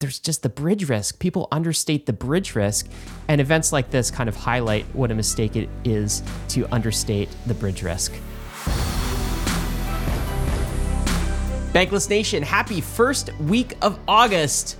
there's just the bridge risk. People understate the bridge risk, and events like this kind of highlight what a mistake it is to understate the bridge risk. Bankless Nation, happy first week of August.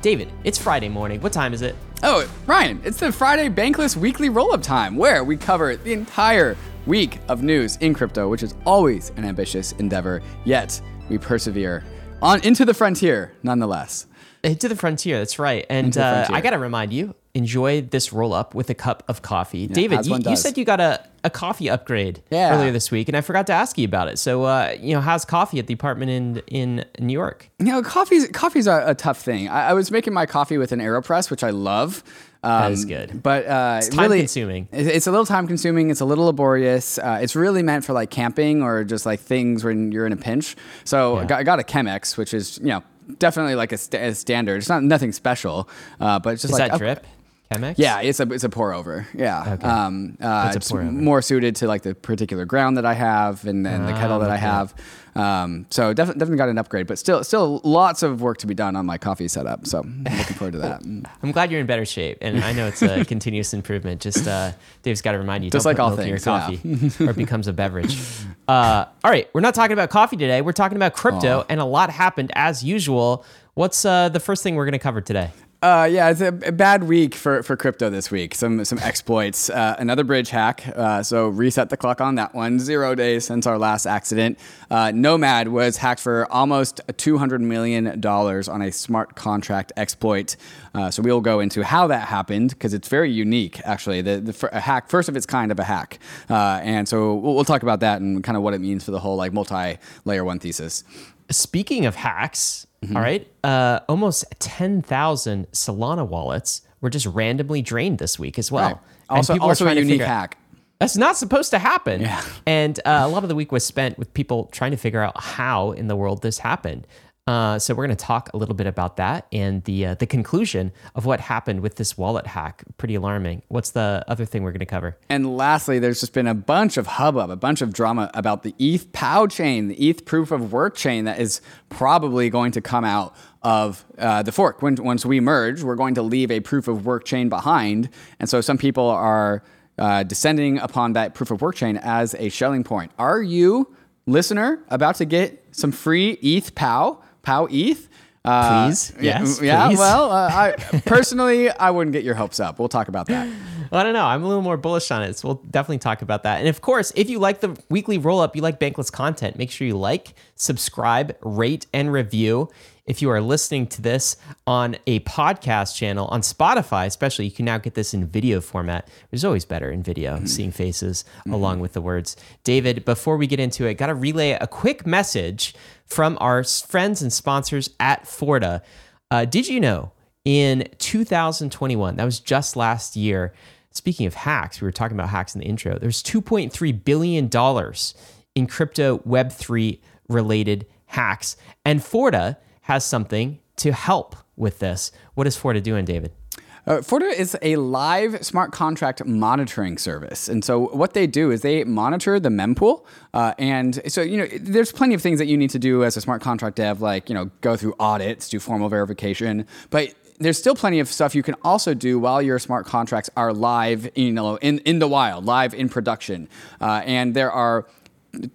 David, it's Friday morning. What time is it? Oh, Ryan, it's the Friday Bankless Weekly Roll Up Time, where we cover the entire week of news in crypto, which is always an ambitious endeavor, yet we persevere on into the frontier nonetheless. To the frontier, that's right. And uh, I got to remind you, enjoy this roll up with a cup of coffee. David, you, you said you got a, a coffee upgrade Yeah. earlier this week, and I forgot to ask you about it. So, uh, you know, how's coffee at the apartment in, in New York? You know, coffee's coffee's a, a tough thing. I, I was making my coffee with an Aeropress, which I love. Um, is good. but uh, It's really, time-consuming. it- It's a little time consuming. It's a little laborious. Uh, it's really meant for like camping or just like things when you're in a pinch. So I, got, I got a Chemex, which is you know definitely like a, st- a standard. It's not nothing special, uh, but it's just Is like that drip? Chemex? Yeah, it's a it's a pour over. Yeah, Okay. um, uh, It's it's more suited to like the particular ground that I have and, and the Ah, kettle that I have. Um, so definitely definitely got an upgrade, but still still lots of work to be done on my coffee setup. So I'm looking forward to that. I'm glad you're in better shape, and I know it's a continuous improvement. Just uh, Dave's got to remind you, Just like all in your things, coffee, or it becomes a beverage. Uh, all right, we're not talking about coffee today. We're talking about crypto, Aw. and a lot happened as usual. What's uh, the first thing we're going to cover today? Uh, yeah, it's a, bad week for, for crypto this week. Some some exploits. Uh, another bridge hack. Uh, so reset the clock on that one. Zero days since our last accident. Uh, Nomad was hacked for almost two hundred million dollars on a smart contract exploit. Uh, so we'll go into how that happened because it's very unique, actually. The, the a hack, first of its kind of a hack. Uh, and so we'll, we'll talk about that and kind of what it means for the whole like multi-layer one thesis. Speaking of hacks, Mm-hmm. all right, uh, almost 10,000 Solana wallets were just randomly drained this week as well. Right. Also, people also a unique hack. That's not supposed to happen. Yeah. And uh, a lot of the week was spent with people trying to figure out how in the world this happened. Uh, so we're going to talk a little bit about that and the uh, the conclusion of what happened with this wallet hack. Pretty alarming. What's the other thing we're going to cover? And lastly, there's just been a bunch of hubbub, a bunch of drama about the ETH POW chain, the ETH proof of work chain that is probably going to come out of uh, the fork. When, once we merge, we're going to leave a proof of work chain behind. And so some people are uh, descending upon that proof of work chain as a Schelling point. Are you, listener, about to get some free ETH POW, POW ETH? Uh, Please? yeah, Yes, Yeah. please. Well, uh, I personally, I wouldn't get your hopes up. We'll talk about that. Well, I don't know. I'm a little more bullish on it. So we'll definitely talk about that. And of course, if you like the weekly roll up, you like Bankless content, make sure you like, subscribe, rate, and review. If you are listening to this on a podcast channel on Spotify, especially, you can now get this in video format, which is always better in video, seeing faces along with the words. David, before we get into it, got to relay a quick message from our friends and sponsors at Forta. Uh, did you know in 2021, that was just last year, speaking of hacks, we were talking about hacks in the intro, there's $2.3 billion in crypto Web3 related hacks. And Forta has something to help with this. What is Forta doing, David? Uh, Forta is a live smart contract monitoring service. And so what they do is they monitor the mempool. Uh, and so, you know, there's plenty of things that you need to do as a smart contract dev, like, you know, go through audits, do formal verification. But there's still plenty of stuff you can also do while your smart contracts are live, you know, in, in the wild, live in production. Uh, and there are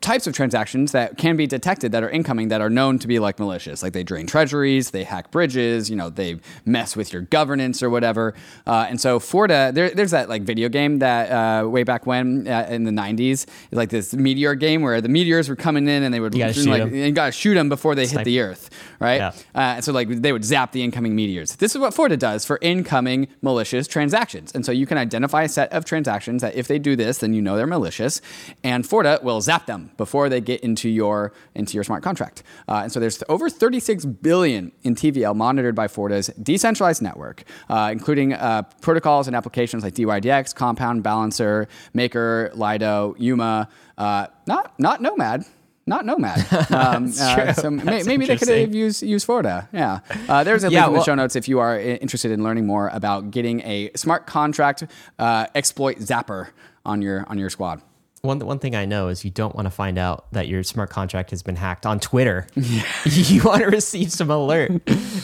types of transactions that can be detected that are incoming that are known to be like malicious like they drain treasuries they hack bridges you know they mess with your governance or whatever uh, and so forta there, there's that like video game that uh, way back when uh, in the 90s like this meteor game where the meteors were coming in and they would You gotta shoot like you gotta shoot them before they hit the earth right Yeah. uh, so like they would zap the incoming meteors. This is what Forta does for incoming malicious transactions. And so you can identify a set of transactions that if they do this, then you know they're malicious, and Forta will zap them before they get into your into your smart contract. Uh, and so there's over 36 billion in TVL monitored by Forta's decentralized network, uh, including uh, protocols and applications like DYDX, Compound, Balancer, Maker, Lido, Yuma. Uh, not not Nomad. Not Nomad. Um, uh, so may- maybe they could have used use Forta. Yeah. Uh, there's a Yeah, link in the show notes if you are interested in learning more about getting a smart contract uh, exploit zapper on your on your squad. One one thing I know is you don't want to find out that your smart contract has been hacked on Twitter. you want to receive some alert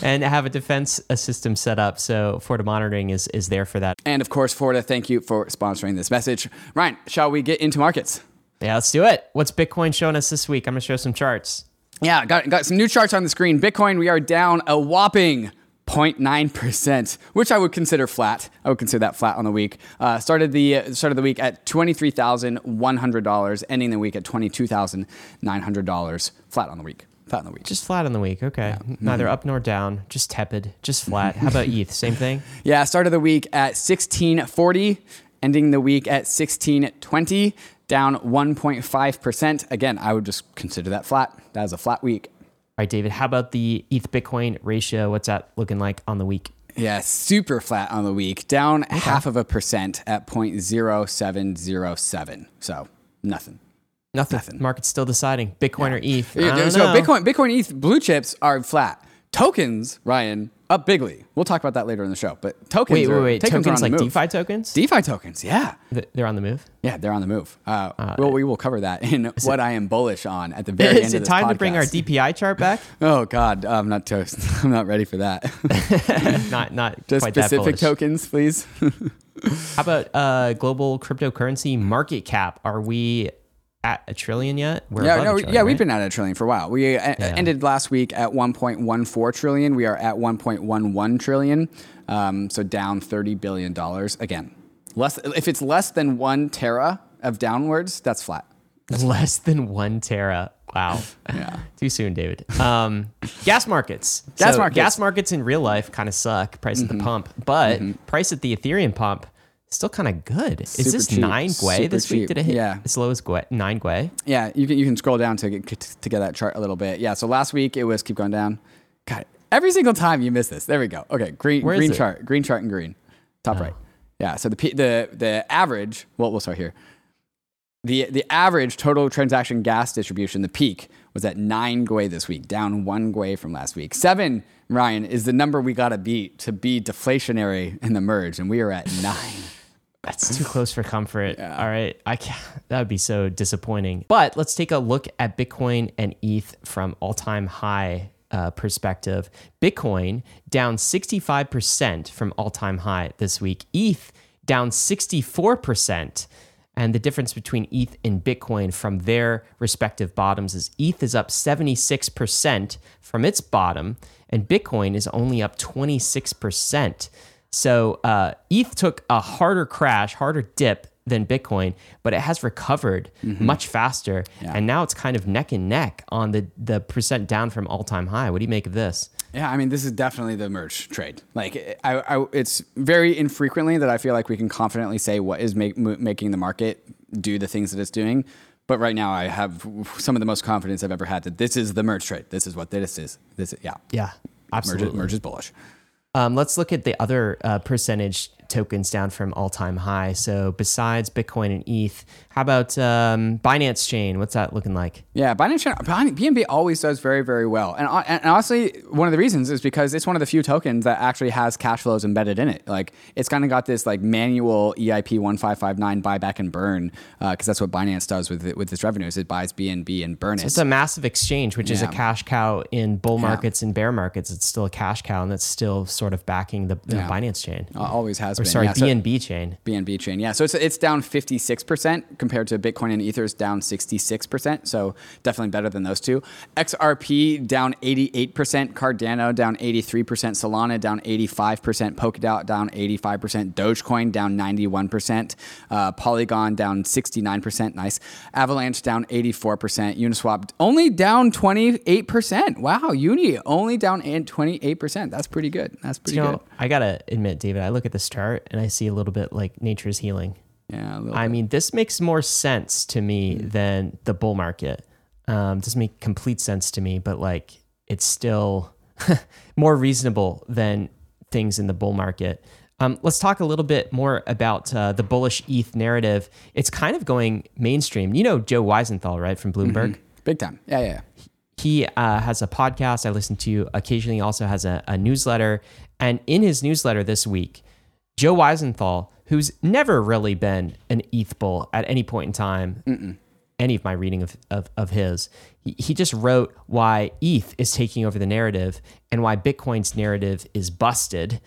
and have a defense a system set up. So Forta monitoring is is there for that. And of course, Forta, thank you for sponsoring this message. Ryan, shall we get into markets? Yeah, let's do it. What's Bitcoin showing us this week? I'm gonna show some charts. Yeah, got, got some new charts on the screen. Bitcoin, we are down a whopping 0.9%, which I would consider flat. I would consider that flat on the week. Uh, started the uh, started the week at $23,100, ending the week at $22,900. Flat on the week. Flat on the week. Just flat on the week. Okay. Neither up nor down. Just tepid. Just flat. How about ETH? Same thing. Yeah, started the week at 1640, ending the week at 1620, down 1.5%. Again, I would just consider that flat. That is a flat week. All right, David. How about the ETH Bitcoin ratio? What's that looking like on the week? Yeah, super flat on the week, down half of a percent at 0.0707. So nothing. Nothing. Nothing. Market's still deciding Bitcoin or ETH. Yeah, so know. Bitcoin, Bitcoin, ETH, blue chips are flat. Tokens, Ryan, up bigly. We'll talk about that later in the show. But tokens, Wait, are, wait, wait. Tokens, Tokens are like. DeFi tokens? DeFi tokens, yeah, Th- They're on the move. yeah, they're on the move. Uh, well, we will cover that in what I am bullish on at the very end of this Is it time to bring our. DPI chart back? Oh God, I'm not toast. I'm not ready for that. not not Just specific tokens, please. How about uh, global cryptocurrency market cap? Are we at a trillion yet? We're Yeah, no, trillion, yeah, right? we've been at a trillion for a while. We uh, ended last week at 1.14 trillion. We are at 1.11 trillion, um, so down 30 billion dollars. Again, less. If it's less than one tera of downwards, that's flat. less than one tera. Wow. Yeah. Too soon, David. Um, gas markets. Gas So markets. Mm-hmm. Gas markets in real life kind of suck. Price at the pump, but price at the Ethereum pump still kind of good. Is this cheap. nine Gwei Super this week? cheap. Did it hit Yeah. as low as Gwei, nine Gwei? Yeah, you can you can scroll down to get to get that chart a little bit. Yeah, so last week it was keep going down. God, every single time you miss this. There we go. Okay, green Where green chart, green chart and green, top right. Oh. Yeah, so the the the average. Well, we'll start here. The the average total transaction gas distribution, the peak, was at nine Gwei this week, down one Gwei from last week. Seven, Ryan, is the number we got to beat to be deflationary in the merge, and we are at nine. That's too close for comfort. All right, I can't, that would be so disappointing. But let's take a look at Bitcoin and ETH from all-time high uh, perspective. Bitcoin down 65% from all-time high this week. ETH down 64%. And the difference between ETH and Bitcoin from their respective bottoms is ETH is up 76% from its bottom, and Bitcoin is only up 26%. So uh, ETH took a harder crash, harder dip than Bitcoin, but it has recovered much faster, and now it's kind of neck and neck on the the percent down from all time high. What do you make of this? Yeah, I mean, this is definitely the merge trade. Like, I, I, it's very infrequently that I feel like we can confidently say what is make, mo- making the market do the things that it's doing. But right now, I have some of the most confidence I've ever had that this is the merge trade. This is what this is. This, is, yeah, Yeah, merge, absolutely. merge is bullish. Um, let's look at the other uh, percentage tokens down from all time high. So besides Bitcoin and ETH, how about um, Binance Chain? What's that looking like? Yeah, Binance Chain- BNB always does very, very well. And, and honestly, one of the reasons is because it's one of the few tokens that actually has cash flows embedded in it. Like it's kind of got this like manual EIP 1559 buyback and burn because that's what Binance does with it, with its revenues. It buys BNB and burn it. It's a massive exchange, which is a cash cow in bull markets and bear markets. It's still a cash cow, and that's still sort of backing the, the Yeah. Binance chain. Uh, always has or been. sorry, yeah, so- BNB chain. BNB chain. Yeah, so it's it's down 56% compared to Bitcoin and Ether's down 66%. So definitely better than those two. XRP down 88%, Cardano down 83%, Solana down 85%, Polkadot down 85%, Dogecoin down 91%, uh, Polygon down 69%. Nice. Avalanche down 84%, Uniswap only down 28%. Wow, Uni only down 28%. That's pretty good. That's pretty You good. know, I gotta admit, David, I look at this chart and I see a little bit like nature's healing. Yeah, a little I mean, this makes more sense to me than the bull market. Um, doesn't make complete sense to me, but like it's still more reasonable than things in the bull market. Um, let's talk a little bit more about uh, the bullish ETH narrative. It's kind of going mainstream. You know Joe Weisenthal, right, from Bloomberg? big time. Yeah, yeah. yeah. he uh, has a podcast I listen to occasionally. Also has a, a newsletter, and in his newsletter this week, Joe Weisenthal, who's never really been an ETH bull at any point in time, any of my reading of, of, of his, he, he just wrote why ETH is taking over the narrative and why Bitcoin's narrative is busted.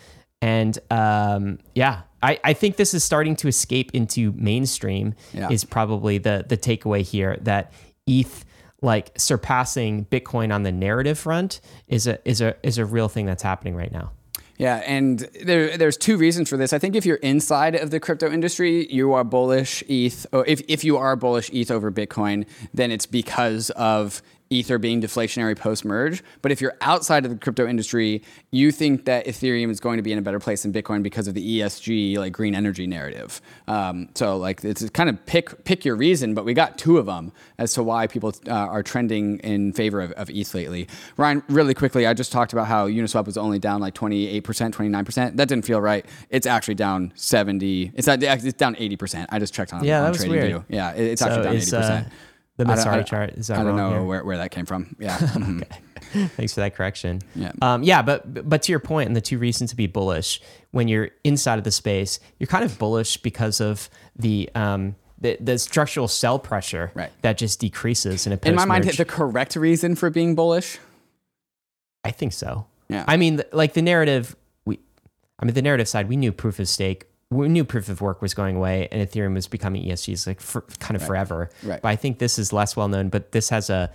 And um, yeah, I, I think this is starting to escape into mainstream Yeah. is probably the the takeaway here that ETH like surpassing Bitcoin on the narrative front is a is a is a real thing that's happening right now. Yeah, and there, there's two reasons for this. I think if you're inside of the crypto industry, you are bullish ETH. Or oh, if, if you are bullish ETH over Bitcoin, then it's because of Ether being deflationary post merge. But if you're outside of the crypto industry, you think that Ethereum is going to be in a better place than Bitcoin because of the ESG, like green energy narrative. Um, so like it's kind of pick pick your reason, but we got two of them as to why people uh, are trending in favor of, of ETH lately. Ryan, really quickly, I just talked about how Uniswap was only down like 28%, 29%. That didn't feel right. It's actually down 70. It's, at- it's down 80%. I just checked on, Yeah, on that was weird. TradingView. Yeah, it- it's actually down is, 80%. uh, the I Messari chart is that I don't wrong know here? where, where that came from. Yeah. Mhm. Thanks for that correction. Yeah. Um, yeah, but but to your point, and the two reasons to be bullish when you're inside of the space, you're kind of bullish because of the um, the, the structural sell pressure Right. that just decreases in a In my mind, the correct reason for being bullish. I think so. Yeah. I mean, like the narrative, we, I mean, the narrative side, we knew proof of stake, we knew proof of work was going away, and Ethereum was becoming ESGs like for, kind of forever. Right. But I think this is less well known, but this has a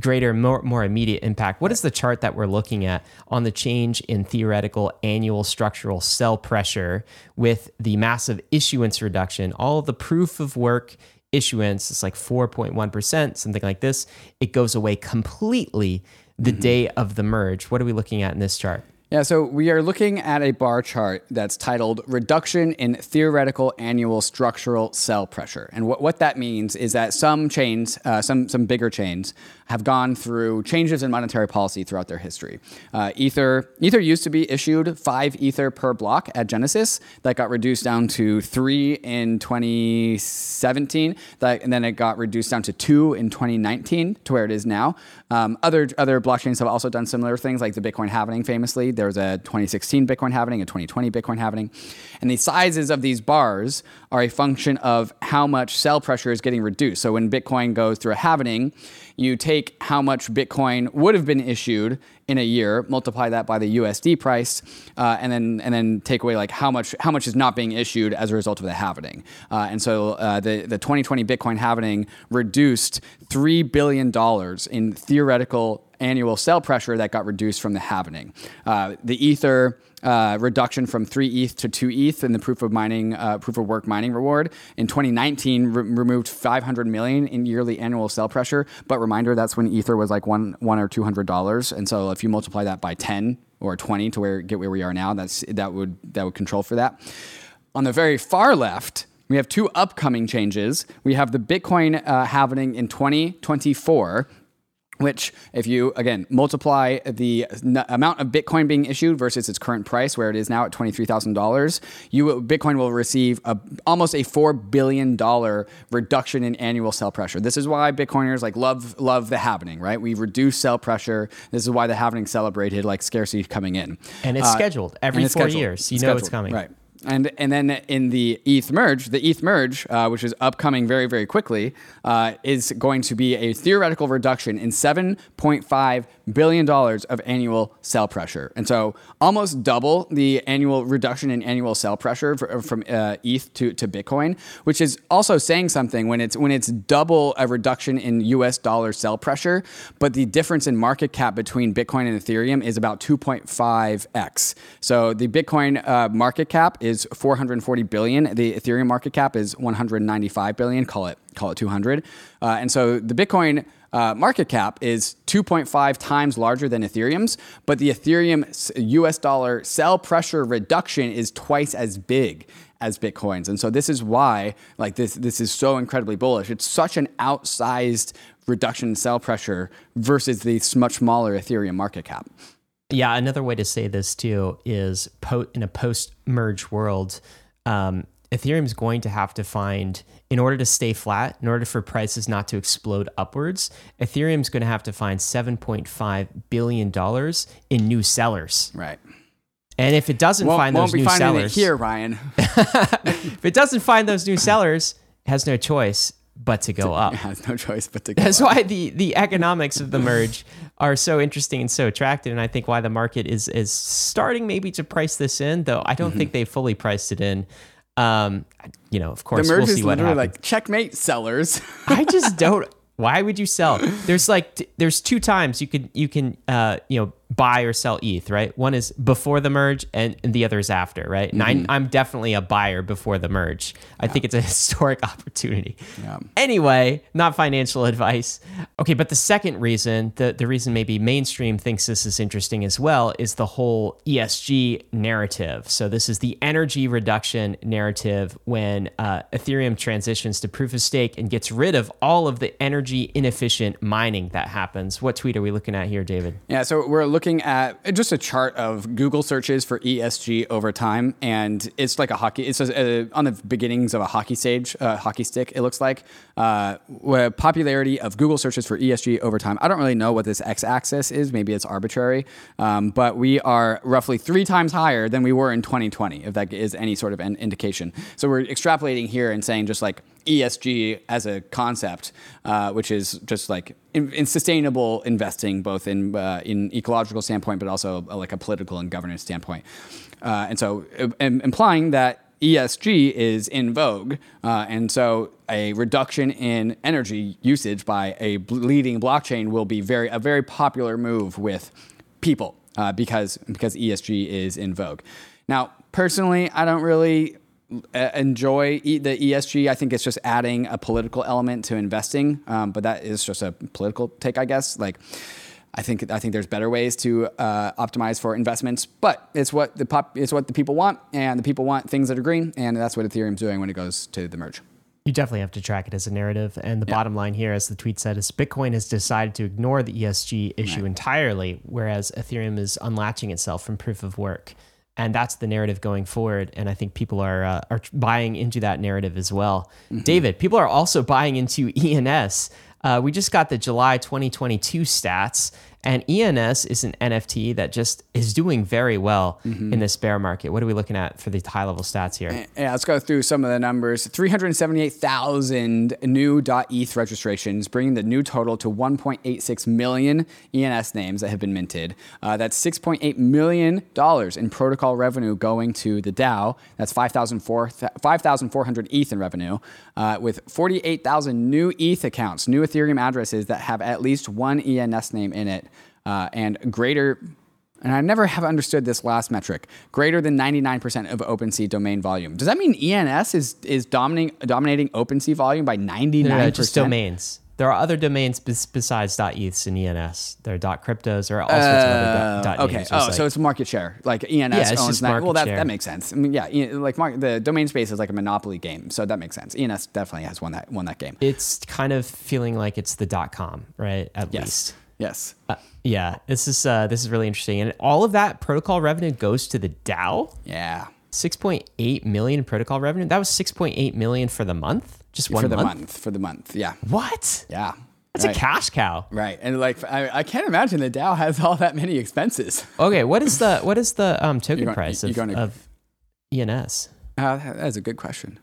greater, more more immediate impact. What is the chart that we're looking at on the change in theoretical annual structural sell pressure with the massive issuance reduction? All the proof of work issuance is like 4.1%, something like this. It goes away completely the mm-hmm. day of the merge. What are we looking at in this chart? Yeah, so we are looking at a bar chart that's titled Reduction in Theoretical Annual Structural Sell Pressure. And what, what that means is that some chains, uh, some, some bigger chains, have gone through changes in monetary policy throughout their history. Uh, Ether, Ether used to be issued five Ether per block at Genesis. That got reduced down to three in 2017. That, and then it got reduced down to two in 2019 to where it is now. Um, other, other blockchains have also done similar things, like the Bitcoin halvening famously. There was a 2016 Bitcoin halvening, a 2020 Bitcoin halvening. And the sizes of these bars are a function of how much sell pressure is getting reduced. So when Bitcoin goes through a halvening, you take how much Bitcoin would have been issued in a year, multiply that by the USD price, uh, and then and then take away like how much how much is not being issued as a result of the halvening. Uh, and so uh, the the 2020 Bitcoin halvening reduced three billion dollars in theoretical annual sell pressure that got reduced from the halvening. Uh, the Ether uh, reduction from three ETH to two ETH in the proof of mining, uh, proof of work mining reward in 2019 re- removed 500 million in yearly annual sell pressure. But reminder, that's when Ether was like one, one or two hundred dollars, and so if you multiply that by 10 or 20 to where get where we are now, that's that would that would control for that. On the very far left. We have two upcoming changes. We have the Bitcoin uh, halvening in 2024, which if you again multiply the n- amount of bitcoin being issued versus its current price where it is now at $23000 you will, bitcoin will receive a, almost a $4 billion reduction in annual sell pressure this is why bitcoiners like love love the halvening right we reduce sell pressure this is why the halvening celebrated like scarcity coming in And it's Uh, scheduled every four scheduled. years. You It's know it's coming. right and and then in the ETH merge, the ETH merge, uh, which is upcoming very very quickly, uh, is going to be a theoretical reduction in seven point five billion dollars of annual sell pressure, and so almost double the annual reduction in annual sell pressure for, from uh, ETH to, to Bitcoin, which is also saying something when it's when it's double a reduction in U.S. dollar sell pressure, but the difference in market cap between Bitcoin and Ethereum is about 2.5x. So the Bitcoin uh, market cap is 440 billion. The Ethereum market cap is 195 billion. Call it call it 200. Uh, and so the Bitcoin uh, market cap is 2.5 times larger than Ethereum's, but the Ethereum US dollar sell pressure reduction is twice as big as Bitcoin's. And so this is why like this this is so incredibly bullish. It's such an outsized reduction in sell pressure versus the much smaller Ethereum market cap. Yeah, another way to say this too is po- in a post merge world, um, Ethereum is going to have to find, in order to stay flat, in order for prices not to explode upwards, Ethereum is going to have to find $7.5 billion in new sellers. Right. And if it doesn't Won't, find won't those be new finding sellers, it here, Ryan. if it doesn't find those new sellers, it has no choice but to go up. It has no choice but to go. That's up. why the the economics of the merge are so interesting and so attractive, and I think why the market is is starting maybe to price this in, though I don't think they fully priced it in. Um, you know, of course, The merge we'll is see what literally happens. like checkmate sellers. I just don't. Why would you sell? There's like there's two times you could you can uh you know buy or sell ETH, right? One is before the merge, and, and the other is after, right? And I, I'm definitely a buyer before the merge. I think it's a historic opportunity. Yeah. Anyway, not financial advice. Okay, but the second reason, the the reason maybe mainstream thinks this is interesting as well, is the whole ESG narrative. So this is the energy reduction narrative when uh, Ethereum transitions to proof of stake and gets rid of all of the energy inefficient mining that happens. What tweet are we looking at here, David? Yeah, so we're looking at just a chart of Google searches for ESG over time, and it's like a hockey. It's just, uh, on the beginnings of a hockey stage, uh, hockey stick. It looks like uh, popularity of Google searches for ESG over time. I don't really know what this x-axis is. Maybe it's arbitrary, um, but we are roughly three times higher than we were in 2020. If that is any sort of an indication. So we're extrapolating here and saying just like ESG as a concept, uh, which is just like in, in sustainable investing, both in uh, in ecological standpoint, but also uh, like a political and governance standpoint. Uh, and so, uh, im- implying that ESG is in vogue, and so a reduction in energy usage by a leading blockchain will be very a very popular move with people because because ESG is in vogue. Now, personally, I don't really enjoy e- the ESG. I think it's just adding a political element to investing, um, but that is just a political take, I guess. Like, I think I think there's better ways to uh, optimize for investments, but it's what the pop it's what the people want, and the people want things that are green, and that's what Ethereum's doing when it goes to the merge. You definitely have to track it as a narrative. And the bottom line here, as the tweet said, is Bitcoin has decided to ignore the ESG issue entirely, whereas Ethereum is unlatching itself from proof of work. And that's the narrative going forward. And I think people are uh, are buying into that narrative as well. David, people are also buying into ENS. Uh, we just got the July 2022 stats, and ENS is an NFT that just is doing very well in this bear market. What are we looking at for the high level stats here? Yeah, let's go through some of the numbers. 378,000 new .eth registrations, bringing the new total to 1.86 million ENS names that have been minted. Uh, that's 6.8 million dollars in protocol revenue going to the DAO. That's 5,400 ETH in revenue, uh, with 48,000 new ETH accounts, new Ethereum addresses that have at least one ENS name in it, uh, and greater and I never have understood this last metric. Greater than 99% of OpenSea domain volume. Does that mean ENS is is dominating dominating OpenSea volume by 99%? No, no, just domains. There are other domains besides .eths and ENS. There are .cryptos. There are all sorts of other dot Okay. Oh, There's so it's market share. Like ENS Yeah, it's owns that. Well, that, share. that makes sense. I mean, yeah, like the domain space is like a monopoly game, so that makes sense. ENS definitely has won that won that game. it's kind of feeling like it's the dot com, right? At yes. least. Yes. Uh, yeah, this is uh, this is really interesting, and all of that protocol revenue goes to the DAO. Yeah. Six point eight million protocol revenue. That was six point eight million for the month. Just one for the month? month. For the month. Yeah. What? Yeah. That's right. a cash cow. Right. And like I, I can't imagine the DAO has all that many expenses. Okay, what is the what is the um, token going- price of, to- of ENS? Uh, that's a good question.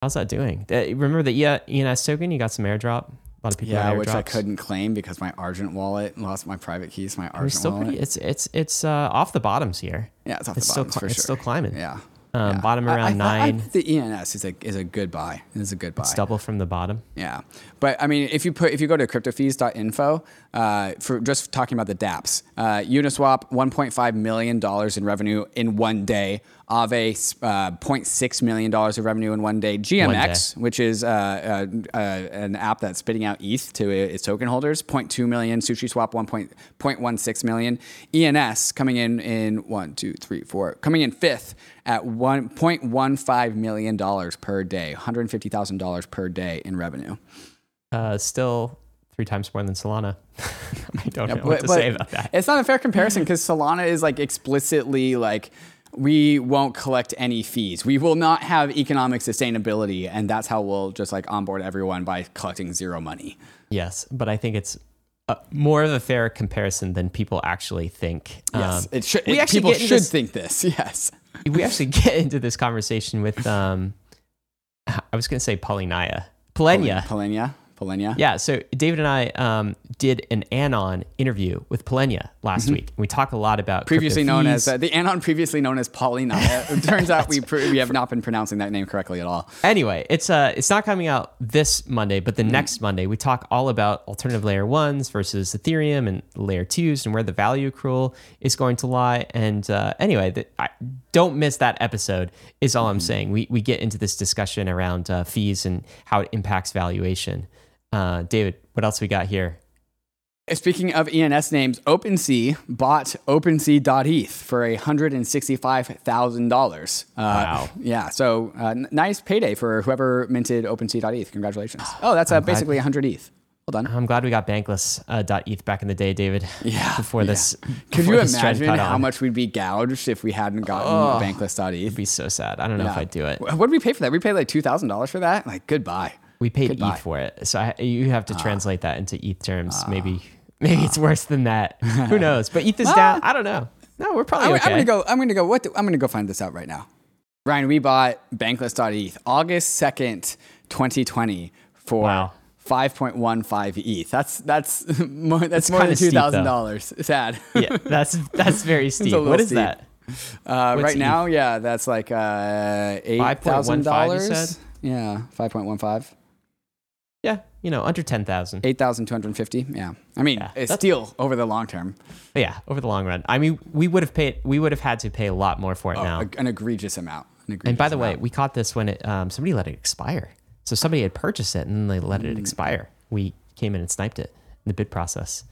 How's that doing? Uh, remember the ENS token? You got some airdrop. A lot of people. Yeah, which I couldn't claim because my Argent wallet lost my private keys. My Argent still wallet. pretty. It's it's it's uh, off the bottoms here. yeah, it's off it's the still bottoms cli- for it's sure. still climbing. Yeah. Um, yeah. Bottom around I, I, nine. think the ENS is a is a good buy. It is a good buy. It's double from the bottom. Yeah, but I mean, if you put if you go to cryptofees.info uh, for just talking about the DApps, uh, Uniswap 1.5 million dollars in revenue in one day. Aave uh, 0.6 million dollars of revenue in one day. GMX, which is uh, uh, uh, an app that's spitting out ETH to its token holders, 0.2 million. Sushi Swap, 1.16 million. ENS coming in in one, two, three, four, coming in fifth at 1.15 million dollars per day, 150 thousand dollars per day in revenue. Uh, still three times more than Solana. I don't know But- what to say about that. It's not a fair comparison because Solana is like explicitly like we won't collect any fees. We will not have economic sustainability, and that's how we'll just like onboard everyone by collecting zero money. Yes, but I think it's uh, more of a fair comparison than people actually think. Yes, Um, it should. we it- actually people should this- think this. Yes. we actually get into this conversation with um I was going to say Polynaya. Polenia. Polenia. Polenia. Yeah, so David and I um, did an Anon interview with Polenia last week. We talk a lot about Mm-hmm. Previously known fees. as uh, the anon, previously known as Paulina. it turns out we pr- we have not been pronouncing that name correctly at all. Anyway, it's uh it's not coming out this Monday, but the next Monday we talk all about alternative layer ones versus Ethereum and layer twos and where the value accrual is going to lie. And uh, anyway, the, I, don't miss that episode. Is all I'm saying. We we get into this discussion around uh, fees and how it impacts valuation. Uh, David, what else we got here? Speaking of ENS names, OpenSea bought OpenSea.eth for $165,000. Uh, Wow. Yeah, so uh, n- nice payday for whoever minted OpenSea.eth. Congratulations. Oh, that's uh, basically 100 ETH. Well done. I'm glad we got Bankless uh, .eth back in the day, David. Yeah, Before this, Could before you this imagine how on. much we'd be gouged if we hadn't gotten Oh. Bankless.eth? It'd be so sad. I don't know if I'd do it. What did we pay for that? We paid like $2,000 for that? Like, goodbye. We paid Goodbye. ETH for it, so I, you have Ah. to translate that into ETH terms. maybe, maybe it's worse than that. Who knows? But ETH is down. I don't know. No, we're probably I'm, okay. I'm gonna go. I'm gonna go. What? do- I'm gonna go find this out right now. Ryan, we bought Bankless.eth August second, 2020 for Wow. 5.15 ETH. That's that's more. That's, more than kinda two steep, though. thousand dollars. Sad. yeah, that's that's very steep. little What is steep. that? Uh, What's right now, yeah, that's like uh, eight thousand 5.15 you dollars. said? Yeah, five point one five. Yeah, you know, under ten thousand. Eight thousand two hundred fifty. Yeah, I mean, Yeah, it's still over the long term, Yeah, over the long run. I mean, we would have paid. We would have had to pay a lot more for it now. an egregious amount. An egregious and by the way, we caught this when it um, somebody let it expire. So somebody had purchased it and then they let Mm. it expire. We came in and sniped it in the bid process.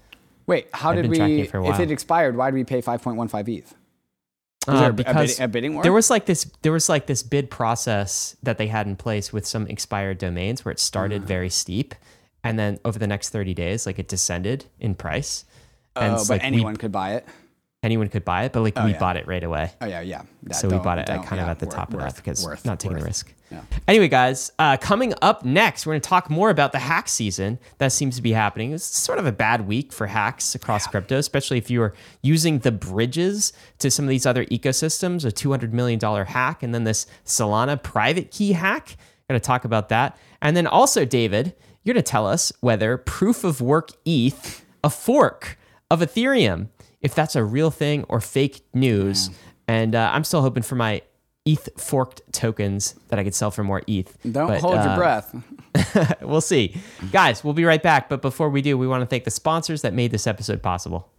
wait, how I've did we? it for a If it expired, why did we pay five point one five ETH? Uh, there a- a because bidding- a bidding war? there was like this there was like this bid process that they had in place with some expired domains where it started very steep and then over the next 30 days like it descended in price and Oh, but like we- anyone could buy it. Anyone could buy it but like we yeah. bought it right away Oh yeah, yeah. That so we bought it at kind of at the worth- top of worth- that because worth- not taking the worth. risk. Yeah. Anyway, guys, uh, coming up next, we're going to talk more about the hack season that seems to be happening. It's sort of a bad week for hacks across crypto, especially if you are using the bridges to some of these other ecosystems. A $200 million hack, and then this Solana private key hack. Going to talk about that. And then also, David, you're going to tell us whether proof of work ETH, a fork of Ethereum, if that's a real thing or fake news. And uh, I'm still hoping for my ETH forked tokens that I could sell for more ETH. Don't But, hold your uh, breath. we'll see. Guys, we'll be right back. But before we do, we want to thank the sponsors that made this episode possible.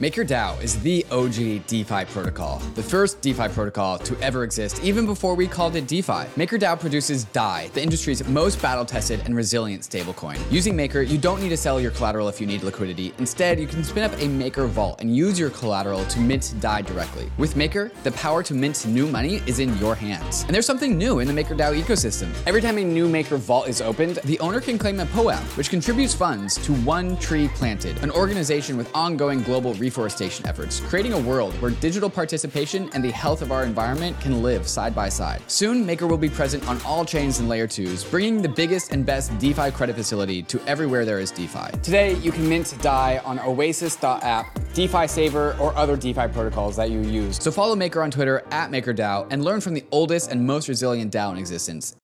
MakerDAO is the OG DeFi protocol, the first DeFi protocol to ever exist, even before we called it DeFi. MakerDAO produces DAI, the industry's most battle tested and resilient stablecoin. Using Maker, you don't need to sell your collateral if you need liquidity. Instead, you can spin up a Maker vault and use your collateral to mint DAI directly. With Maker, the power to mint new money is in your hands. And there's something new in the MakerDAO ecosystem. Every time a new Maker vault is opened, the owner can claim a POAP, which contributes funds to One Tree Planted, an organization with ongoing global reforestation efforts, creating a world where digital participation and the health of our environment can live side by side. Soon, Maker will be present on all chains and layer 2s, bringing the biggest and best DeFi credit facility to everywhere there is DeFi. Today, you can mint DAI on oasis.app, DeFi Saver, or other DeFi protocols that you use. So follow Maker on Twitter at MakerDAO and learn from the oldest and most resilient DAO in existence.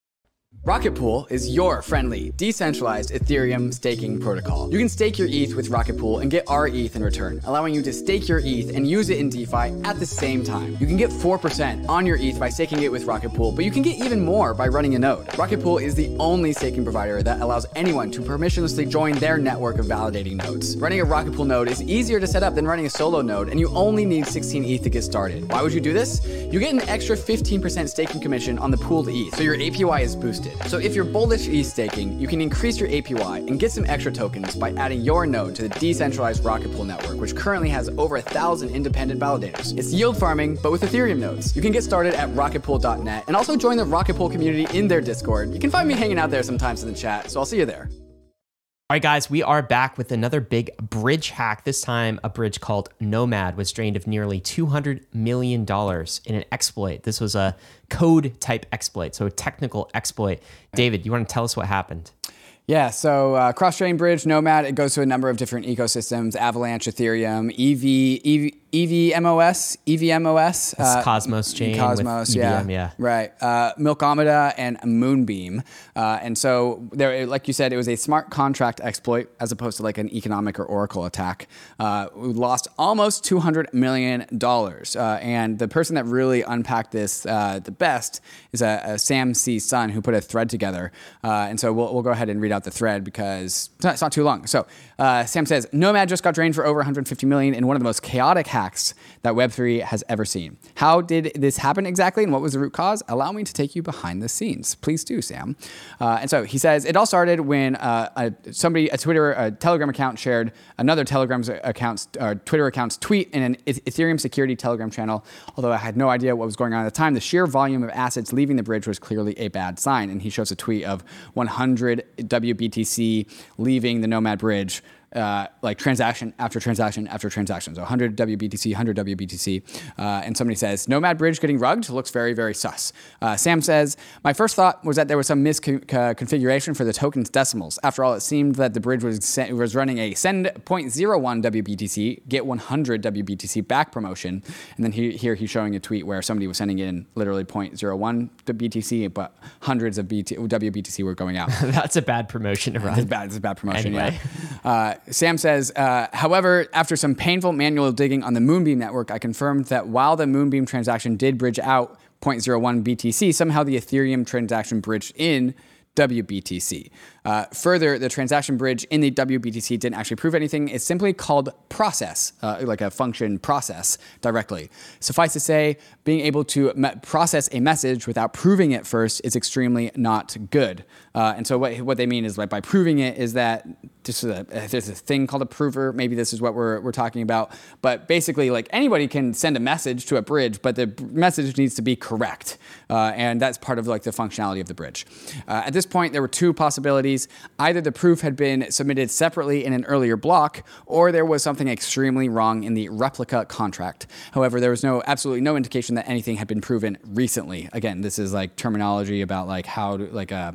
Rocket Pool is your friendly, decentralized Ethereum staking protocol. You can stake your ETH with Rocket Pool and get rETH in return, allowing you to stake your ETH and use it in DeFi at the same time. You can get 4% on your ETH by staking it with Rocket Pool, but you can get even more by running a node. Rocket Pool is the only staking provider that allows anyone to permissionlessly join their network of validating nodes. Running a Rocket Pool node is easier to set up than running a solo node, and you only need 16 ETH to get started. Why would you do this? You get an extra 15% staking commission on the pooled ETH, so your APY is boosted. So if you're bullish ETH staking, you can increase your APY and get some extra tokens by adding your node to the decentralized Rocket Pool network, which currently has over a thousand independent validators. It's yield farming, but with Ethereum nodes. You can get started at rocketpool.net and also join the Rocket Pool community in their Discord. You can find me hanging out there sometimes in the chat, so I'll see you there. All right, guys, we are back with another big bridge hack. This time, a bridge called Nomad was drained of nearly $200 million in an exploit. This was a code type exploit, so a technical exploit. David, you want to tell us what happened? Yeah, so uh, cross-chain bridge, Nomad, it goes to a number of different ecosystems: Avalanche, Ethereum, EV, EV, EVMOS, EVMOS, uh, Cosmos chain, Cosmos, yeah, EVM, yeah, right. Uh, Milkomeda and Moonbeam, uh, and so there, like you said, it was a smart contract exploit as opposed to like an economic or Oracle attack. Uh, we lost almost two hundred million dollars, uh, and the person that really unpacked this uh, the best is a, a, Sam C. Sun who put a thread together, and so we'll, we'll go ahead and read out the thread because it's not, it's not too long. So Sam says Nomad just got drained for over 150 million in one of the most chaotic hacks that Web3 has ever seen. How did this happen exactly and what was the root cause? Allow me to take you behind the scenes. Please do, Sam. Uh, and so he says it all started when uh, a, somebody, a Twitter, a Telegram account shared another Telegram's account's, uh, Twitter account's tweet in an Ethereum security Telegram channel. Although I had no idea what was going on at the time, the sheer volume of assets leaving the bridge was clearly a bad sign. And he shows a tweet of 100 WBTC leaving the Nomad bridge uh, like transaction after transaction after transaction. So 100 WBTC, 100 WBTC. Uh, and somebody says, Nomad Bridge getting rugged looks very, very sus. Uh, Sam says, My first thought was that there was some misconfiguration for the token's decimals. After all, it seemed that the bridge was, was running a send 0.01 WBTC, get 100 WBTC back promotion. And then he, here he's showing a tweet where somebody was sending in literally 0.01 BTC, but hundreds of BT, WBTC were going out. That's a bad promotion to run. It's bad. It's a bad promotion. Anyway. Yeah. Sam says, uh, however, after some painful manual digging on the Moonbeam network, I confirmed that while the Moonbeam transaction did bridge out 0.01 BTC, somehow the Ethereum transaction bridged in WBTC. Uh, further, the transaction bridge in the WBTC didn't actually prove anything. It's simply called process, uh, like a function process directly. Suffice to say, being able to me- process a message without proving it first is extremely not good. Uh, and so what, what they mean is like by proving it is that a, there's a thing called a prover. Maybe this is what we're, we're talking about. But basically, like anybody can send a message to a bridge, but the message needs to be correct. Uh, and that's part of like the functionality of the bridge. Uh, at this point, there were two possibilities Either the proof had been submitted separately in an earlier block, or there was something extremely wrong in the replica contract. However, there was no absolutely no indication that anything had been proven recently. Again, this is like terminology about like how to, like uh,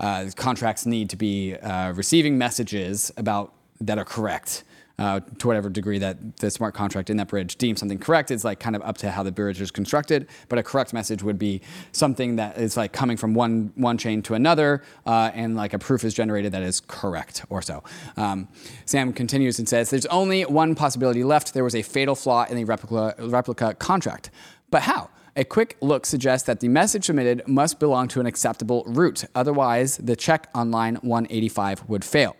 uh, contracts need to be uh, receiving messages about that are correct uh, to whatever degree that the smart contract in that bridge deems something correct. It's like kind of up to how the bridge is constructed. But a correct message would be something that is like coming from one one chain to another, uh, and like a proof is generated that is correct or so. Um, Sam continues and says, "There's only one possibility left. There was a fatal flaw in the replica replica contract, but how?" A quick look suggests that the message submitted must belong to an acceptable root. Otherwise, the check on line 185 would fail.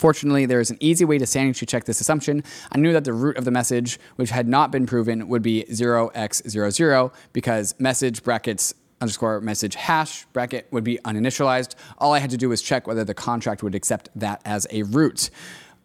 Fortunately, there is an easy way to sanity check this assumption. I knew that the root of the message, which had not been proven, would be 0x00 because message brackets underscore message hash bracket would be uninitialized. All I had to do was check whether the contract would accept that as a root.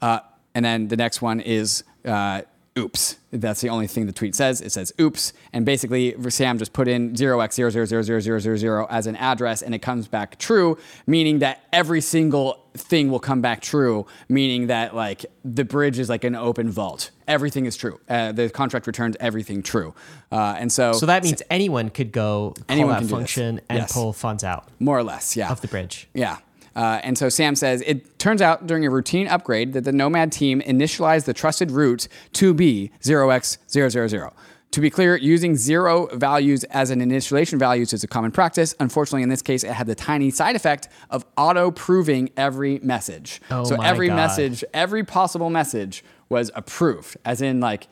Uh, and then the next one is uh, oops. That's the only thing the tweet says. It says oops. And basically, Sam just put in 0x000000 as an address and it comes back true, meaning that every single thing will come back true, meaning that like the bridge is like an open vault. Everything is true. Uh, the contract returns everything true. Uh, and so. So that means anyone could go call anyone that function and yes. pull funds out. More or less, yeah. Of the bridge. Yeah. Uh, and so Sam says it turns out during a routine upgrade that the Nomad team initialized the trusted root to be 0x000. To be clear, using zero values as an initialization values is a common practice. Unfortunately, in this case, it had the tiny side effect of auto proving every message. Oh so every God. message, every possible message was approved, as in like,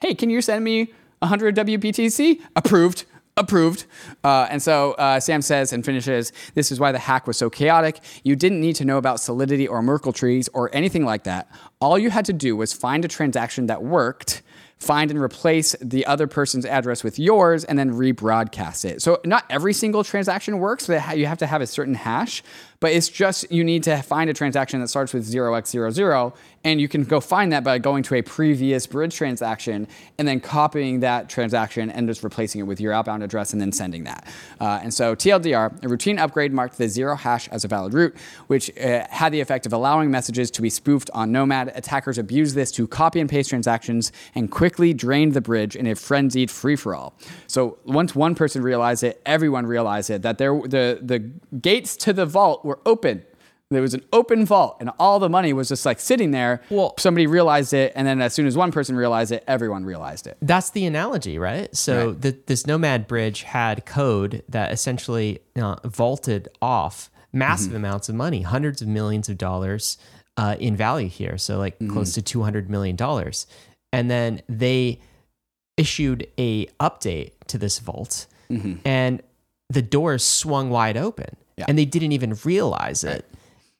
hey, can you send me 100 WBTC? Approved approved. Uh, and so uh, Sam says and finishes this is why the hack was so chaotic. You didn't need to know about Solidity or Merkle trees or anything like that. All you had to do was find a transaction that worked find and replace the other person's address with yours and then rebroadcast it. So not every single transaction works. You have to have a certain hash, but it's just you need to find a transaction that starts with 0x00 and you can go find that by going to a previous bridge transaction and then copying that transaction and just replacing it with your outbound address and then sending that. Uh, and so TLDR, a routine upgrade marked the zero hash as a valid root, which uh, had the effect of allowing messages to be spoofed on Nomad. Attackers abused this to copy and paste transactions and quickly drained the bridge in a frenzied free for all. So once one person realized it, everyone realized it that there the the gates to the vault were open There was an open vault, and all the money was just like sitting there. Well- somebody realized it, and then as soon as one person realized it, everyone realized it. That's the analogy, right? So Right. The, this Nomad bridge had code that essentially uh, vaulted off massive amounts of money, hundreds of millions of dollars uh, in value here. So like close to two hundred million dollars, and then they issued a update to this vault, and the doors swung wide open, Yeah. and they didn't even realize it.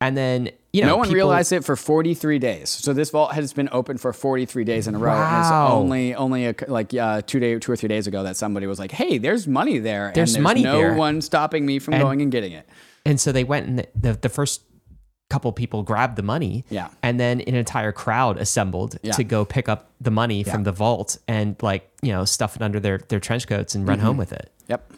And then you know no one people- realized it for 43 days. So this vault has been open for 43 days in a row. And it's Wow. only only a, like uh, two day, two or three days ago that somebody was like, "Hey, there's money there. There's and money no there." one stopping me from going and getting it." And so they went and the, the, the first couple people grabbed the money. Yeah. And then an entire crowd assembled Yeah. to go pick up the money from the vault and like, you know, stuff it under their, their trench coats and run home with it. Yep.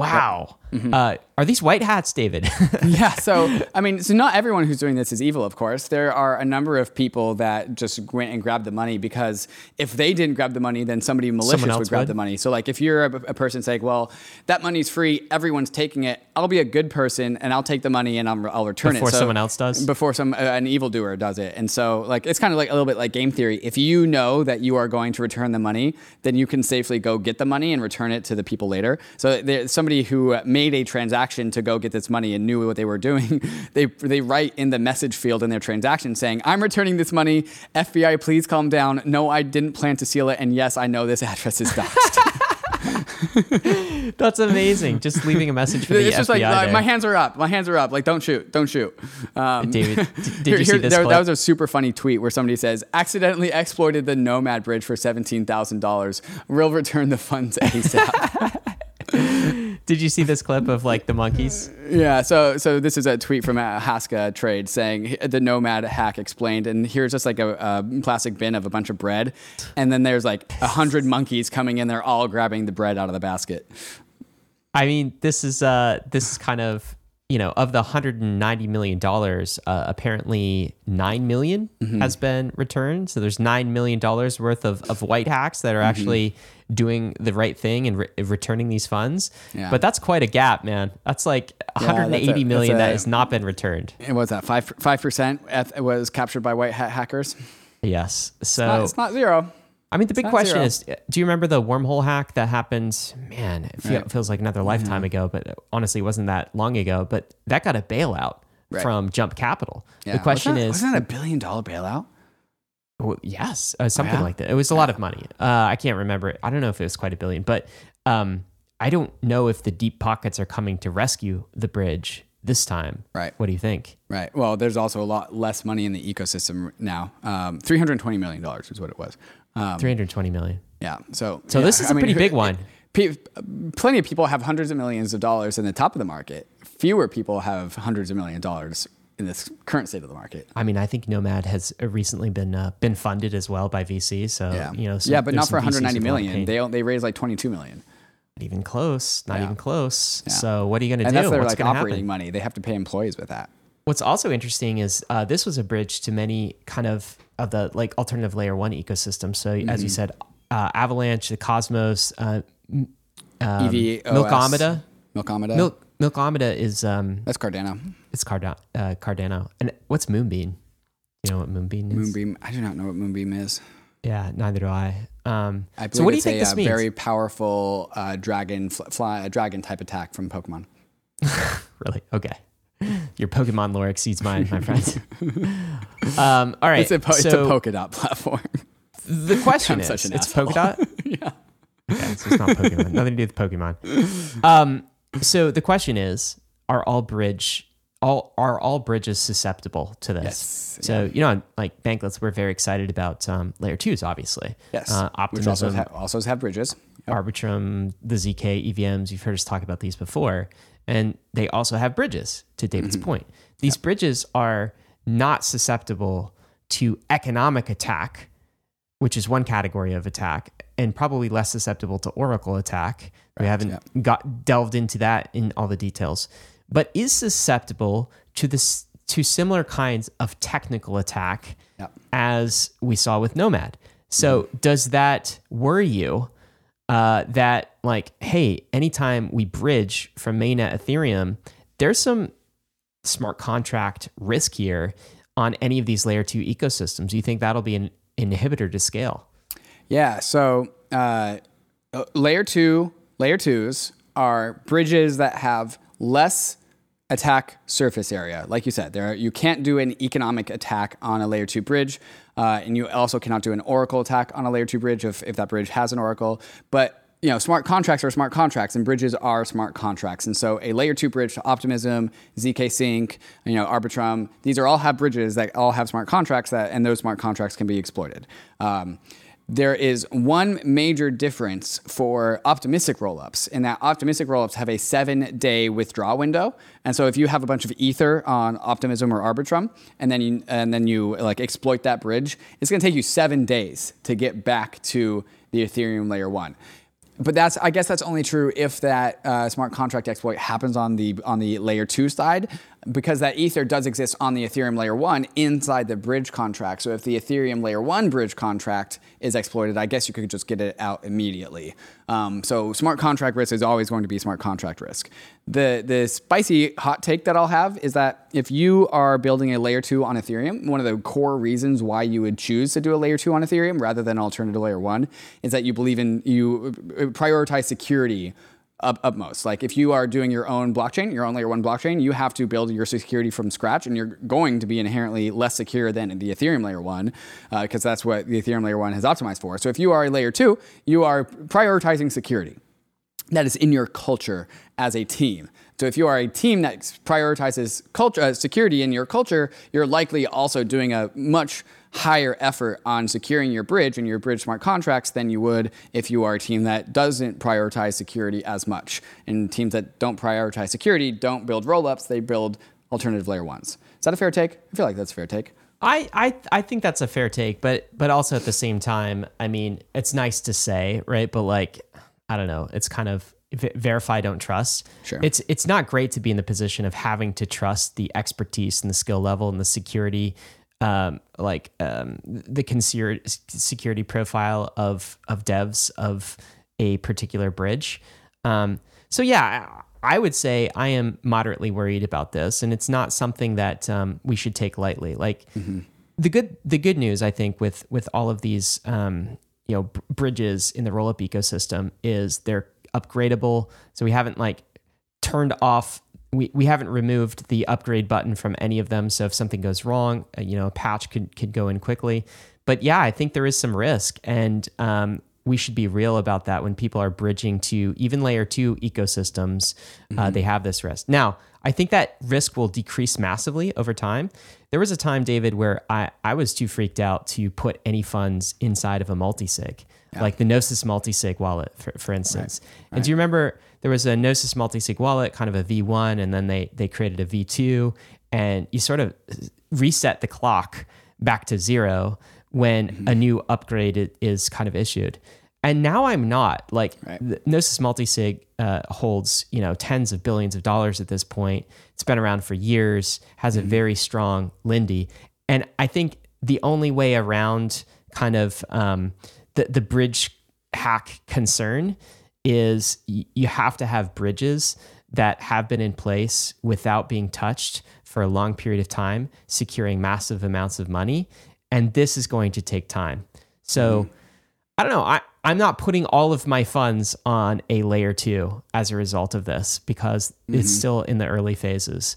Wow. Uh, are these white hats, David? yeah. So, I mean, so not everyone who's doing this is evil, of course. There are a number of people that just went and grabbed the money because if they didn't grab the money, then somebody malicious would grab would. the money. So, like, if you're a, a person saying, well, that money's free, everyone's taking it, I'll be a good person and I'll take the money and I'll, I'll return Before it. So- someone else does? Before some uh, an evildoer does it. And so, like, it's kind of like a little bit like game theory. If you know that you are going to return the money, then you can safely go get the money and return it to the people later. So, there's somebody who made a transaction to go get this money and knew what they were doing. They they write in the message field in their transaction saying, "I'm returning this money. FBI, please calm down. No, I didn't plan to steal it, and yes, I know this address is doxed." That's amazing. Just leaving a message for the it's FBI just like my hands are up. My hands are up. Like don't shoot, don't shoot. Um, David, did Here- you see this there-? That was a super funny tweet where somebody says, "Accidentally exploited the Nomad Bridge for seventeen thousand dollars. Will return the funds ASAP." Did you see this clip of like the monkeys? yeah. So, so this is a tweet from uh, Haska Trade saying the Nomad hack explained, and here's just like a, a plastic bin of a bunch of bread, and then there's like a hundred monkeys coming in. They're all grabbing the bread out of the basket. I mean, this is uh, this is kind of you know of the 190 million dollars. Uh, apparently, nine million Mm-hmm. has been returned. So there's nine million dollars worth of, of white hacks that are Mm-hmm. actually doing the right thing and re- returning these funds. Yeah. But that's quite a gap, man. That's like that's a- 180 million that's that has not been returned. And what's that? Five five percent was captured by white hat hackers. Yes. So Uh, it's not zero. I mean, the big question zero. is: Do you remember the wormhole hack that happened? Man, it feel, Right. Mm-hmm. feels like another lifetime ago, but honestly, it wasn't that long ago. But that got a bailout Right. from Jump Capital. Yeah. The question wasn't that, is, wasn't that a billion dollar bailout? well, yes, uh, something Yeah? like that. It was a lot of money. Uh, I can't remember it. I don't know if it was quite a billion, but um, I don't know if the deep pockets are coming to rescue the bridge this time. Right. What do you think? Right. Well, there's also a lot less money in the ecosystem now. Um, Three hundred twenty million dollars is what it was. Um, 320 million. yeah. So. So yeah, this is a a pretty big one. plenty of people have hundreds of millions of dollars in the top of the market. Fewer people have hundreds of million dollars in this current state of the market. I mean, I think Nomad has recently been uh, been funded as well by VC. So Yeah. you know, some- yeah, but not for some VCs 190 with a lot of million. They they raised like 22 million. Not even close. Not Yeah. even close. So what are you going to do? that's their What's like operating happen? money. They have to pay employees with that. What's also interesting is uh, this was a bridge to many kind of of the like alternative layer one ecosystem. So as Mm-hmm. you said, uh, Avalanche, the Cosmos, uh, um, EV, Milkomeda. Milkomeda. Milk Milkomeda is um That's Cardano. it's Cardano, uh, Cardano. And what's Moonbeam? You know what Moonbeam is? Moonbeam. I do not know what Moonbeam is. Yeah, neither do I. Um, I so what do you think a this uh, means? very powerful uh, dragon fl- fly, a dragon type attack from Pokemon. Really? Okay. Your Pokemon lore exceeds mine, my friend. um, all right. It's a, po- it's a so Polkadot platform. the question I'm is, it's asshole. polka dot. yeah. Okay, so it's not Pokemon. Nothing to do with Pokemon. Um, so the question is: Are all bridge all are all bridges susceptible to this? Yes, So you know, like Bankless, we're very excited about um, layer twos, obviously. Yes. Uh, Which also Optimism, ha- also have bridges. Arbitrum, the ZK EVMs. You've heard us talk about these before, and they also have bridges. To David's mm-hmm. point, these bridges are not susceptible to economic attack, which is one category of attack, and probably less susceptible to Oracle attack. we haven't yeah. got delved into that in all the details, but is susceptible to this to similar kinds of technical attack Yep. as we saw with Nomad. So mm-hmm. does that worry you? Uh, that like, hey, anytime we bridge from mainnet Ethereum, there's some smart contract risk here on any of these layer two ecosystems? Do you think that'll be an inhibitor to scale? Yeah. So uh, uh, layer two, layer twos are bridges that have less attack surface area. Like you said, there you can't do an economic attack on a layer two bridge, uh, and you also cannot do an oracle attack on a layer two bridge if, if that bridge has an oracle. But you know, smart contracts are smart contracts, and bridges are smart contracts. And so, a layer two bridge to Optimism, zkSync, you know, Arbitrum, these are all have bridges that all have smart contracts that, and those smart contracts can be exploited. Um, there is one major difference for optimistic rollups in that optimistic rollups have a seven day withdrawal window. And so if you have a bunch of ether on Optimism or Arbitrum and then you and then you like exploit that bridge, it's gonna take you seven days to get back to the Ethereum layer one but that's I guess that's only true if that uh, smart contract exploit happens on the on the layer two side because that ether does exist on the Ethereum layer one inside the bridge contract. So if the Ethereum layer one bridge contract is exploited, I guess you could just get it out immediately. Um, so smart contract risk is always going to be smart contract risk. The the spicy hot take that I'll have is that if you are building a layer two on Ethereum, one of the core reasons why you would choose to do a layer two on Ethereum rather than alternative layer one is that you believe in you prioritize security up, upmost. Like if you are doing your own blockchain, your own layer one blockchain, you have to build your security from scratch, and you're going to be inherently less secure than the Ethereum layer one, because uh, that's what the Ethereum layer one has optimized for. So if you are a layer two, you are prioritizing security. That is in your culture as a team. So if you are a team that prioritizes culture, uh, security in your culture, you're likely also doing a much higher effort on securing your bridge and your bridge smart contracts than you would if you are a team that doesn't prioritize security as much. And teams that don't prioritize security don't build rollups, they build alternative layer ones. Is that a fair take? I feel like that's a fair take. I, I I think that's a fair take, but but also at the same time, I mean, it's nice to say, right? But like, I don't know, it's kind of verify don't trust sure it's it's not great to be in the position of having to trust the expertise and the skill level and the security um, like um, the security profile of of devs of a particular bridge. Um, so yeah, I would say I am moderately worried about this, and it's not something that um, we should take lightly. Like mm-hmm. the good the good news, I think, with with all of these um, you know b- bridges in the rollup ecosystem is they're upgradable. So we haven't like turned off we, we haven't removed the upgrade button from any of them. So if something goes wrong, uh, you know, a patch could, could go in quickly. But yeah, I think there is some risk. And um, we should be real about that when people are bridging to even layer two ecosystems. Uh, mm-hmm. Uh, they have this risk. Now, I think that risk will decrease massively over time. There was a time, David, where I, I was too freaked out to put any funds inside of a multisig, yeah. like the Gnosis multisig wallet, for, for instance. Right. And right. do you remember there was a Gnosis multisig wallet, kind of a V1, and then they they created a V2, and you sort of reset the clock back to zero when mm-hmm. a new upgrade is kind of issued. And now I'm not like right. Gnosis multisig uh, holds you know tens of billions of dollars at this point. It's been around for years, has mm-hmm. a very strong Lindy, and I think the only way around kind of um, the the bridge hack concern is you have to have bridges that have been in place without being touched for a long period of time, securing massive amounts of money. And this is going to take time. So mm-hmm. I don't know. I, I'm not putting all of my funds on a layer two as a result of this because mm-hmm. it's still in the early phases.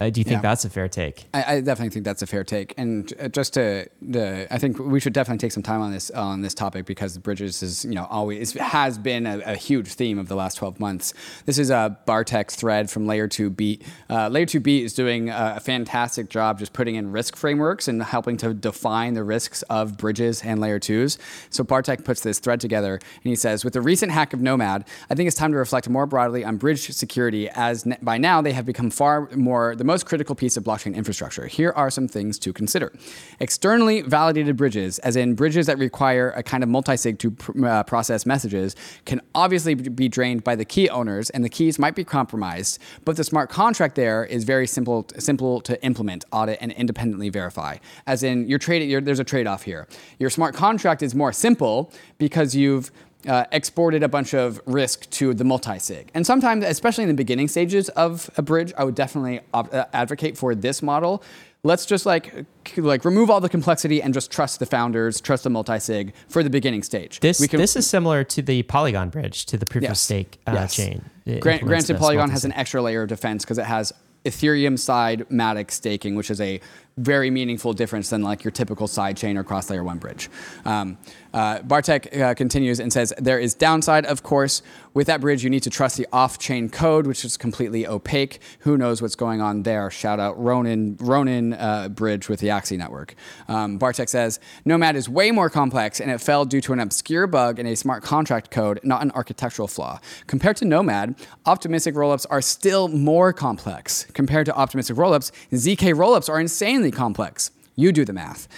Uh, do you think yeah. that's a fair take? I, I, definitely think that's a fair take. And uh, just to, the, I think we should definitely take some time on this on this topic because bridges is you know always has been a, a huge theme of the last twelve months. This is a Bartek's thread from Layer Two Beat. Uh, Layer Two Beat is doing a fantastic job just putting in risk frameworks and helping to define the risks of bridges and Layer Twos. So Bartek puts this thread together and he says, with the recent hack of Nomad, I think it's time to reflect more broadly on bridge security as by now they have become far more the most critical piece of blockchain infrastructure. Here are some things to consider. Externally validated bridges, as in bridges that require a kind of multisig to pr- uh, process messages, can obviously be drained by the key owners, and the keys might be compromised. But the smart contract there is very simple, simple to implement, audit, and independently verify. As in, you're trading. There's a trade-off here. Your smart contract is more simple because you've uh, exported a bunch of risk to the multi-sig. And sometimes, especially in the beginning stages of a bridge, I would definitely op- uh, advocate for this model. Let's just like like remove all the complexity and just trust the founders, trust the multi-sig for the beginning stage. This can- this is similar to the Polygon bridge, to the proof of stake uh, Yes. chain. Grant, granted, Polygon has multi-sig. an extra layer of defense because it has Ethereum side Matic staking, which is a very meaningful difference than like your typical sidechain or cross layer one bridge. Um, uh, Bartek uh, continues and says there is downside, of course. With that bridge, you need to trust the off-chain code, which is completely opaque. Who knows what's going on there? Shout out Ronin Ronin uh, bridge with the Axie network. Um, Bartek says Nomad is way more complex, and it fell due to an obscure bug in a smart contract code, not an architectural flaw. Compared to Nomad, optimistic rollups are still more complex. Compared to optimistic rollups, ZK rollups are insanely complex. You do the math.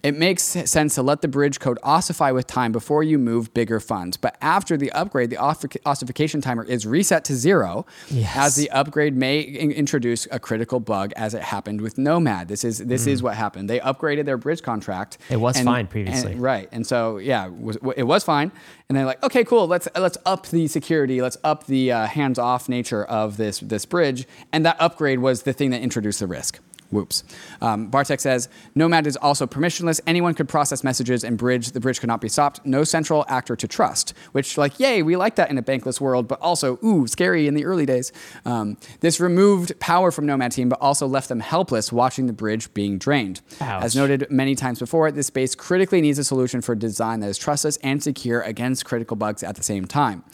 It makes sense to let the bridge code ossify with time before you move bigger funds. But after the upgrade, the ossification timer is reset to zero, Yes. as the upgrade may in- introduce a critical bug, as it happened with Nomad. This is this is what happened. They upgraded their bridge contract. Mm. It was and- fine and- previously. right? And so yeah, it was, it was fine. And they're like, okay, cool. Let's let's up the security. Let's up the uh, hands-off nature of this this bridge. And that upgrade was the thing that introduced the risk. Whoops. Um, Bartek says Nomad is also permissionless. Anyone could process messages and bridge. The bridge could not be stopped. No central actor to trust. Which, like, yay, we like that in a bankless world, but also, ooh, scary in the early days. Um, this removed power from Nomad team, but also left them helpless watching the bridge being drained. Ouch. As noted many times before, this space critically needs a solution for design that is trustless and secure against critical bugs at the same time.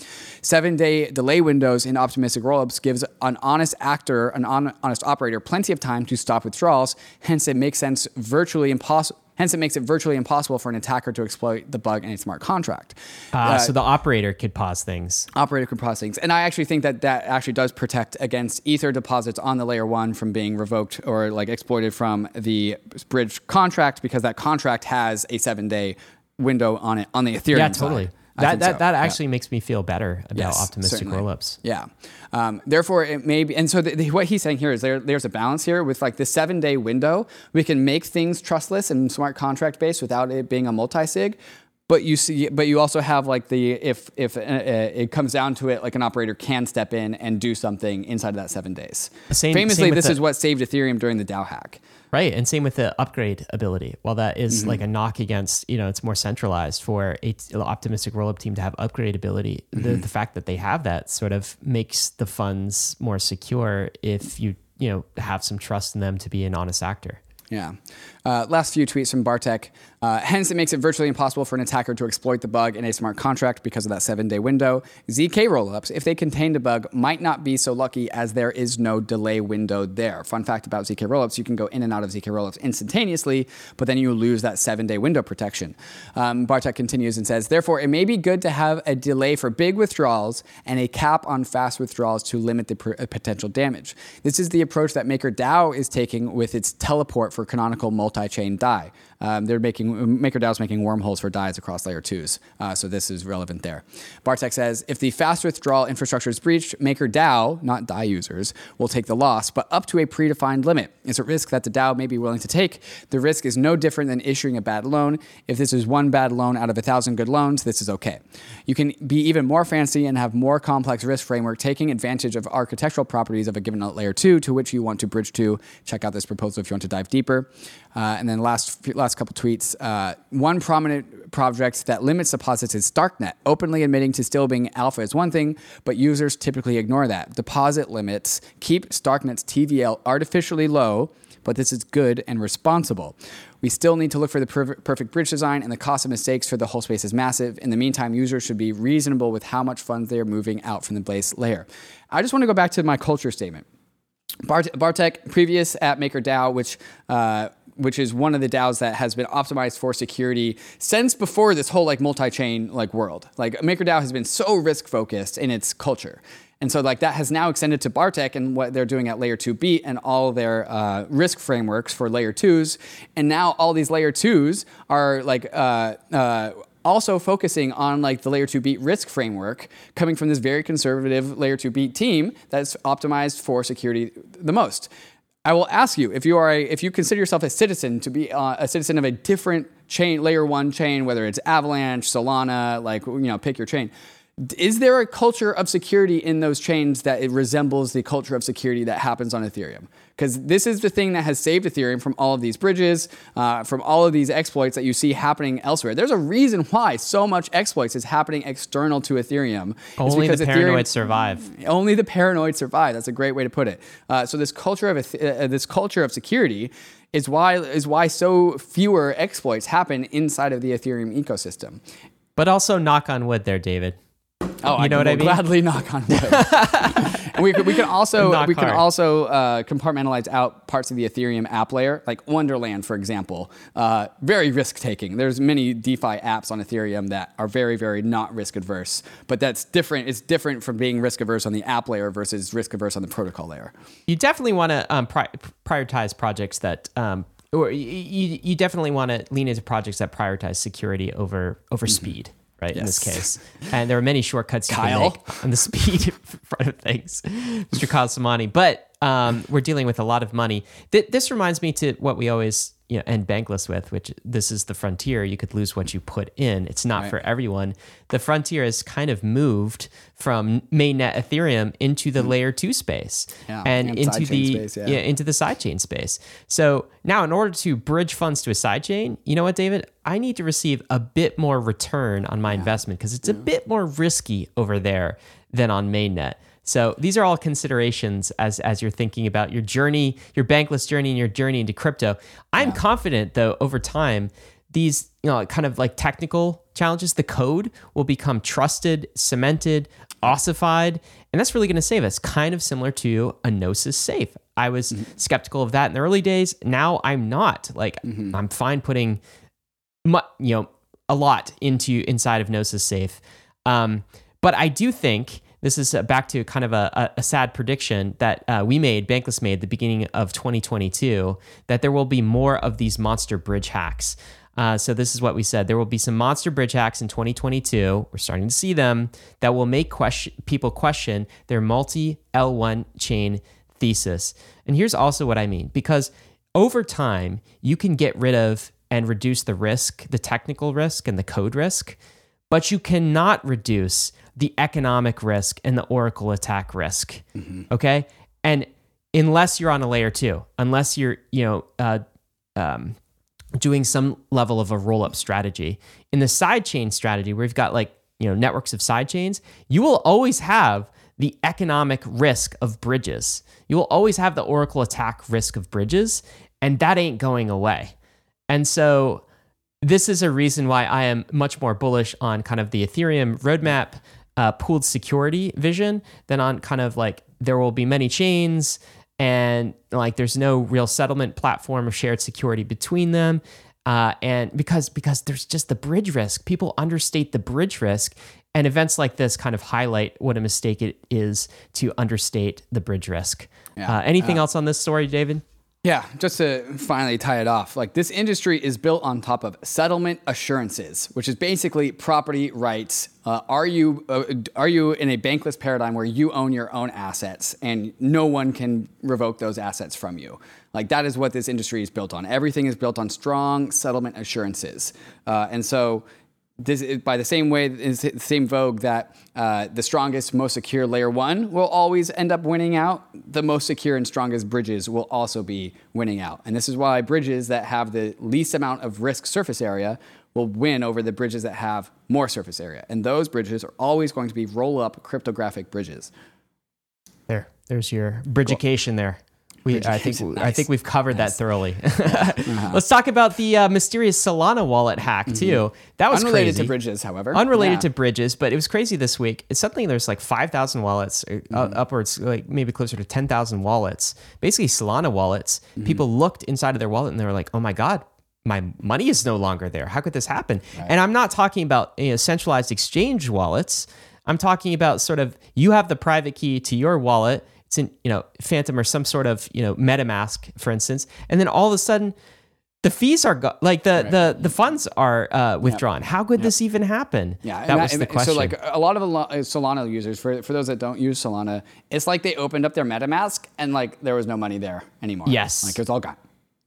Seven day delay windows in optimistic rollups gives an honest actor, an hon- honest operator, plenty of time to stop withdrawals. Hence, it makes sense virtually impossible. Hence, it makes it virtually impossible for an attacker to exploit the bug in a smart contract. Uh, so the operator could pause things. Operator could pause things. And I actually think that that actually does protect against Ether deposits on the layer one from being revoked or like exploited from the bridge contract because that contract has a seven day window on it on the Ethereum Yeah, totally. I That that so. that Yeah. actually makes me feel better about Yes, optimistic certainly. rollups. Yeah. Um, therefore, it may be, and so the, the, what he's saying here is there, there's a balance here with like the seven day window. We can make things trustless and smart contract based without it being a multi sig. But you see, but you also have like the if if uh, uh, it comes down to it, like an operator can step in and do something inside of that seven days. Same- Famously, same this the- is what saved Ethereum during the DAO hack. Right, and same with the upgrade ability. While that is Mm-hmm. like a knock against, you know, it's more centralized for a t- optimistic rollup team to have upgrade ability. Mm-hmm. The, the fact that they have that sort of makes the funds more secure if you, you know, have some trust in them to be an honest actor. Yeah. Uh, last few tweets from Bartek. Uh, hence, it makes it virtually impossible for an attacker to exploit the bug in a smart contract because of that seven day window. ZK rollups, if they contained a bug, might not be so lucky as there is no delay window there. Fun fact about ZK rollups you can go in and out of ZK rollups instantaneously, but then you lose that seven day window protection. Um, Bartek continues and says, therefore, it may be good to have a delay for big withdrawals and a cap on fast withdrawals to limit the pr- uh, potential damage. This is the approach that MakerDAO is taking with its teleport for canonical multi-chain DAI. Um, they're making MakerDAO is making wormholes for DAIs across layer twos, uh, so this is relevant there. Bartek says if the fast withdrawal infrastructure is breached, MakerDAO, not DAI users, will take the loss, but up to a predefined limit. It's a risk that the DAO may be willing to take. The risk is no different than issuing a bad loan. If this is one bad loan out of a thousand good loans, this is okay. You can be even more fancy and have more complex risk framework, taking advantage of architectural properties of a given layer two to which you want to bridge to. Check out this proposal if you want to dive deeper. Uh, and then last last couple tweets. Uh, one prominent project that limits deposits is Starknet. Openly admitting to still being alpha is one thing, but users typically ignore that. Deposit limits keep Starknet's TVL artificially low, but this is good and responsible. We still need to look for the per- perfect bridge design, and the cost of mistakes for the whole space is massive. In the meantime, users should be reasonable with how much funds they are moving out from the base layer. I just want to go back to my culture statement. Bart- Bartek, previous at MakerDAO, which uh, which is one of the DAOs that has been optimized for security since before this whole like multi-chain like world. Like MakerDAO has been so risk focused in its culture. And so like that has now extended to Bartek and what they're doing at layer 2B and all their uh, risk frameworks for layer 2s. And now all these layer 2s are like uh, uh, also focusing on like the layer 2 beat risk framework coming from this very conservative layer 2 beat team that's optimized for security the most. I will ask you if you are a, if you consider yourself a citizen to be uh, a citizen of a different chain layer one chain, whether it's Avalanche, Solana, like you know, pick your chain. Is there a culture of security in those chains that it resembles the culture of security that happens on Ethereum? Because this is the thing that has saved Ethereum from all of these bridges, uh, from all of these exploits that you see happening elsewhere. There's a reason why so much exploits is happening external to Ethereum. Only the paranoid survive. only the paranoid survive. That's a great way to put it. Uh, so this culture of uh, this culture of security is why is why so fewer exploits happen inside of the Ethereum ecosystem. But also knock on wood there, David. Oh, You know what I mean? Gladly knock on wood. and we we can also Knock we can hard. also uh, compartmentalize out parts of the Ethereum app layer, like Wonderland, for example. Uh, very risk taking. There's many DeFi apps on Ethereum that are very very not risk adverse, but that's different. It's different from being risk averse on the app layer versus risk averse on the protocol layer. you definitely want to um, pri- prioritize projects that um, or you, you, you definitely want to lean into projects that prioritize security over over speed right in this case. And there are many shortcuts you Kyle. can make on the speed front of things mr kyle samani but um, we're dealing with a lot of money. Th- this reminds me to what we always you know end bankless with which this is the frontier you could lose what you put in it's not for everyone the frontier has kind of moved from mainnet ethereum into the hmm. layer 2 space Yeah, and, and into the space, yeah. into the sidechain space. So now, in order to bridge funds to a sidechain, you know what, David? I need to receive a bit more return on my investment because it's a bit more risky over there than on mainnet. So these are all considerations as as you're thinking about your journey, your bankless journey, and your journey into crypto. I'm confident, though, over time, these you know kind of like technical challenges, the code will become trusted, cemented, ossified, and that's really going to save us. Kind of similar to a Gnosis safe. I was skeptical of that in the early days. Now I'm not. Like I'm fine putting, mu- you know, a lot into inside of Gnosis safe. Um, but I do think this is uh, back to kind of a, a, sad prediction that uh, we made, Bankless made, the beginning of 2022, that there will be more of these monster bridge hacks. Uh, so this is what we said: there will be some monster bridge hacks in 2022. We're starting to see them that will make question, people question their multi L1 chain thesis. And here's also what I mean: because over time, you can get rid of and reduce the risk, the technical risk, and the code risk but you cannot reduce the economic risk and the Oracle attack risk. Okay, and unless you're on a layer two, unless you're you know uh, um, doing some level of a roll up strategy in the sidechain strategy, where you've got like you know networks of sidechains, you will always have the economic risk of bridges. You will always have the Oracle attack risk of bridges, and that ain't going away. And so this is a reason why I am much more bullish on kind of the Ethereum roadmap, uh, pooled security vision than on kind of like there will be many chains and like there's no real settlement platform or shared security between them. Uh, and because because there's just the bridge risk, people understate the bridge risk, and events like this kind of highlight what a mistake it is to understate the bridge risk. Yeah. Uh, anything else on this story, David? Yeah, just to finally tie it off, like this industry is built on top of settlement assurances, which is basically property rights. Uh, are you uh, are you in a bankless paradigm where you own your own assets and no one can revoke those assets from you? Like that is what this industry is built on. Everything is built on strong settlement assurances, uh, and so this by the same way the same vogue that uh, the strongest most secure layer one will always end up winning out? The most secure and strongest bridges will also be winning out. And this is why bridges that have the least amount of risk surface area will win over the bridges that have more surface area. And those bridges are always going to be roll up cryptographic bridges. There, there's your bridgication there. We, I think Bridgication, I think we've covered that thoroughly. Let's talk about the uh, mysterious Solana wallet hack too. That was unrelated crazy. to bridges however Unrelated Yeah. to bridges, but it was crazy this week. It's something there's like 5,000 wallets, uh, Mm-hmm. upwards, like maybe closer to 10,000 wallets, basically Solana wallets. Mm-hmm. People looked inside of their wallet and they were like, oh my God, my money is no longer there. How could this happen? And I'm not talking about you know, centralized exchange wallets. I'm talking about sort of you have the private key to your wallet. It's in, you know, Phantom or some sort of, you know, MetaMask, for instance. And then all of a sudden, the fees are go- like the the the funds are uh, withdrawn. How could this even happen? Yeah, that and was the question. So like a lot of Solana users, for for those that don't use Solana, it's like they opened up their MetaMask and like there was no money there anymore. Yes. like it was all gone.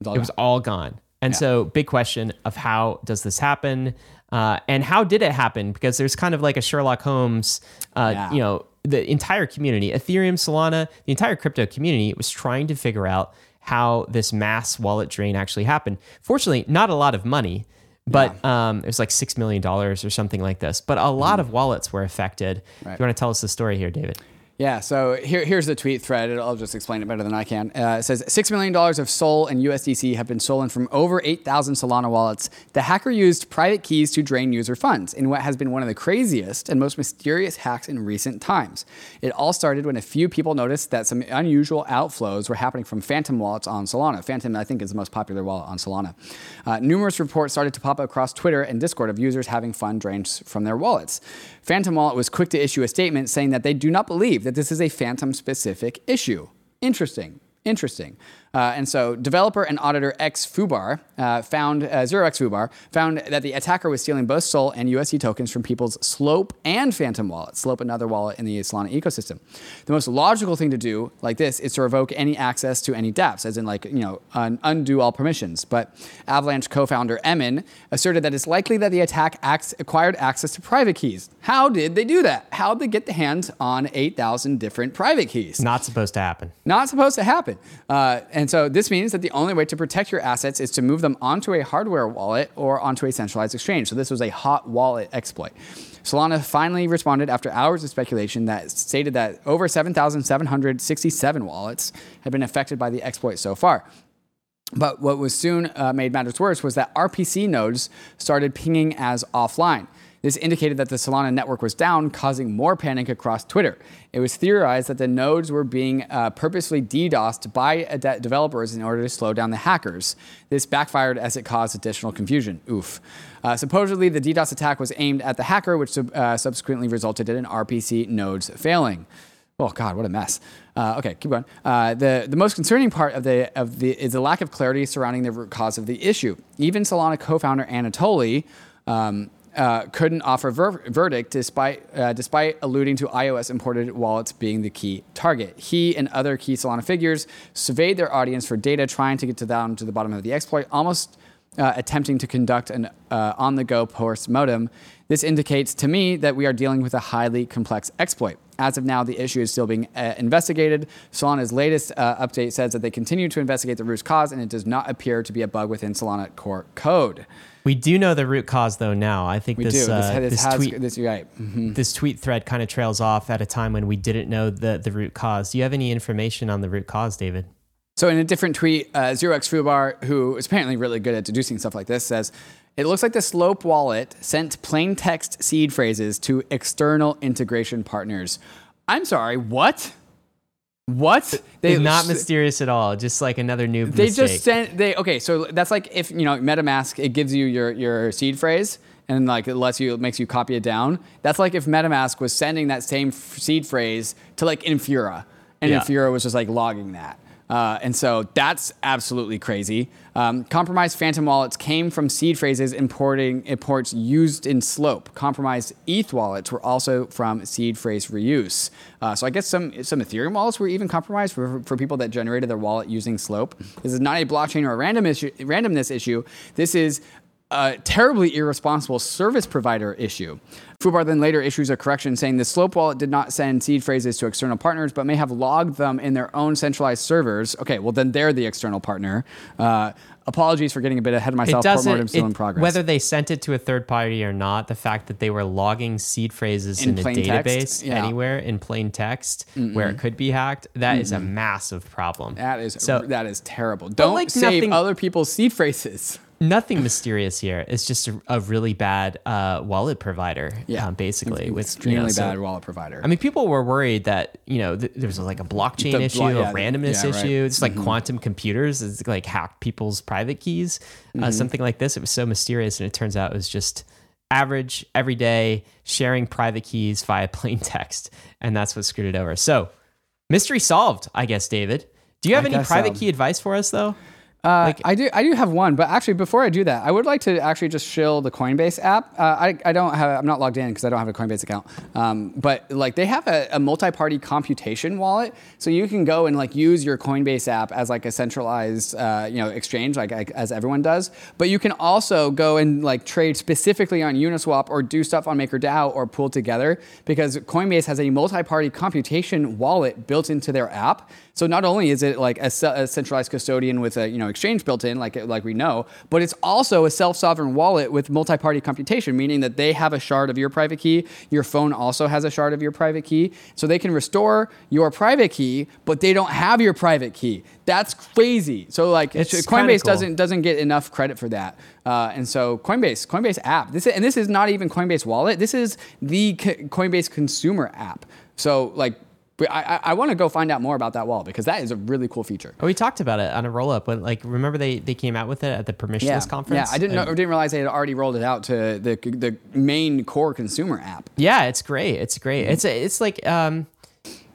It was all it was all gone. And so, big question of how does this happen? Uh, and how did it happen? Because there's kind of like a Sherlock Holmes, uh, Yeah. you know, the entire community, Ethereum, Solana, the entire crypto community was trying to figure out how this mass wallet drain actually happened. Fortunately, not a lot of money, but um, it was like $6 million or something like this. But a lot of wallets were affected. Do you want to tell us the story here, David? Yeah, so here, here's the tweet thread. I'll just explain it better than I can. Uh, it says $6 million of SOL and USDC have been stolen from over 8,000 Solana wallets. The hacker used private keys to drain user funds in what has been one of the craziest and most mysterious hacks in recent times. It all started when a few people noticed that some unusual outflows were happening from Phantom wallets on Solana. Phantom, I think, is the most popular wallet on Solana. Uh, numerous reports started to pop up across Twitter and Discord of users having fund drained from their wallets. Phantom Wallet was quick to issue a statement saying that they do not believe that this is a Phantom specific issue. Interesting. Interesting. Uh, and so, developer and auditor X Foobar uh, found uh, Zero X Foobar found that the attacker was stealing both Sol and USD tokens from people's Slope and Phantom wallets. Slope, another wallet in the Solana ecosystem. The most logical thing to do, like this, is to revoke any access to any dApps, as in like you know un- undo all permissions. But Avalanche co-founder Emin asserted that it's likely that the attack acts, acquired access to private keys. How did they do that? How did they get the hands on 8,000 different private keys? Not supposed to happen. Not supposed to happen. Uh, and so this means that the only way to protect your assets is to move them onto a hardware wallet or onto a centralized exchange. So this was a hot wallet exploit. Solana finally responded after hours of speculation that stated that over 7,767 wallets had been affected by the exploit so far. But what was soon uh, made matters worse was that RPC nodes started pinging as offline. This indicated that the Solana network was down, causing more panic across Twitter. It was theorized that the nodes were being uh, purposely DDoSed by de- developers in order to slow down the hackers. This backfired as it caused additional confusion. Oof. Uh, supposedly, the DDoS attack was aimed at the hacker, which sub- uh, subsequently resulted in RPC nodes failing. Oh God, what a mess. Uh, okay, keep going. Uh, the the most concerning part of the of the is the lack of clarity surrounding the root cause of the issue. Even Solana co-founder Anatoly. Um, uh, couldn't offer ver- verdict despite uh, despite alluding to iOS imported wallets being the key target. He and other key Solana figures surveyed their audience for data, trying to get to down to the bottom of the exploit, almost uh, attempting to conduct an uh, on-the-go post modem. This indicates to me that we are dealing with a highly complex exploit. As of now, the issue is still being uh, investigated. Solana's latest uh, update says that they continue to investigate the root cause, and it does not appear to be a bug within Solana core code. We do know the root cause though now. I think We this, do. uh, this, this, has, tweet this, right. Mhm. this tweet thread kind of trails off at a time when we didn't know the the root cause. Do you have any information on the root cause, David? So in a different tweet, uh, Zero X Foobar, who is apparently really good at deducing stuff like this, says, "It looks like the Slope wallet sent plain text seed phrases to external integration partners." I'm sorry, what? What? They are not mysterious at all. Just like another new They mistake. just sent they okay. So that's like if you know MetaMask, it gives you your your seed phrase and like it lets you it makes you copy it down. That's like if MetaMask was sending that same f- seed phrase to like Infura, and Yeah. Infura was just like logging that. Uh, and so that's absolutely crazy. Um, compromised phantom wallets came from seed phrases importing imports used in Slope. Compromised ETH wallets were also from seed phrase reuse. Uh, so I guess some some Ethereum wallets were even compromised for, for people that generated their wallet using Slope. This is not a blockchain or a random issue, randomness issue. This is a terribly irresponsible service provider issue. Foobar then later issues a correction saying the Slope wallet did not send seed phrases to external partners, but may have logged them in their own centralized servers. Okay, well then they're the external partner. Uh, apologies for getting a bit ahead of myself. Mortem doesn't. still it- in progress. Whether they sent it to a third party or not, the fact that they were logging seed phrases In in, a database? Yeah. anywhere in plain text where it could be hacked, that is a massive problem. that is so that is terrible. Don't like save nothing- other people's seed phrases. Nothing mysterious here. It's just a, a really bad uh, wallet provider. um, basically with you know, extremely so- bad wallet provider. I mean, people were worried that you know th- there was like a blockchain The issue, blo- a randomness yeah, right. Mm-hmm. issue. It's like quantum computers. It's like hacked people's private keys, Mm-hmm. uh, something like this. It was so mysterious, and it turns out it was just average, everyday sharing private keys via plain text, and that's what screwed it over. So, mystery solved, I guess. David, do you have I any private key advice for us though? Uh, I do. I do have one, but actually, before I do that, I would like to actually just shill the Coinbase app. Uh, I, I don't have. I'm not logged in because I don't have a Coinbase account. Um, but like they have a, a, multi-party computation wallet, so you can go and like use your Coinbase app as like a centralized uh, you know exchange, like, like, as everyone does. But you can also go and like trade specifically on Uniswap or do stuff on MakerDAO or pool together because Coinbase has a multi-party computation wallet built into their app. So not only is it like a, a, centralized custodian with a you know exchange built in, like like we know, but it's also a self-sovereign wallet with multi-party computation, meaning that they have a shard of your private key. Your phone also has a shard of your private key, so they can restore your private key, but they don't have your private key. That's crazy. So like it's Coinbase cool. doesn't doesn't get enough credit for that. Uh, and so Coinbase, Coinbase app. This is, and this is not even Coinbase wallet. This is the Coinbase consumer app. So like but I, I want to go find out more about that wall because that is a really cool feature. Oh, we talked about it on a roll up when like remember they, they came out with it at the permissionless yeah. conference. Yeah, I didn't know, I didn't realize they had already rolled it out to the the main core consumer app. Yeah, it's great. It's great. It's it's like um,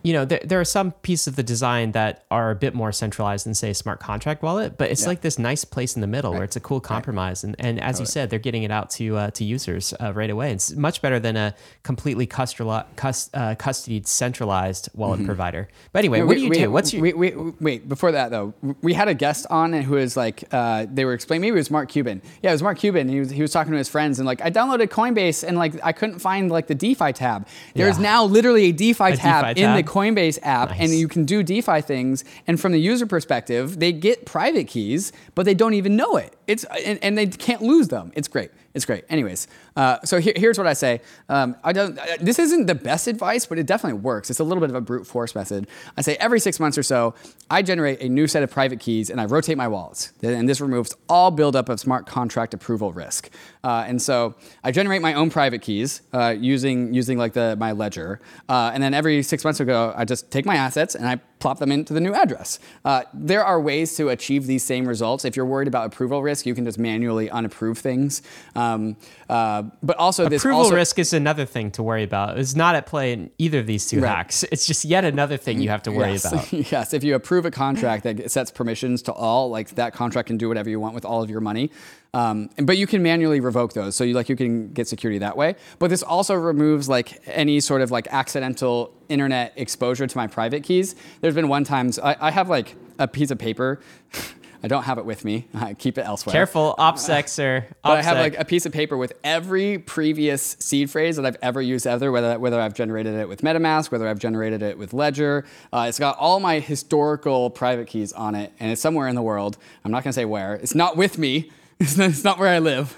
you know, there, there are some pieces of the design that are a bit more centralized than say a smart contract wallet, but it's yeah. like this nice place in the middle right. where it's a cool compromise. Right. And, and as totally. you said, they're getting it out to uh, to users uh, right away. It's much better than a completely custodied, uh, custodied centralized wallet mm-hmm. provider. But anyway, what do you we, do? What's your wait, wait, wait, before that though, we had a guest on who was like, uh, they were explaining, maybe it was Mark Cuban. Yeah, it was Mark Cuban. He was, he was talking to his friends and like, I downloaded Coinbase and like, I couldn't find like the DeFi tab. There's yeah. now literally a DeFi, a tab, DeFi tab in the Coinbase app nice. and you can do DeFi things. And from the user perspective, they get private keys, but they don't even know it. It's and, and they can't lose them. It's great. It's great. Anyways, uh, so here, here's what I say. Um, I don't. Uh, this isn't the best advice, but it definitely works. It's a little bit of a brute force method. I say every six months or so, I generate a new set of private keys and I rotate my wallets. And this removes all buildup of smart contract approval risk. Uh, and so I generate my own private keys uh, using using like the my ledger. Uh, and then every six months ago, I just take my assets and I plop them into the new address. Uh, there are ways to achieve these same results. If you're worried about approval risk, you can just manually unapprove things. Um, uh, but also, this approval also, risk is another thing to worry about. It's not at play in either of these two right. hacks. It's just yet another thing you have to worry yes. about. yes, if you approve a contract that sets permissions to all, like that contract can do whatever you want with all of your money. Um, but you can manually revoke those, so you like you can get security that way. But this also removes like any sort of like accidental internet exposure to my private keys. There's been one times I, I have like a piece of paper. I don't have it with me. I keep it elsewhere. Careful, OPSEC, sir. OPSEC. But I have like a piece of paper with every previous seed phrase that I've ever used ever, whether whether I've generated it with MetaMask, whether I've generated it with Ledger. Uh, it's got all my historical private keys on it, and it's somewhere in the world. I'm not gonna say where. It's not with me. It's not, where I live,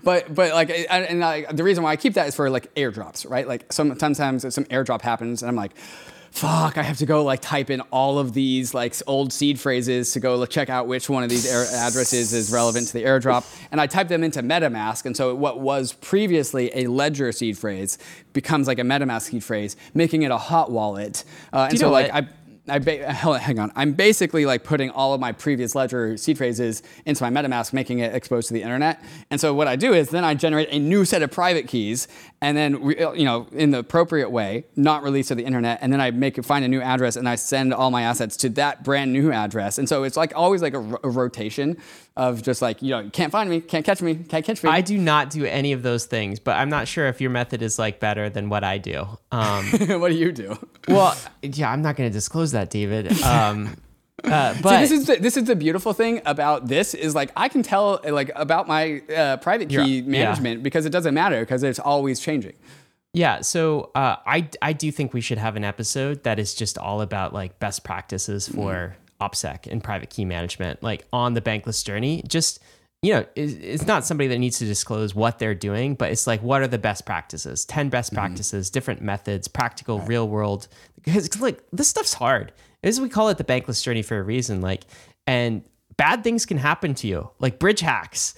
but but like and I, the reason why I keep that is for like airdrops, right? Like sometimes some airdrop happens, and I'm like, fuck, I have to go like type in all of these like old seed phrases to go check out which one of these addresses is relevant to the airdrop. And I type them into MetaMask. And so what was previously a Ledger seed phrase becomes like a MetaMask seed phrase, making it a hot wallet. Uh, and so like I I ba- hang on. I'm basically like putting all of my previous ledger seed phrases into my MetaMask, making it exposed to the internet. And so what I do is then I generate a new set of private keys, and then uh, you know in the appropriate way, not released to the internet. And then I make find a new address, and I send all my assets to that brand new address. And so it's like always like a, a rotation of just like you know you can't find me, can't catch me, can't catch me. I do not do any of those things, but I'm not sure if your method is like better than what I do. Um, what do you do? Well, yeah, I'm not going to disclose that, David. Um, uh, but See, this is the, this is the beautiful thing about this is like I can tell like about my uh, private key management yeah. because it doesn't matter because it's always changing. Yeah, so uh, I I do think we should have an episode that is just all about like best practices for mm. OPSEC and private key management, like on the bankless journey. Just you know, it's not somebody that needs to disclose what they're doing, but it's like, what are the best practices? 10 best mm-hmm. practices, different methods, practical, right. real world. Because, like, this stuff's hard. As we call it the bankless journey for a reason. Like, and bad things can happen to you, like bridge hacks,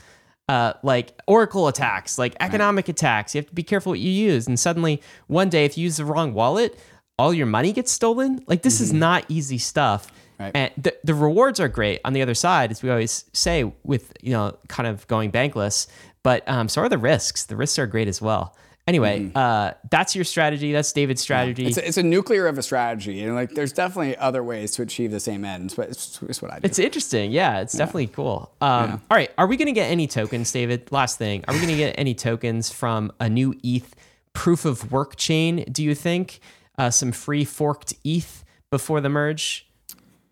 uh, like Oracle attacks, like economic right. attacks. You have to be careful what you use. And suddenly, one day, if you use the wrong wallet, all your money gets stolen. Like, this mm-hmm. is not easy stuff. Right. And the, the rewards are great on the other side, as we always say, with you know kind of going bankless. But um, so are the risks. The risks are great as well. Anyway, uh, that's your strategy. That's David's strategy. It's a, it's a nuclear of a strategy, and like there's definitely other ways to achieve the same ends, but it's, it's what I do. It's interesting. Yeah, it's definitely cool. Um, All right. Are we going to get any tokens, David? Last thing. Are we going to get any tokens from a new ETH proof of work chain, do you think? Uh, some free forked ETH before the merge?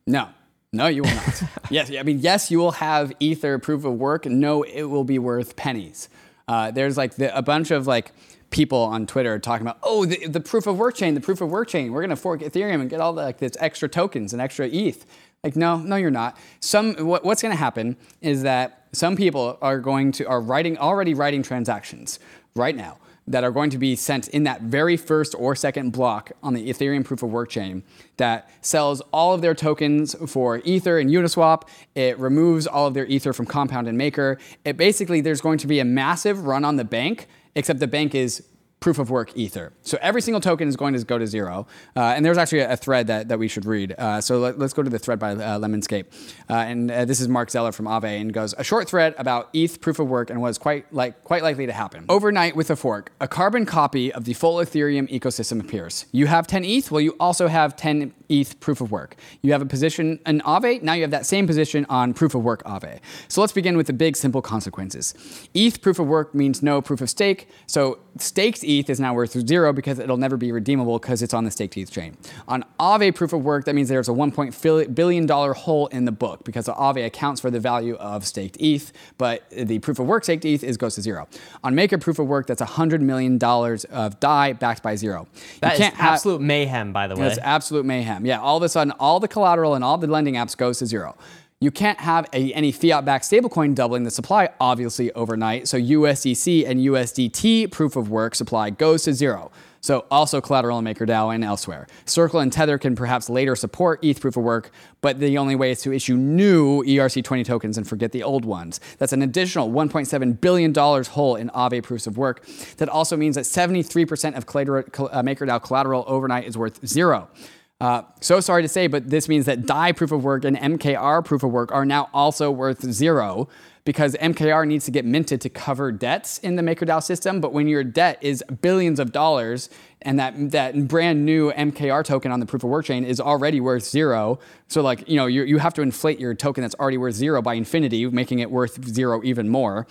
No. No, you will not. yes, I mean, yes, you will have Ether proof of work. No, it will be worth pennies. Uh, there's like the, a bunch of like people on Twitter talking about, oh, the, the proof of work chain, the proof of work chain. We're gonna fork Ethereum and get all the, like this extra tokens and extra ETH. Like, no, no, you're not. Some what, what's gonna happen is that some people are going to are writing already writing transactions right now that are going to be sent in that very first or second block on the Ethereum proof of work chain that sells all of their tokens for Ether and Uniswap. It removes all of their Ether from Compound and Maker. It basically, there's going to be a massive run on the bank, except the bank is proof of work ether. So every single token is going to go to zero. Uh, and there's actually a, thread that, that we should read. Uh, so let, us go to the thread by uh, Lemiscate. Uh, and uh, this is Marc Zeller from Aave and goes, a short thread about ETH proof of work and was quite, like, quite likely to happen. Overnight with a fork, a carbon copy of the full Ethereum ecosystem appears. You have 10 ETH, well, you also have 10 ETH proof of work. You have a position in Aave, now you have that same position on proof of work Aave. So let's begin with the big simple consequences. ETH proof of work means no proof of stake. So staked ETH is now worth zero because it'll never be redeemable because it's on the staked ETH chain. On Aave proof of work, that means there's a $1 billion hole in the book because Aave accounts for the value of staked ETH, but the proof of work staked ETH is goes to zero. On Maker proof of work, that's $100 million of DAI backed by zero. That you can't is absolute have, mayhem, by the way. That's absolute mayhem. Yeah, all of a sudden, all the collateral and all the lending apps goes to zero. You can't have a, any fiat-backed stablecoin doubling the supply, obviously, overnight. So USDC and USDT proof of work supply goes to zero. So also collateral in MakerDAO and elsewhere. Circle and Tether can perhaps later support ETH proof of work, but the only way is to issue new ERC20 tokens and forget the old ones. That's an additional $1.7 billion hole in Aave proofs of work. That also means that 73% of uh, MakerDAO collateral overnight is worth zero. Uh, so sorry to say, but this means that DAI proof of work and MKR proof of work are now also worth zero because MKR needs to get minted to cover debts in the MakerDAO system. But when your debt is billions of dollars and that, that brand new MKR token on the proof of work chain is already worth zero, so like, you know, you, you have to inflate your token that's already worth zero by infinity, making it worth zero even more.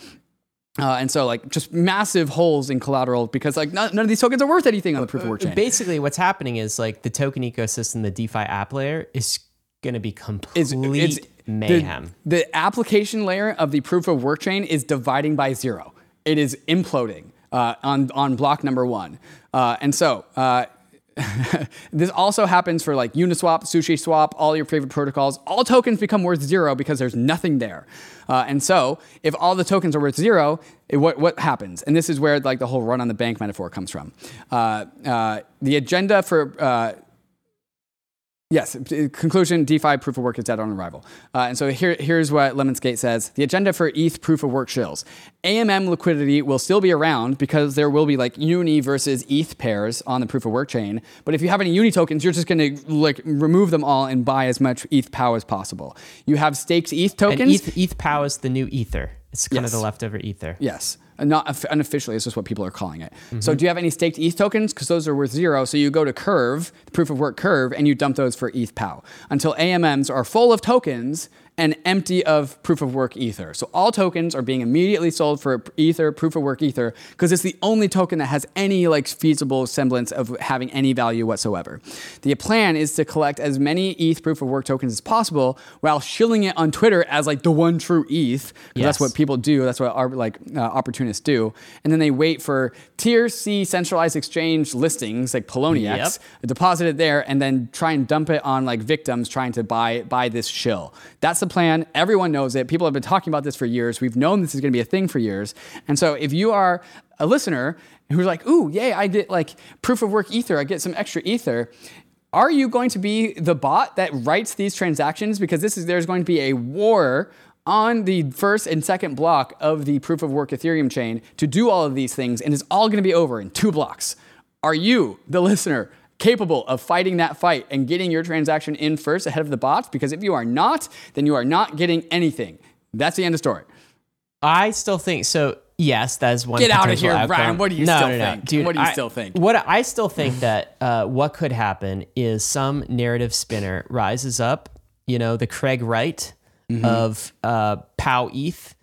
Uh, and so, like, just massive holes in collateral because, like, none, none, of these tokens are worth anything on the proof of work chain. Basically, what's happening is like the token ecosystem, the DeFi app layer, is going to be complete it's, it's, mayhem. The, the, application layer of the proof of work chain is dividing by zero. It is imploding uh, on on block number one. Uh, and so, uh, this also happens for like Uniswap, SushiSwap, all your favorite protocols. All tokens become worth zero because there's nothing there. Uh, and so, if all the tokens are worth zero, it, what, what happens? And this is where like the whole run on the bank metaphor comes from. Uh, uh, the agenda for uh, Yes, conclusion DeFi proof of work is dead on arrival. Uh, and so here, here's what Lemiscate says The agenda for ETH proof of work shills. AMM liquidity will still be around because there will be like Uni versus ETH pairs on the proof of work chain. But if you have any Uni tokens, you're just going to like remove them all and buy as much ETH POW as possible. You have staked ETH tokens. And ETH, ETH POW is the new Ether. It's kind yes. of the leftover Ether. Yes not unofficially, it's just what people are calling it. Mm-hmm. So, do you have any staked ETH tokens? Because those are worth zero. So, you go to Curve, the proof of work Curve, and you dump those for ETH POW until AMMs are full of tokens and empty of proof of work ether. So all tokens are being immediately sold for ether, proof of work ether, because it's the only token that has any like feasible semblance of having any value whatsoever. The plan is to collect as many ETH proof of work tokens as possible while shilling it on Twitter as like the one true ETH, because yes. that's what people do. That's what our like uh, opportunists do. And then they wait for tier C centralized exchange listings like Poloniex, yep. deposit it there, and then try and dump it on like victims trying to buy buy this shill. That's the plan. Everyone knows it. People have been talking about this for years. We've known this is going to be a thing for years. And so if you are a listener who's like, ooh, yay, I get like proof of work ether, I get some extra ether. Are you going to be the bot that writes these transactions? Because this is there's going to be a war on the first and second block of the proof of work Ethereum chain to do all of these things, and it's all going to be over in two blocks. Are you, the listener, capable of fighting that fight and getting your transaction in first ahead of the bots? Because if you are not, then you are not getting anything. That's the end of story. I still think so. Yes, that is one. Get out of here, outcome. Ryan. What do you no, still no, no. think? Dude, What do you I- still think? What I still think that uh, what could happen is some narrative spinner rises up. You know, the Craig Wright Mm-hmm. of uh, Pow ETH,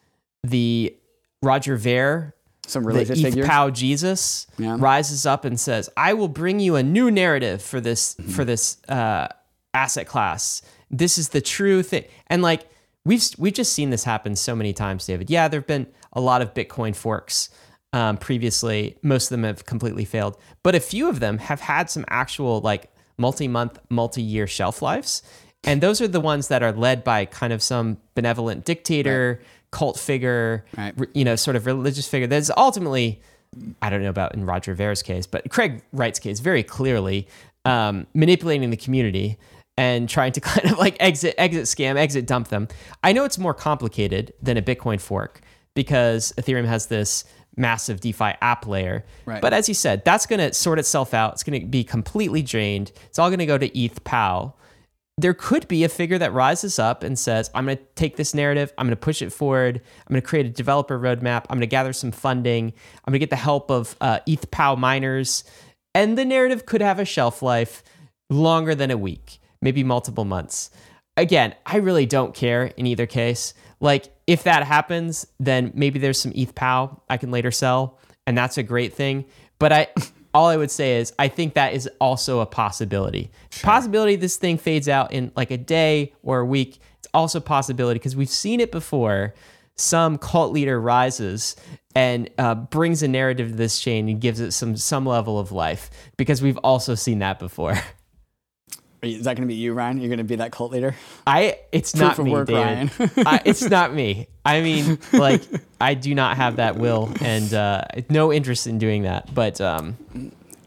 the Roger Ver, Some the religious ETH figure. Pow Jesus Yeah. rises up and says, "I will bring you a new narrative for this Mm-hmm. for this uh, asset class. This is the true thing." And like we've we've just seen this happen so many times, David. Yeah, there've been a lot of Bitcoin forks um, previously. Most of them have completely failed, but a few of them have had some actual like multi-month, multi-year shelf lives. And those are the ones that are led by kind of some benevolent dictator, cult figure, Right. you know, sort of religious figure that's ultimately, I don't know about in Roger Ver's case, but Craig Wright's case, very clearly um, manipulating the community and trying to kind of like exit, exit scam, exit dump them. I know it's more complicated than a Bitcoin fork because Ethereum has this massive DeFi app layer. Right. But as you said, that's going to sort itself out. It's going to be completely drained. It's all going to go to ETH POW there could be a figure that rises up and says, I'm going to take this narrative, I'm going to push it forward, I'm going to create a developer roadmap, I'm going to gather some funding, I'm going to get the help of uh, ETH POW miners, and the narrative could have a shelf life longer than a week, maybe multiple months. Again, I really don't care in either case. Like, if that happens, then maybe there's some ETH POW I can later sell, and that's a great thing. But I, all I would say is, I think that is also a possibility. Possibility this thing fades out in like a day or a week. It's also a possibility because we've seen it before. Some cult leader rises and uh, brings a narrative to this chain and gives it some some level of life because we've also seen that before. Is that going to be you, Ryan? You're going to be that cult leader? I it's not me, work. Ryan. I, it's not me. I mean, like I do not have that will and uh, no interest in doing that. But um,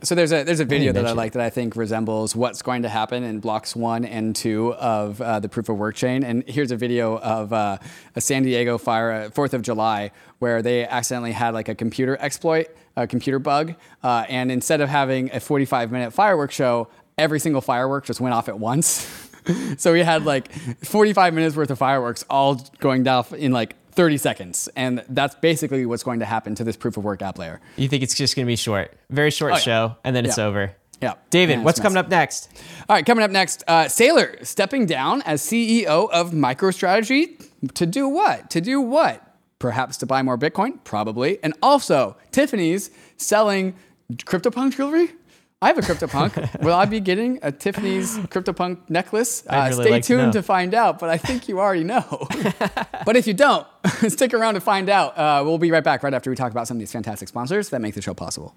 So there's a there's a video that I like that I think resembles what's going to happen in blocks one and two of uh, the proof of work chain. And here's a video of uh, a San Diego fire, uh, Fourth of July, where they accidentally had like a computer exploit, a computer bug, uh, and instead of having a 45 minute fireworks show, every single firework just went off at once. so we had like 45 minutes worth of fireworks all going off in like 30 seconds, and that's basically what's going to happen to this proof of work app layer. you think it's just going to be short, very short Oh, yeah. show, and then it's Yeah. over. Yeah. David, what's coming up next? All right, coming up next, uh, Saylor stepping down as CEO of MicroStrategy to do what? To do what? Perhaps to buy more Bitcoin, probably. And also, Tiffany's selling CryptoPunk jewelry. I have a CryptoPunk. Will I be getting a Tiffany's CryptoPunk necklace? Uh, really stay like tuned know. to find out, but I think you already know. but if you don't, stick around to find out. Uh, we'll be right back right after we talk about some of these fantastic sponsors that make the show possible.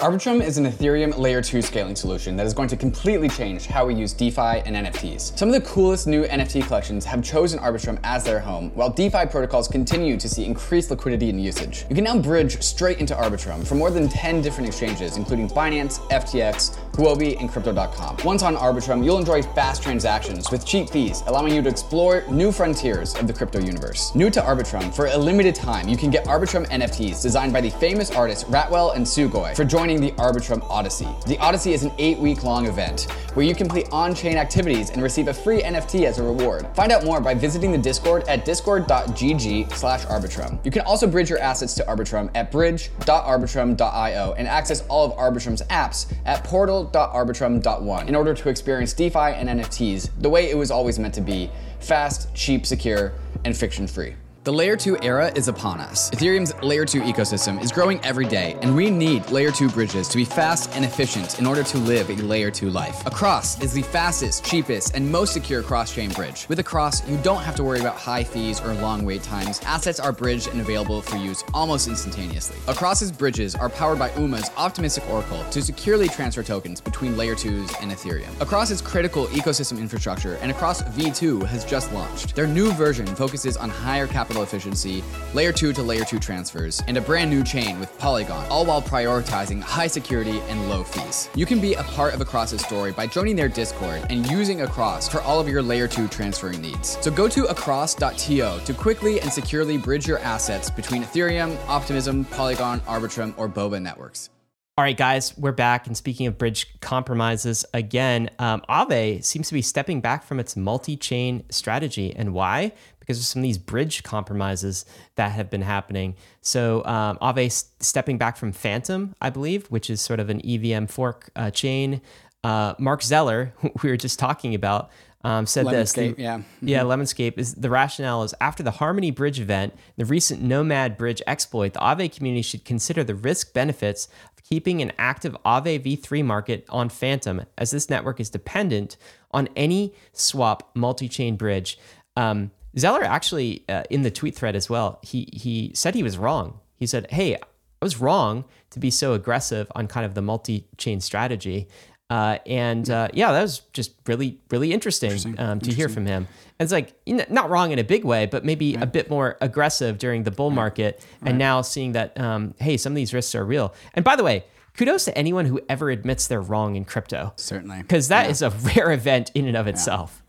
Arbitrum is an Ethereum Layer 2 scaling solution that is going to completely change how we use DeFi and NFTs. Some of the coolest new NFT collections have chosen Arbitrum as their home, while DeFi protocols continue to see increased liquidity and usage. You can now bridge straight into Arbitrum from more than 10 different exchanges, including Binance, FTX, Huobi, and Crypto.com. Once on Arbitrum, you'll enjoy fast transactions with cheap fees, allowing you to explore new frontiers of the crypto universe. New to Arbitrum, for a limited time, you can get Arbitrum NFTs designed by the famous artists Ratwell and Sugoi for joining the Arbitrum Odyssey. The Odyssey is an eight week long event where you complete on chain activities and receive a free NFT as a reward. Find out more by visiting the Discord at discord.gg slash Arbitrum. You can also bridge your assets to Arbitrum at bridge.arbitrum.io and access all of Arbitrum's apps at portal.arbitrum.one in order to experience DeFi and NFTs the way it was always meant to be fast, cheap, secure, and friction free. The Layer 2 era is upon us. Ethereum's Layer 2 ecosystem is growing every day, and we need Layer 2 bridges to be fast and efficient in order to live a Layer 2 life. Across is the fastest, cheapest, and most secure cross-chain bridge. With Across, you don't have to worry about high fees or long wait times. Assets are bridged and available for use almost instantaneously. Across's bridges are powered by UMA's optimistic oracle to securely transfer tokens between Layer 2s and Ethereum. Across is critical ecosystem infrastructure, and Across V2 has just launched. Their new version focuses on higher capital efficiency, layer 2 to layer 2 transfers, and a brand new chain with Polygon, all while prioritizing high security and low fees. You can be a part of Across's story by joining their Discord and using Across for all of your layer 2 transferring needs. So go to across.to to quickly and securely bridge your assets between Ethereum, Optimism, Polygon, Arbitrum, or Boba networks. All right, guys, we're back. And speaking of bridge compromises, again, um, Aave seems to be stepping back from its multi chain strategy. And why? Because of some of these bridge compromises that have been happening. So, um, Aave stepping back from Fantom, I believe, which is sort of an EVM fork uh, chain. Uh, Marc Zeller, who we were just talking about, um, said this. Lemiscate, the- yeah. yeah, Lemiscate is the rationale is after the Harmony Bridge event, the recent Nomad Bridge exploit, the Aave community should consider the risk benefits of keeping an active Aave v3 market on Fantom, as this network is dependent on any swap multi-chain bridge. Um, Zeller actually uh, in the tweet thread as well, he he said he was wrong. He said, "Hey, I was wrong to be so aggressive on kind of the multi-chain strategy." Uh, and uh, yeah, that was just really, really interesting, um, to hear from him. And it's like you know, not wrong in a big way, but maybe a bit more aggressive during the bull market. And now seeing that, um, hey, some of these risks are real. And by the way, kudos to anyone who ever admits they're wrong in crypto, Certainly. because that is a rare event in and of itself. Yeah,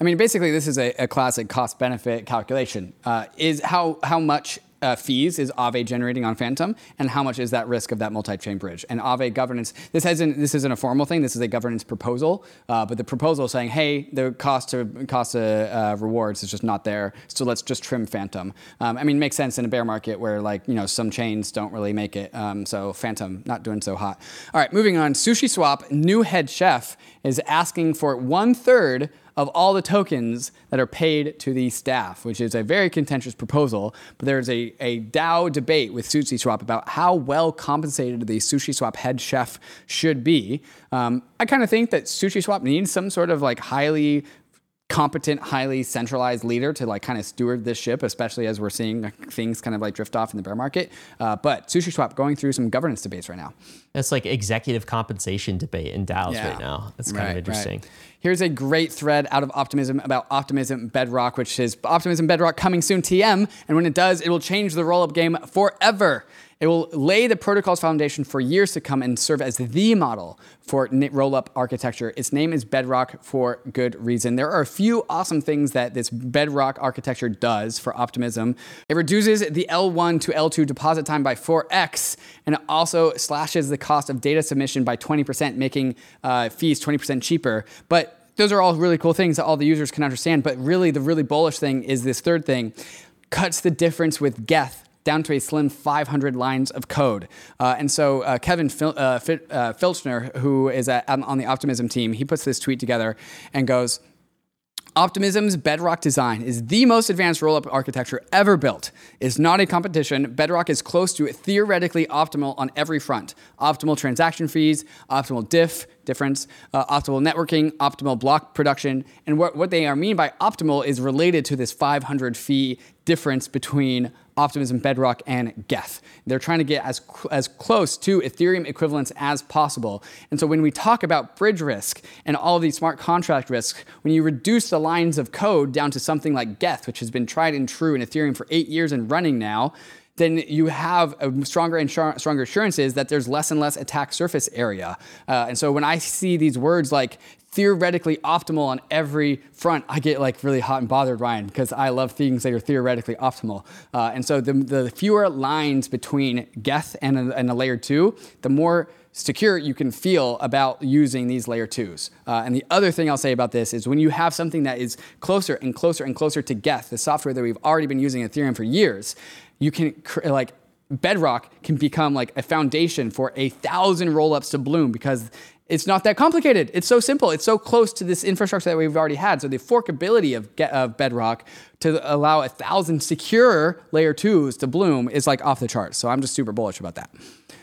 I mean, basically, this is a, a classic cost benefit calculation. Uh, is how how much uh, fees is Aave generating on Fantom, and how much is that risk of that multi-chain bridge? And Aave governance. This hasn't. This isn't a formal thing. This is a governance proposal. Uh, but the proposal saying, hey, the cost to cost to uh, rewards is just not there. So let's just trim Fantom. Um, I mean, makes sense in a bear market where like you know some chains don't really make it. Um, so Fantom not doing so hot. All right, moving on. Sushi Swap new head chef is asking for one third of all the tokens that are paid to the staff, which is a very contentious proposal. But there's a, a DAO debate with SushiSwap about how well compensated the SushiSwap head chef should be. Um, I kind of think that SushiSwap needs some sort of like highly competent, highly centralized leader to like kind of steward this ship, especially as we're seeing things kind of like drift off in the bear market. Uh, but SushiSwap going through some governance debates right now. It's like executive compensation debate in DAOs Yeah. right now. That's kind of interesting. Here's a great thread out of Optimism about Optimism Bedrock, which is Optimism Bedrock coming soon TM. And when it does, it will change the roll up game forever. It will lay the protocol's foundation for years to come and serve as the model for roll up architecture. Its name is Bedrock for good reason. There are a few awesome things that this Bedrock architecture does for Optimism. It reduces the L1 to L2 deposit time by 4x, and it also slashes the cost of data submission by 20%, making uh, fees 20% cheaper. But those are all really cool things that all the users can understand. But really, the really bullish thing is this third thing cuts the difference with Geth down to a slim 500 lines of code. Uh, and so uh, Kevin Fil- uh, uh, Fichter, who is at, on the Optimism team, he puts this tweet together and goes, Optimism's Bedrock design is the most advanced rollup architecture ever built. It's not a competition. Bedrock is close to theoretically optimal on every front. Optimal transaction fees, optimal diff, difference, uh, optimal networking, optimal block production. And what, what they are mean by optimal is related to this 500 fee difference between Optimism Bedrock and Geth. They're trying to get as, as close to Ethereum equivalents as possible. And so when we talk about bridge risk and all of these smart contract risks, when you reduce the lines of code down to something like Geth, which has been tried and true in Ethereum for eight years and running now, then you have stronger and stronger assurances that there's less and less attack surface area. Uh, and so when I see these words like theoretically optimal on every front, I get like really hot and bothered, Ryan, because I love things that are theoretically optimal. Uh, and so the, the fewer lines between Geth and a, and a layer two, the more secure you can feel about using these layer twos. Uh, and the other thing I'll say about this is when you have something that is closer and closer and closer to Geth, the software that we've already been using in Ethereum for years, you can cr- like Bedrock can become like a foundation for a thousand rollups to Bloom because it's not that complicated. It's so simple. It's so close to this infrastructure that we've already had. So the forkability of, of Bedrock to allow a thousand secure layer twos to Bloom is like off the charts. So I'm just super bullish about that.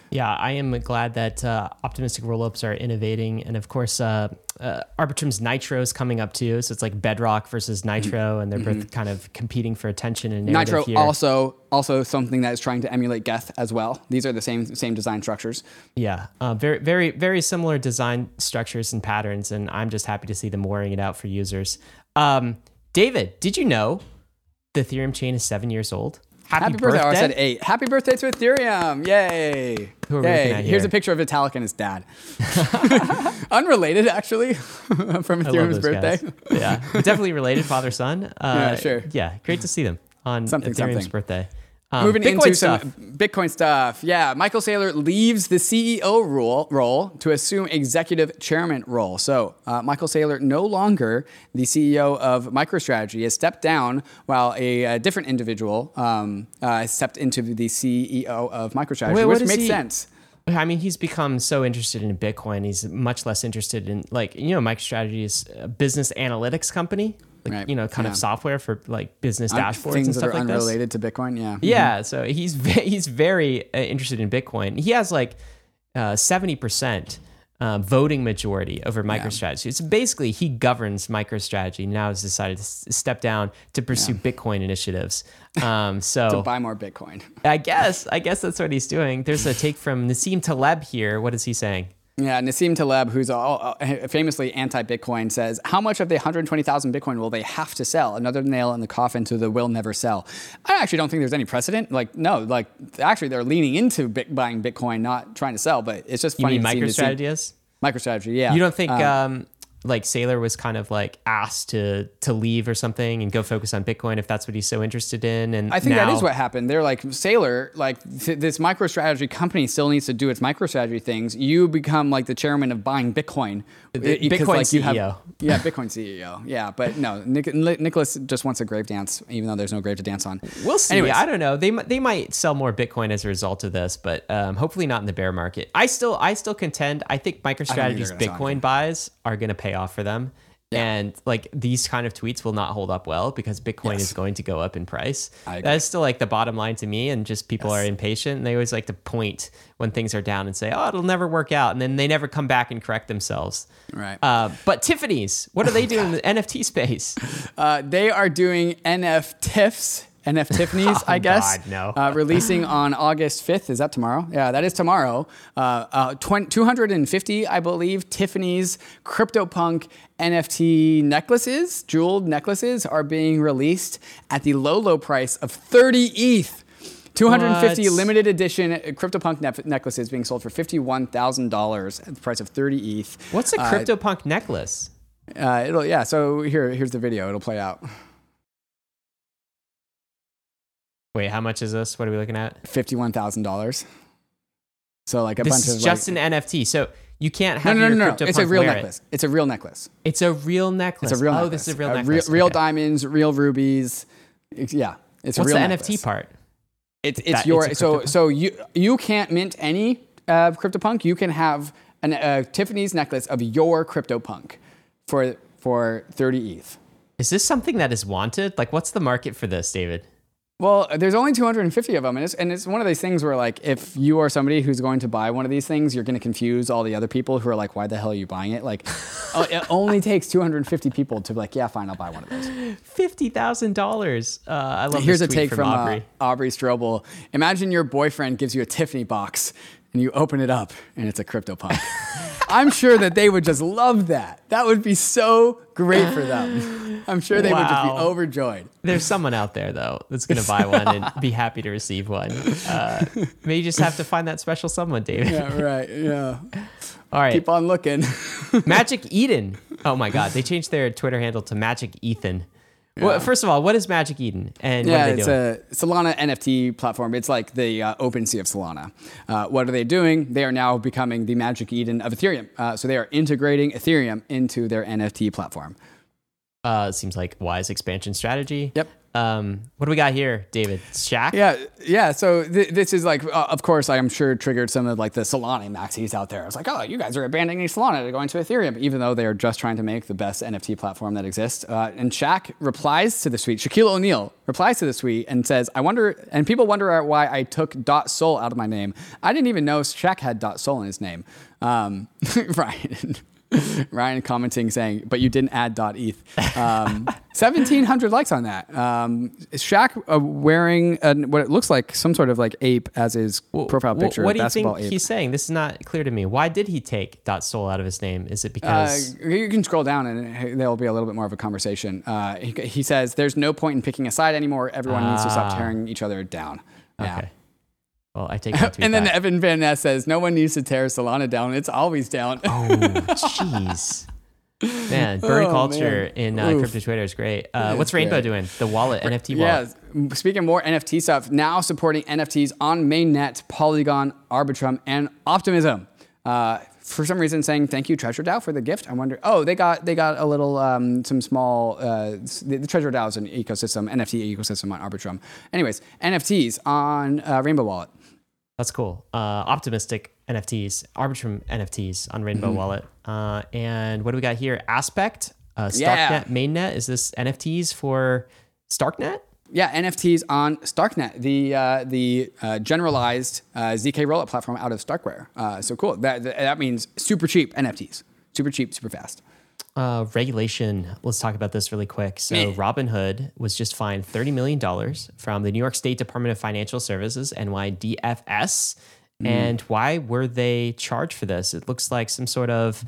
Yeah, I am glad that uh, optimistic rollups are innovating, and of course, uh, uh, Arbitrum's Nitro is coming up too. So it's like Bedrock versus Nitro, and they're both kind of competing for attention and Nitro here. also also something that is trying to emulate Geth as well. These are the same same design structures. Yeah, uh, very, very, very similar design structures and patterns, and I'm just happy to see them wearing it out for users. Um, David, did you know the Ethereum chain is seven years old? Happy, birthday! Oh, I said eight. Happy birthday to Ethereum! Yay! Who are Yay. at Here's a picture of Vitalik and his dad. Unrelated, actually, from Ethereum's birthday. guys. yeah, definitely related father son. Uh, Yeah, sure. Yeah, great to see them on Something, Ethereum's something. birthday. Um, Moving Bitcoin into stuff. some Bitcoin stuff. Yeah, Michael Saylor leaves the CEO role, role to assume executive chairman role. So uh, Michael Saylor, no longer the CEO of MicroStrategy, has stepped down while a, uh different individual um, uh, stepped into the CEO of MicroStrategy, Wait, what which makes he- sense. I mean, he's become so interested in Bitcoin. He's much less interested in like you know, MicroStrategy is a business analytics company, like Right. you know, kind Yeah. of software for like business Uh, dashboards Things and that stuff are like this. unrelated to Bitcoin. Yeah. Yeah, so he's he's very uh, interested in Bitcoin. He has like uh, seventy percent um, voting majority over MicroStrategy. It's basically he governs MicroStrategy. Now has decided to s- step down to pursue Bitcoin initiatives. Um, so to Buy more Bitcoin. I guess I guess that's what he's doing. There's a take from Nassim Taleb here. What is he saying? Yeah, Nassim Taleb, who's all, uh, famously anti-Bitcoin, says, "How much of the 120,000 Bitcoin will they have to sell? Another nail in the coffin to the will never sell." I actually don't think there's any precedent. Like, no, like actually they're leaning into bit, buying Bitcoin, not trying to sell. But it's just You funny. mean to see Nassim- MicroStrategy is? MicroStrategy, yeah. You don't think Um, um, like Saylor was kind of like asked to to leave or something and go focus on Bitcoin if that's what he's so interested in? And I think now, that is what happened. They're like Saylor, like th- this MicroStrategy company still needs to do its MicroStrategy things. You become like the chairman of buying Bitcoin. Because, Bitcoin like, you have- CEO. yeah, Bitcoin CEO. Yeah, but no, Nic- Nic- Nicholas just wants a grave dance, even though there's no grave to dance on. We'll see. Anyways. I don't know. They they might sell more Bitcoin as a result of this, but um, hopefully not in the bear market. I still I still contend. I think MicroStrategy's sell Bitcoin buys are going to pay off for them. And like these kind of tweets will not hold up well because Bitcoin Yes. is going to go up in price. That's still like the bottom line to me. And just people are impatient and they always like to point when things are down and say, "Oh, it'll never work out," and then they never come back and correct themselves. Right. Uh, but Tiffany's, what are they doing in the NFT space? Uh, they are doing NFTiffs. NF Tiffany's, I guess. Oh, God, no. Uh, releasing on August 5th. Is that tomorrow? Yeah, that is tomorrow. Uh, uh, 20, 250, I believe, Tiffany's CryptoPunk NFT necklaces, jeweled necklaces, are being released at the low, low price of 30 ETH. 250 What? limited edition CryptoPunk ne- necklaces being sold for $51,000 at the price of 30 ETH. What's a CryptoPunk necklace? Uh, it'll, yeah, so here, here's the video. It'll play out. Wait, how much is this? What are we looking at? fifty-one thousand dollars. So like a This bunch is of just like, an NFT. So you can't have no, no, no, no. It's a real necklace. It. It's a real necklace. It's a real necklace. It's a real oh, necklace. this is a real Uh, necklace. real Okay. diamonds, real rubies. It's, yeah, it's What's a the real NFT part? It's it's That- your it's so so you you can't mint any uh, CryptoPunk. You can have an uh, Tiffany's necklace of your CryptoPunk for for thirty ETH. Is this something that is wanted? Like, what's the market for this, David? Well, there's only 250 of them, and it's, and it's one of these things where, like, if you are somebody who's going to buy one of these things, you're going to confuse all the other people who are like, "Why the hell are you buying it?" Like, oh, it only takes 250 people to be like, "Yeah, fine, I'll buy one of those." Fifty thousand dollars. Uh, I love. Here's this a take from, from, uh, Aubrey. Aubrey Strobel. Imagine your boyfriend gives you a Tiffany box, and you open it up, and it's a crypto CryptoPunk. I'm sure that they would just love that. That would be so great for them. I'm sure they would just be overjoyed. There's someone out there though that's gonna buy one and be happy to receive one. Uh, maybe you just have to find that special someone, David. Yeah, right. Yeah. All right, Keep on looking. Magic Eden. Oh my God, they changed their Twitter handle to Magic Ethan. Well, first of all, what is Magic Eden, and Yeah, what are they it's doing? a Solana NFT platform. It's like the uh, OpenSea of Solana. Uh, what are they doing? They are now becoming the Magic Eden of Ethereum. Uh, so they are integrating Ethereum into their NFT platform. uh, seems like wise expansion strategy. Yep. Um, what do we got here, David? Shaq. Yeah, yeah. So th- this is like, uh, of course, I'm sure triggered some of like the Solana maxis out there. It's like, oh, you guys are abandoning Solana to go into Ethereum, even though they are just trying to make the best NFT platform that exists. Uh, and Shaq replies to the tweet. Shaquille O'Neal replies to the tweet and says, "I wonder," and people wonder why I took dot sol out of my name. I didn't even know Shaq had dot sol in his name. Um, Ryan. Ryan commenting saying, but you didn't add .eth. Um, 1,700 likes on that. Um, is Shaq uh, wearing an, what it looks like some sort of like ape as his profile Wh- picture, What do you think ape. he's saying? This is not clear to me. Why did he take dot sol out of his name? Is it Uh, because you can scroll down and there'll be a little bit more of a conversation. Uh, he, he says, there's no point in picking a side anymore. Everyone needs to stop Ah. tearing each other down. Yeah. okay? Well, I take that tweet And then back. Evan Van Ness says, no one needs to tear Solana down. It's always down. Oh, jeez. Man, bird Oh, culture man. in uh, crypto Twitter is great. Uh, what's Rainbow great. doing? The wallet, NFT wallet. Yeah. Speaking of more NFT stuff, now supporting NFTs on mainnet, Polygon, Arbitrum, and Optimism. Uh, for some reason, saying thank you, Treasure DAO, for the gift. I wonder. Oh, they got they got a little um, some small. Uh, the, the Treasure DAO is an ecosystem, NFT ecosystem on Arbitrum. Anyways, NFTs on uh, Rainbow Wallet. That's cool. Uh, optimistic NFTs, Arbitrum NFTs on Rainbow Mm-hmm. Wallet. Uh, and what do we got here? Aspect, uh, Starknet, Yeah. mainnet. Is this NFTs for Starknet? Yeah, NFTs on Starknet, the uh, the uh, generalized uh, zk rollup platform out of Starkware. Uh, so cool. That that means super cheap NFTs, super cheap, super fast. Uh, regulation. Let's talk about this really quick. So. Robinhood was just fined $30 million from the New York State Department of Financial Services, NYDFS. And why were they charged for this? It looks like some sort of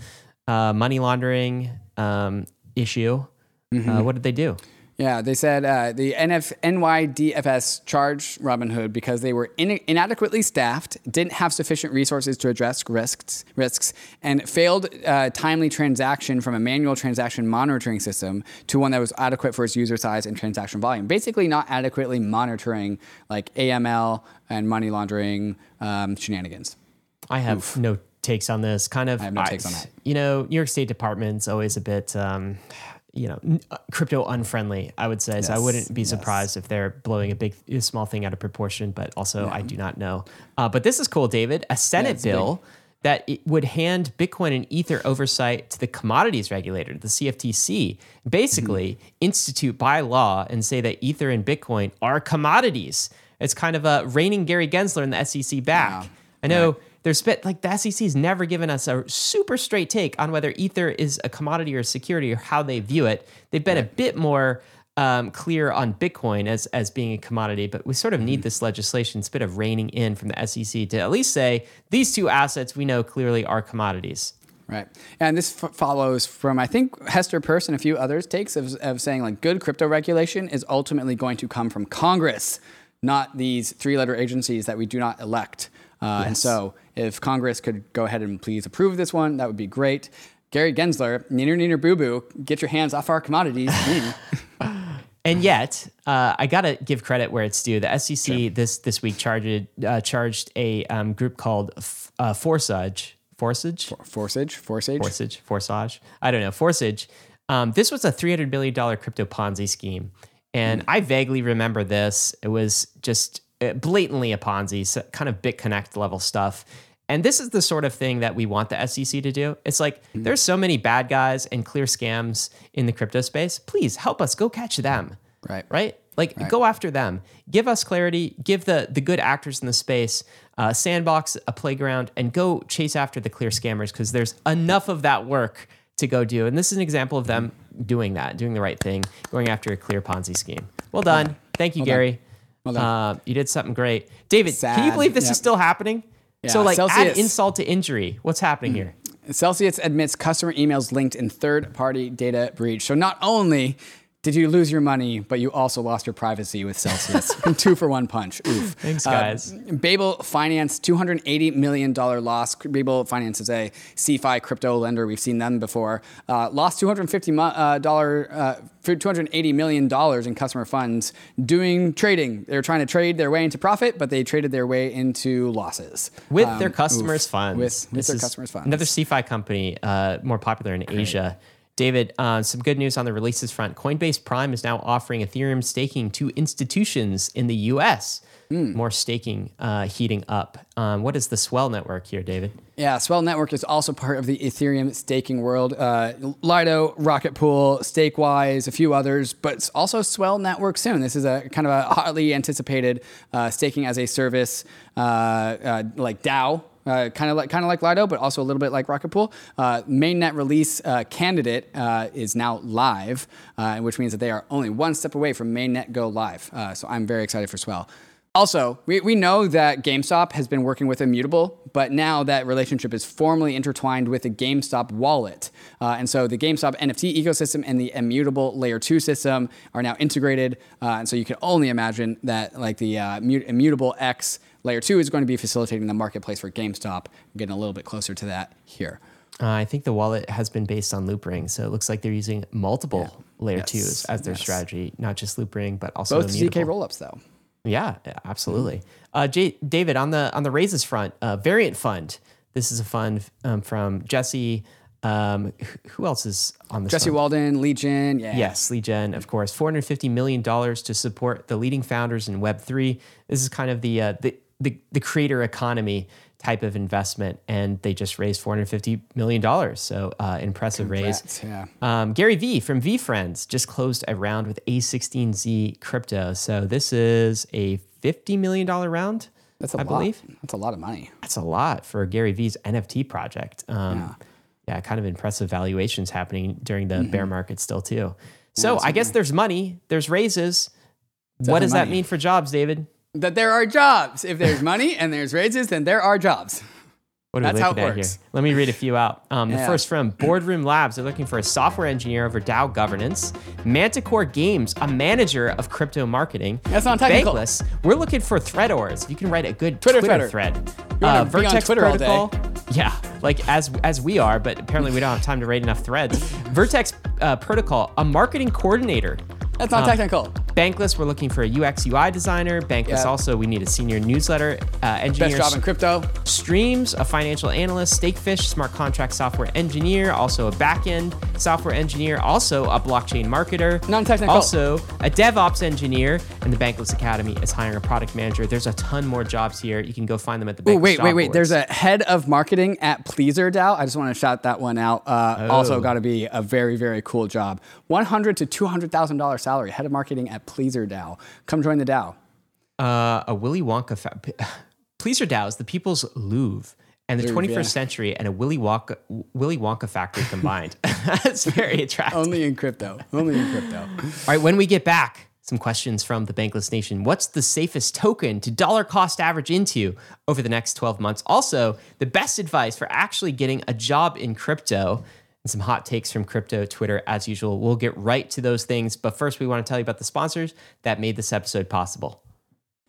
uh, money laundering um, issue. Uh, what did they do? Yeah, they said uh, the NF, NYDFS charged Robinhood because they were in, inadequately staffed, didn't have sufficient resources to address risks, risks and failed uh, timely transaction from a manual transaction monitoring system to one that was adequate for its user size and transaction volume. Basically, not adequately monitoring like AML and money laundering um, shenanigans. I have no takes on this. Kind of, I have no takes on that. You know, New York State Department's always a bit, um, you know, uh, crypto unfriendly. I would say. so I wouldn't be yes. surprised if they're blowing a big, a small thing out of proportion. But also, I do not know. Uh, but this is cool, David. A Senate big. bill. That it would hand Bitcoin and Ether oversight to the commodities regulator, the CFTC, basically Mm-hmm. institute by law and say that Ether and Bitcoin are commodities. It's kind of a reigning Gary Gensler and the SEC back. Yeah. I know there's been like the SEC's never given us a super straight take on whether Ether is a commodity or a security or how they view it. They've been a bit more um, clear on Bitcoin as as being a commodity, but we sort of Mm-hmm. need this legislation, it's a bit of reining in from the SEC to at least say these two assets we know clearly are commodities. Right. And this f- follows from, I think, Hester Peirce and a few others' takes of, of saying like good crypto regulation is ultimately going to come from Congress, not these three letter agencies that we do not elect. Uh, And so if Congress could go ahead and please approve this one, that would be great. Gary Gensler, neener, neener, boo boo, get your hands off our commodities. Mm. And yet, uh, I gotta give credit where it's due. The SEC this this week charged uh, charged a um, group called F- uh, Forsage. Forsage. Forsage, Forsage. Forsage, Forsage. I don't know. Forsage. Um, this was a $300 million crypto Ponzi scheme. And I vaguely remember this. It was just Uh, blatantly a Ponzi, so kind of BitConnect level stuff. And this is the sort of thing that we want the SEC to do. It's like hmm. there's so many bad guys and clear scams in the crypto space. Please help us go catch them. Right. Right? Like go after them. Give us clarity. Give the the good actors in the space a sandbox, a playground, and go chase after the clear scammers because there's enough of that work to go do. And this is an example of them doing that, doing the right thing, going after a clear Ponzi scheme. Well done. Thank you, Gary. done. Uh, you did something great. David, can you believe this Yep. is still happening? so Yeah, like add Celsius. insult to injury. What's happening here? Celsius admits customer emails linked in third party data breach. So not only did you lose your money, but you also lost your privacy with Celsius. Two for one punch. Oof. Thanks, guys. Babel Finance, $280 million loss. Babel Finance is a CeFi crypto lender. We've seen them before. Uh, lost $250 uh, dollar, uh, $280 million in customer funds doing trading. They were trying to trade their way into profit, but they traded their way into losses. with Um, their customers' oof. funds. With, with their customers' funds. Another CeFi company, uh, more popular in Asia. David, uh, some good news on the releases front. Coinbase Prime is now offering Ethereum staking to institutions in the U.S. Hmm. More staking uh, heating up. Um, what is the Swell network here, David? Yeah, Swell Network is also part of the Ethereum staking world. Uh, Lido, Rocket Pool, Stakewise, a few others, but also Swell Network soon. This is a kind of a hotly anticipated uh, staking as a service, uh, uh, like DAO. Uh, kind of like kind of like Lido, but also a little bit like Rocket Pool. Uh, mainnet release uh, candidate uh, is now live, uh, which means that they are only one step away from mainnet go live. So I'm very excited for Swell. Also, we, we know that GameStop has been working with Immutable, but now that relationship is formally intertwined with the GameStop wallet. Uh, and so the GameStop NFT ecosystem and the Immutable Layer 2 system are now integrated. Uh, and so you can only imagine that like the uh, Immutable X Layer 2 is going to be facilitating the marketplace for GameStop. I'm getting a little bit closer to that here. Uh, I think the wallet has been based on Loopring, so it looks like they're using multiple layer Yes, twos as their yes. strategy, not just Loopring, but also Both immutable. ZK rollups though. Yeah, yeah, absolutely. Uh, J- David, on the on the raises front, uh, Variant Fund. This is a fund um, from Jesse. Um, who else is on this? Jesse fund? Walden, Li Jin, yeah. Yes, Li Jin, of course. Four hundred fifty million dollars to support the leading founders in Web three. This is kind of the uh, the, the the creator economy type of investment, and they just raised four hundred fifty million dollars. So uh, impressive raise. Yeah. Um, Gary V from VeeFriends just closed a round with A16Z crypto. So this is a $50 million round, That's a I lot. believe. That's a lot of money. That's a lot for Gary V's NFT project. Um, yeah. kind of impressive valuations happening during the Mm-hmm. bear market still, too. So I guess there's money, there's raises. what does that mean for jobs, David? That there are jobs. If there's money and there's raises, then there are jobs. What are we That's how looking it at works. here? Let me read a few out. Um, the Yeah. first from Boardroom Labs. They're looking for a software engineer over DAO governance. Manticore Games, a manager of crypto marketing. That's not technical. Bankless, we're looking for threadors. If you can write a good Twitter Twitter, thread. You wanna be on Twitter all day. Yeah, like as as we are, but apparently we don't have time to write enough threads. Vertex uh, Protocol, a marketing coordinator. That's not technical. Bankless, we're looking for a UX UI designer. Bankless Yeah. also, we need a senior newsletter uh, engineer. Best job in crypto. Streams, a financial analyst, Stakefish, smart contract software engineer, also a backend software engineer, also a blockchain marketer, Non-technical. also a DevOps engineer, and the Bankless Academy is hiring a product manager. There's a ton more jobs here. You can go find them at the Bankless wait, wait, job wait. There's a head of marketing at PleasrDAO. I just want to shout that one out. Uh, Also, Oh. got to be a very, very cool job. One hundred to two hundred thousand dollar salary. Head of marketing at PleasrDAO. Come join the DAO. uh, a Willy Wonka. Fa- PleasrDAO is the people's Louvre. And the Louvre, 21st yeah. century and a Willy Wonka, Willy Wonka factory combined. That's very attractive. Only in crypto. Only in crypto. All right, when we get back, some questions from the Bankless Nation. What's the safest token to dollar cost average into over the next 12 months? Also, the best advice for actually getting a job in crypto and some hot takes from crypto Twitter as usual. We'll get right to those things, but first we want to tell you about the sponsors that made this episode possible.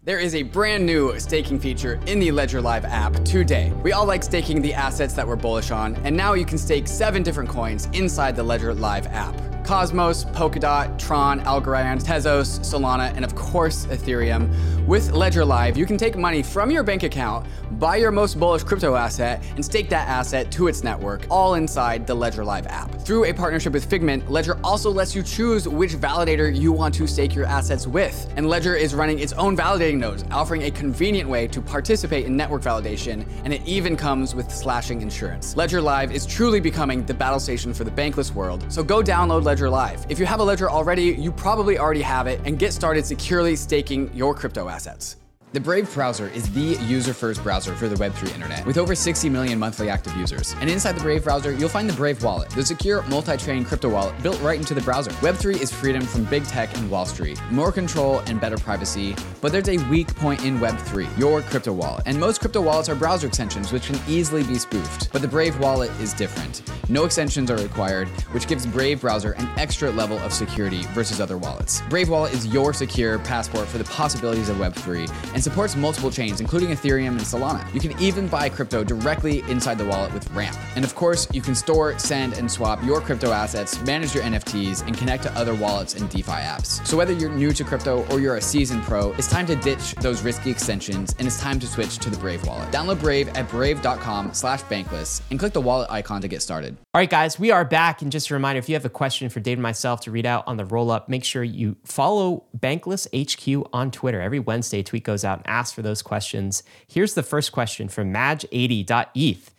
There is a brand new staking feature in the Ledger Live app today. We all like staking the assets that we're bullish on, and now you can stake seven different coins inside the Ledger Live app. Cosmos, Polkadot, Tron, Algorand, Tezos, Solana, and of course Ethereum. With Ledger Live, you can take money from your bank account, buy your most bullish crypto asset, and stake that asset to its network, all inside the Ledger Live app. Through a partnership with Figment, Ledger also lets you choose which validator you want to stake your assets with. And Ledger is running its own validating nodes, offering a convenient way to participate in network validation, and it even comes with slashing insurance. Ledger Live is truly becoming the battle station for the bankless world, so go download Ledger Live. If you have a Ledger already, you probably already have it, and get started securely staking your crypto assets. The Brave browser is the user first browser for the Web3 internet, with over 60 million monthly active users. And inside the Brave browser, you'll find the Brave Wallet, the secure multi chain crypto wallet built right into the browser. Web3 is freedom from big tech and Wall Street, more control and better privacy, but there's a weak point in Web3 your crypto wallet. And most crypto wallets are browser extensions, which can easily be spoofed. But the Brave wallet is different. No extensions are required, which gives Brave browser an extra level of security versus other wallets. Brave Wallet is your secure passport for the possibilities of Web3 and supports multiple chains, including Ethereum and Solana. You can even buy crypto directly inside the wallet with Ramp. And of course, you can store, send, and swap your crypto assets, manage your NFTs, and connect to other wallets and DeFi apps. So whether you're new to crypto or you're a seasoned pro, it's time to ditch those risky extensions and it's time to switch to the Brave wallet. Download Brave at brave.com slash bankless and click the wallet icon to get started. All right, guys, we are back. And just a reminder if you have a question for Dave and myself to read out on the roll up, make sure you follow Bankless HQ on Twitter. Every Wednesday, tweet goes out and asks for those questions. Here's the first question from Maj80.eth.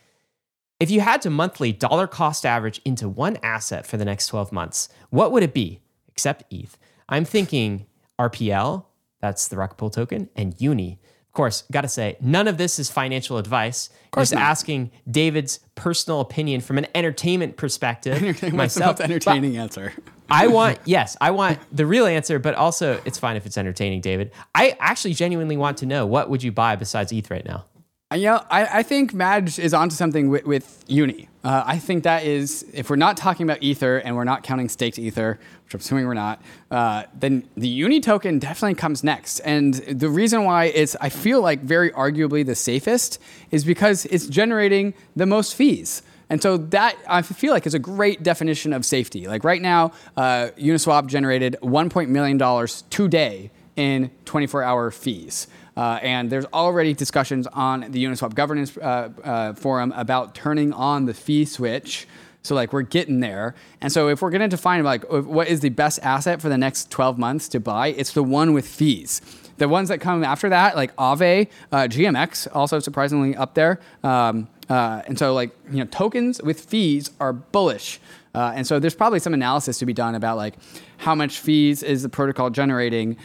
If you had to monthly dollar cost average into one asset for the next 12 months, what would it be? Except ETH. I'm thinking RPL, that's the Rocket Pool token, and Uni. Of course, gotta say, none of this is financial advice. Just not. asking David's personal opinion from an entertainment perspective. The myself, most entertaining answer? I want, yes, I want the real answer, but also it's fine if it's entertaining, David. I actually genuinely want to know what would you buy besides ETH right now? Uh, You know, I, I think Madge is onto something with, with Uni. Uh, I think that is, if we're not talking about Ether and we're not counting staked Ether, which I'm assuming we're not, uh, then the Uni token definitely comes next. And the reason why it's, I feel like, very arguably the safest is because it's generating the most fees. And so that I feel like is a great definition of safety. Like right now, uh, Uniswap generated 1. million dollars today in 24-hour fees. Uh, and there's already discussions on the Uniswap governance uh, uh, forum about turning on the fee switch. So like we're getting there. And so if we're going to define like what is the best asset for the next 12 months to buy, it's the one with fees. The ones that come after that, like Aave, uh, GMX, also surprisingly up there. Um, uh, and so like you know tokens with fees are bullish. Uh, and so there's probably some analysis to be done about like how much fees is the protocol generating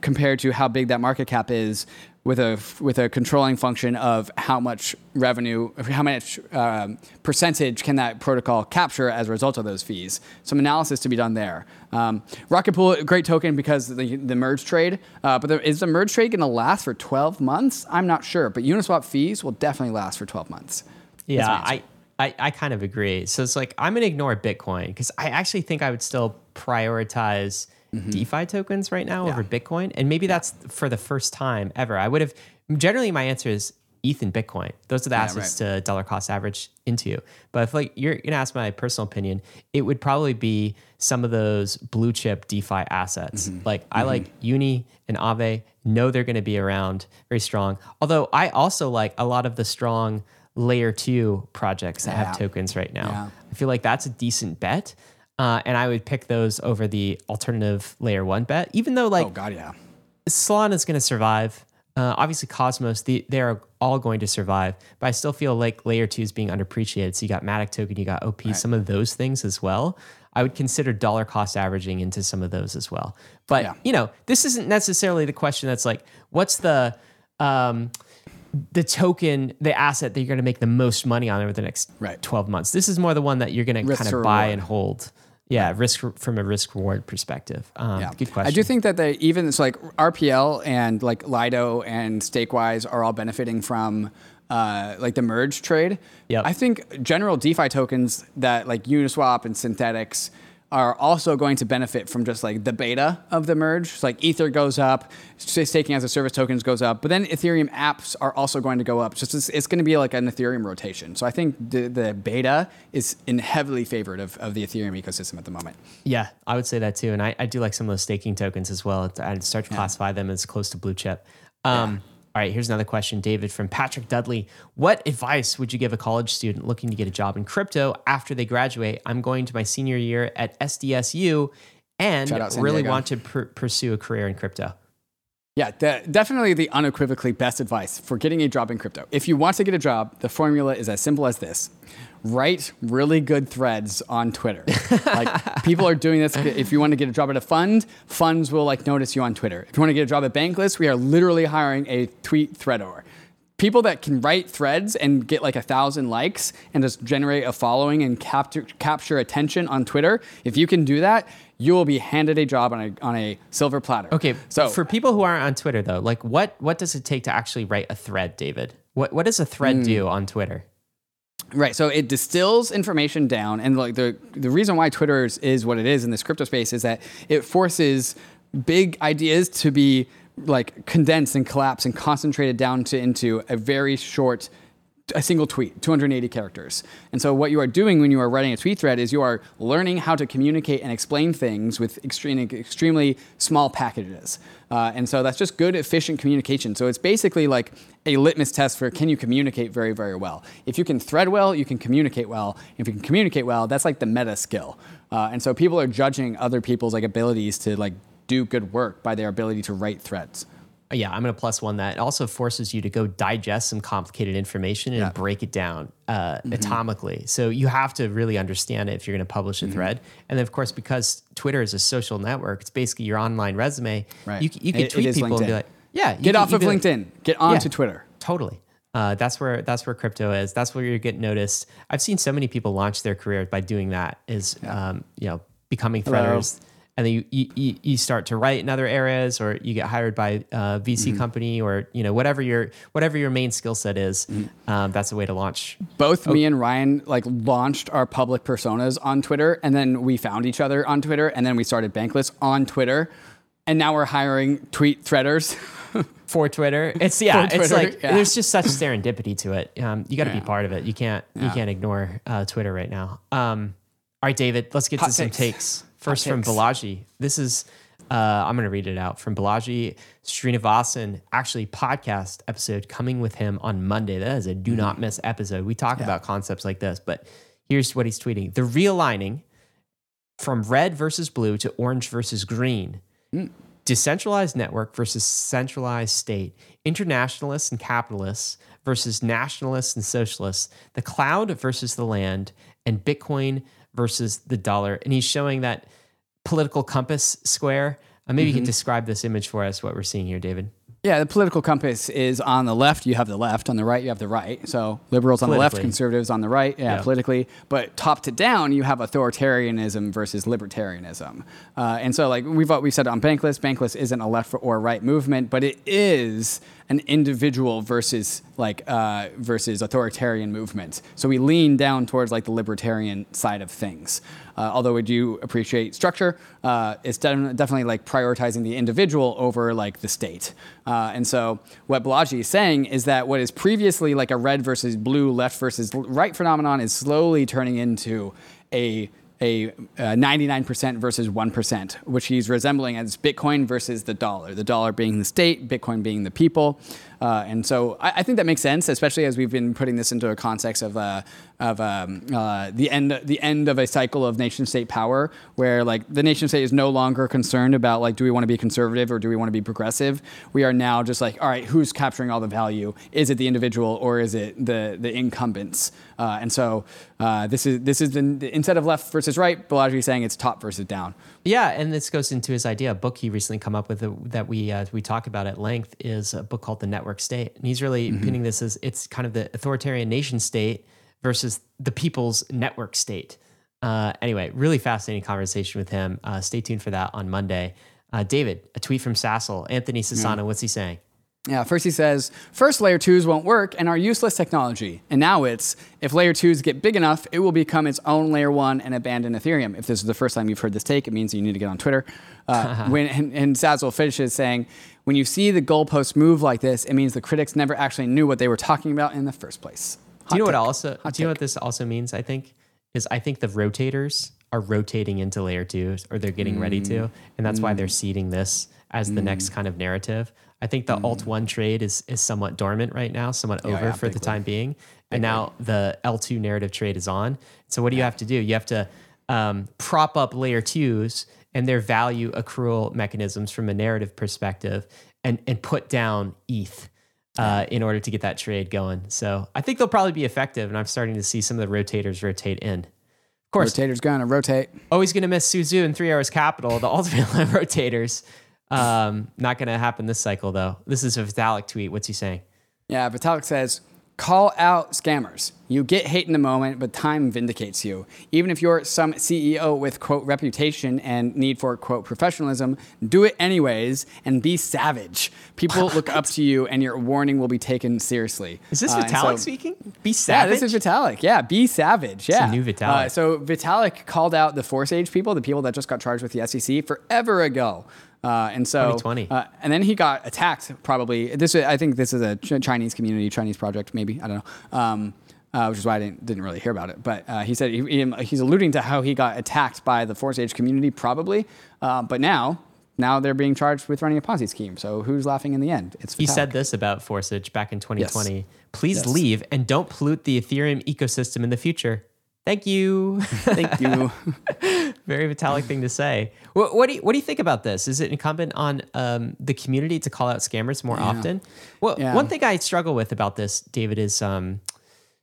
compared to how big that market cap is with a with a controlling function of how much revenue, how much um, percentage can that protocol capture as a result of those fees. Some analysis to be done there. Um, Rocket Pool, great token because the the merge trade, uh, but the, is the merge trade going to last for 12 months? I'm not sure, but Uniswap fees will definitely last for 12 months. Yeah, I, I, I kind of agree. So it's like I'm gonna ignore Bitcoin because I actually think I would still prioritize mm-hmm. DeFi tokens right now yeah. over Bitcoin, and maybe that's for the first time ever. I would have generally my answer is ETH and Bitcoin. Those are the assets yeah, right. to dollar cost average into. But if like you're gonna ask my personal opinion, it would probably be some of those blue chip DeFi assets. Mm-hmm. Like I mm-hmm. like Uni and Aave. Know they're gonna be around very strong. Although I also like a lot of the strong layer two projects that yeah. have tokens right now. Yeah. I feel like that's a decent bet. Uh, and I would pick those over the alternative layer one bet, even though like, oh god, yeah, Solana is going to survive. Uh, obviously, Cosmos, the, they are all going to survive, but I still feel like layer two is being underappreciated. So you got Matic token, you got OP, right. some of those things as well. I would consider dollar cost averaging into some of those as well. But yeah. you know, this isn't necessarily the question that's like, what's the um, the token, the asset that you're going to make the most money on over the next right. 12 months. This is more the one that you're going to kind of buy reward. and hold. Yeah, risk from a risk reward perspective. Um, yeah. Good question. I do think that they even it's like RPL and like Lido and Stakewise are all benefiting from uh, like the merge trade. Yeah, I think general DeFi tokens that like Uniswap and Synthetix are also going to benefit from just like the beta of the merge. So like Ether goes up, staking as a service tokens goes up, but then Ethereum apps are also going to go up. Just it's, it's going to be like an Ethereum rotation. So I think the, the beta is in heavily favored of, of the Ethereum ecosystem at the moment. Yeah, I would say that too. And I, I do like some of those staking tokens as well. I'd start to classify yeah. them as close to blue chip. Um, yeah. All right, here's another question, David, from Patrick Dudley. What advice would you give a college student looking to get a job in crypto after they graduate? I'm going to my senior year at SDSU and really want to pr- pursue a career in crypto. Yeah, the, definitely the unequivocally best advice for getting a job in crypto. If you want to get a job, the formula is as simple as this write really good threads on Twitter. like people are doing this. If you want to get a job at a fund, funds will like notice you on Twitter. If you want to get a job at Bankless, we are literally hiring a tweet threader. People that can write threads and get like a thousand likes and just generate a following and capture capture attention on Twitter. If you can do that, you will be handed a job on a on a silver platter. Okay, so for people who aren't on Twitter though, like what what does it take to actually write a thread, David? What what does a thread mm. do on Twitter? Right. So it distills information down, and like the the reason why Twitter is, what it is in this crypto space is that it forces big ideas to be like condensed and collapsed and concentrated down to into a very short a single tweet, 280 characters. And so what you are doing when you are writing a tweet thread is you are learning how to communicate and explain things with extremely, extremely small packages. Uh, and so that's just good, efficient communication. So it's basically like a litmus test for can you communicate very, very well. If you can thread well, you can communicate well. If you can communicate well, that's like the meta skill. Uh, and so people are judging other people's like abilities to like do good work by their ability to write threads yeah, I'm going to plus one that. It also forces you to go digest some complicated information and yeah. break it down uh, mm-hmm. atomically. So you have to really understand it if you're going to publish a mm-hmm. thread. And then, of course, because Twitter is a social network, it's basically your online resume. Right. You, you can tweet people LinkedIn. and be like, yeah, get off of LinkedIn, like, get onto yeah, Twitter. Totally. Uh, that's where that's where crypto is. That's where you get noticed. I've seen so many people launch their career by doing that. Is yeah. um, you know becoming threaders. Hello and then you, you, you start to write in other areas or you get hired by a VC mm-hmm. company or you know whatever your whatever your main skill set is mm-hmm. um, that's a way to launch both oh. me and Ryan like launched our public personas on Twitter and then we found each other on Twitter and then we started Bankless on Twitter And now we're hiring tweet threaders. for Twitter. It's yeah, For it's like yeah. there's just such serendipity to it. Um, you got to be part of it. You can't you can't ignore uh, Twitter right now. Um, all right, David, let's get Hot to some takes. First from. Balaji. This is uh, I'm going to read it out from Balaji Srinivasan. Actually, podcast episode coming with him on Monday. That is a do not miss episode. We talk about concepts like this, but here's what he's tweeting: the realigning from red versus blue to orange versus green decentralized network versus centralized state, internationalists and capitalists versus nationalists and socialists, the cloud versus the land, and Bitcoin versus the dollar. And he's showing that political compass square. Uh, maybe you can describe this image for us, what we're seeing here, David. Yeah, the political compass is on the left, you have the left. On the right, you have the right. So liberals on the left, conservatives on the right. Yeah, Yeah. politically. But top to down, you have authoritarianism versus libertarianism. Uh, and so, like we've we said on Bankless, Bankless isn't a left or right movement, but it is an individual versus like uh, versus authoritarian movement. So we lean down towards like the libertarian side of things. Uh, although we do appreciate structure, uh, it's de- definitely like prioritizing the individual over like the state. Uh, and so what Balaji is saying is that what is previously like a red versus blue, left versus right phenomenon is slowly turning into a a uh, 99% versus 1%, which he's resembling as Bitcoin versus the dollar. The dollar being the state, Bitcoin being the people. Uh, and so I, I think that makes sense, especially as we've been putting this into a context of, uh, of um, uh, the end the end of a cycle of nation state power, where like the nation state is no longer concerned about like do we want to be conservative or do we want to be progressive. We are now just like all right, who's capturing all the value? Is it the individual or is it the the incumbents? Uh, and so uh, this is this is the instead of left versus right, Balaji is saying it's top versus down. Yeah, and this goes into his idea. A book he recently come up with that we uh, we talk about at length is a book called The Network State, and he's really pinning this as it's kind of the authoritarian nation state versus the people's network state. Uh, anyway, really fascinating conversation with him. Uh, stay tuned for that on Monday. Uh, David, a tweet from Sassal. Anthony Sassano, what's he saying? Yeah, first he says, first layer twos won't work and are useless technology. And now it's, if layer twos get big enough, it will become its own layer one and abandon Ethereum. If this is the first time you've heard this take, it means you need to get on Twitter. Uh, when, and, and Sassal finishes saying, when you see the goalposts move like this, it means the critics never actually knew what they were talking about in the first place. Do you know Hot what also? Do you know what this also means? I think is I think the rotators are rotating into layer twos or they're getting ready Mm. to, and that's why they're seeding this as the next kind of narrative. I think the alt one trade is is somewhat dormant right now, somewhat over Mm. yeah, for the bigly. time being, and now the L two narrative trade is on. So what do you have to do? You have to um, prop up layer twos and their value accrual mechanisms from a narrative perspective, and and put down ETH uh, in order to get that trade going. So I think they'll probably be effective, and I'm starting to see some of the rotators rotate in. Of course, Rotator's going to rotate. always going to miss Su Zhu and Three Arrows Capital, the ultimate rotators. Um, not going to happen this cycle though. This is a Vitalik tweet. What's he saying? Yeah, Vitalik says, call out scammers. You get hate in the moment, but time vindicates you. Even if you're some CEO with, quote, reputation and need for, quote, professionalism, do it anyways and be savage. People look up to you and your warning will be taken seriously. Is this Uh, Vitalik so- speaking? Be savage? Yeah, this is Vitalik. Yeah, be savage. Yeah. new Vitalik. Uh, so Vitalik called out the Forsage people, the people that just got charged with the SEC forever ago. Uh, and so, 2020. uh, and then he got attacked. Probably this. is- I think this is a Ch- Chinese community, Chinese project, maybe. I don't know. Um, uh, which is why I didn't, didn't really hear about it. But uh, he said he, he- he's alluding to how he got attacked by the Forsage community, probably. Uh, but now, now they're being charged with running a Ponzi scheme. So who's laughing in the end? It's he said this about Forsage back in 2020. Please Yes. leave and don't pollute the Ethereum ecosystem in the future. Thank you. Thank you. Very Vitalik thing to say. What, what do you what do you think about this? Is it incumbent on um, the community to call out scammers more often? Well, Yeah. one thing I struggle with about this, David, is um,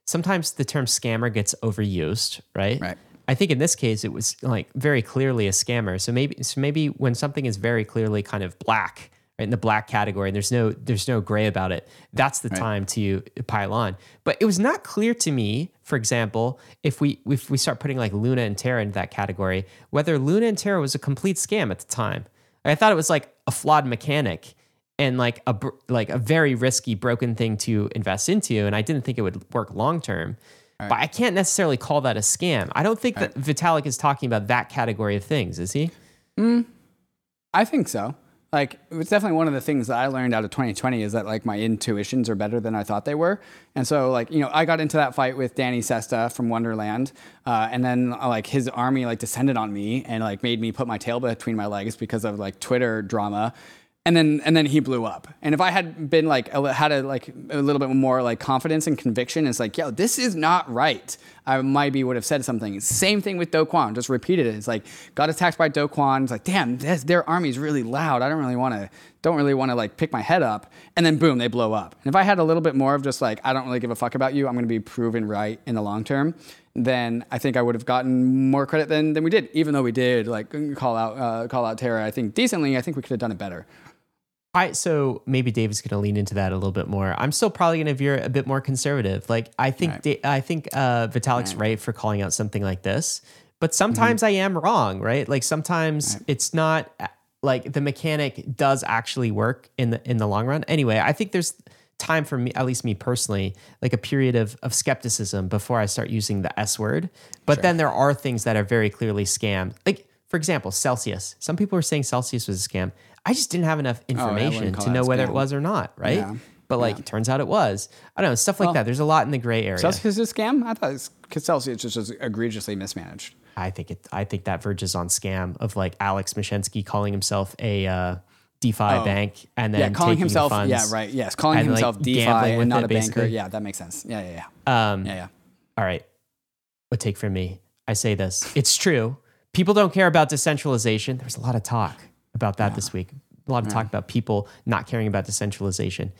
sometimes the term scammer gets overused, right? Right. I think in this case it was like very clearly a scammer. So maybe so maybe when something is very clearly kind of black, right, in the black category, and there's no there's no gray about it, that's the time to pile on. But it was not clear to me, for example, if we if we start putting like Luna and Terra into that category, whether Luna and Terra was a complete scam at the time. I thought it was like a flawed mechanic and like a like a very risky broken thing to invest into and I didn't think it would work long term. But I can't necessarily call that a scam. I don't think that Vitalik is talking about that category of things, is he? Mm, I think so. Like it's definitely one of the things that I learned out of 2020 is that like my intuitions are better than I thought they were. And so like you know I got into that fight with Danny Sesta from Wonderland, uh, and then uh, like his army like descended on me and like made me put my tail between my legs because of like Twitter drama and then and then he blew up. And if I had been like had a like a little bit more like confidence and conviction, it's like, yo, this is not right. I maybe would have said something. Same thing with Do Kwon, just repeated it. It's like got attacked by Do Kwon. It's like, damn, their army's really loud. I don't really want to don't really want to like pick my head up. And then boom, they blow up. And if I had a little bit more of just like, I don't really give a fuck about you, I'm gonna be proven right in the long term then I think I would have gotten more credit than, than we did. Even though we did like call out uh, call out Terra, I think decently. I think we could have done it better. I so maybe David's going to lean into that a little bit more. I'm still probably going to veer a bit more conservative. Like I think right. da- I think uh, Vitalik's right. right. for calling out something like this, but sometimes mm-hmm. I am wrong, right? Like sometimes right. it's not uh, like the mechanic does actually work in the in the long run. Anyway, I think there's time for me, at least me personally, like a period of of skepticism before I start using the S word. But sure. then there are things that are very clearly scam. Like for example, Celsius. Some people are saying Celsius was a scam. I just didn't have enough oh, information oh, to know whether it was or not, right? Yeah. But like, yeah. it turns out it was. I don't know stuff like well, that. There's a lot in the gray area. Celsius is a scam. I thought because Celsius just was egregiously mismanaged. I think it. I think that verges on scam of like Alex Mashinsky calling himself a uh, DeFi oh. bank and then yeah, calling himself funds yeah right yes calling himself like DeFi and not a basically. banker. Yeah, that makes sense. Yeah, yeah, yeah. Um, yeah, yeah. All right, a take from me. I say this. It's true. People don't care about decentralization. There's a lot of talk about that yeah. this week. A lot of talk about people not caring about decentralization.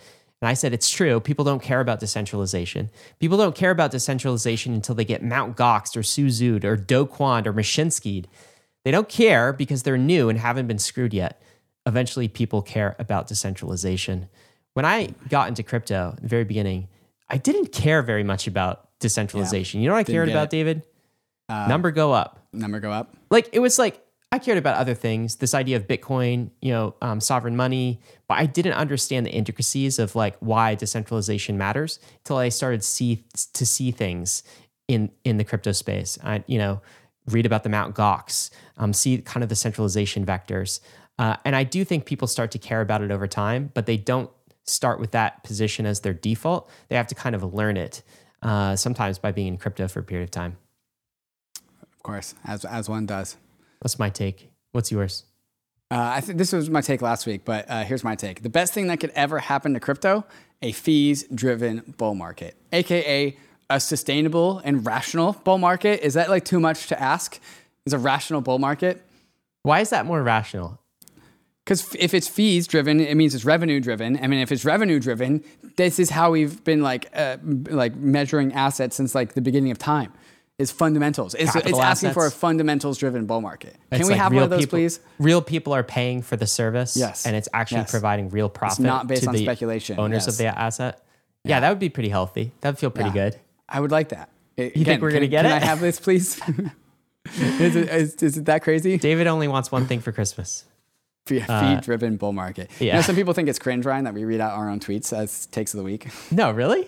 And I said, it's true. People don't care about decentralization. People don't care about decentralization until they get Mount Goxed or Su Zhu'd or Do Kwon or Mashinsky'd. They don't care because they're new and haven't been screwed yet. Eventually, people care about decentralization. When I got into crypto in the very beginning, I didn't care very much about decentralization. Yeah. You know what I Didn't cared about, it. David? Uh, number go up. Number go up. Like it was like I cared about other things, this idea of Bitcoin, you know, um, sovereign money, but I didn't understand the intricacies of like why decentralization matters until I started see to see things in in the crypto space. I, you know, read about the Mount Gox, um, see kind of the centralization vectors, uh, and I do think people start to care about it over time, but they don't start with that position as their default. They have to kind of learn it uh, sometimes by being in crypto for a period of time. Of course, as as one does. That's my take. What's yours? Uh, I think this was my take last week, but uh, here's my take. The best thing that could ever happen to crypto: a fees-driven bull market, aka a sustainable and rational bull market. Is that like too much to ask? Is a rational bull market? Why is that more rational? Because if it's fees driven, it means it's revenue driven. I mean, if it's revenue driven, this is how we've been like uh, like measuring assets since like the beginning of time is fundamentals. It's, it's asking for a fundamentals driven bull market. Can it's we like have one of those, people, please? Real people are paying for the service. Yes. And it's actually yes. providing real profit. It's not based on speculation. Owners yes. of the asset. Yeah, yeah, that would be pretty healthy. That would feel pretty yeah. good. I would like that. you Again, think we're going to get can it? Can I have this, please? is, it, is, is it that crazy? David only wants one thing for Christmas uh, feed driven bull market. Yeah. You know, some people think it's cringe, Ryan, that we read out our own tweets as takes of the week. No, really?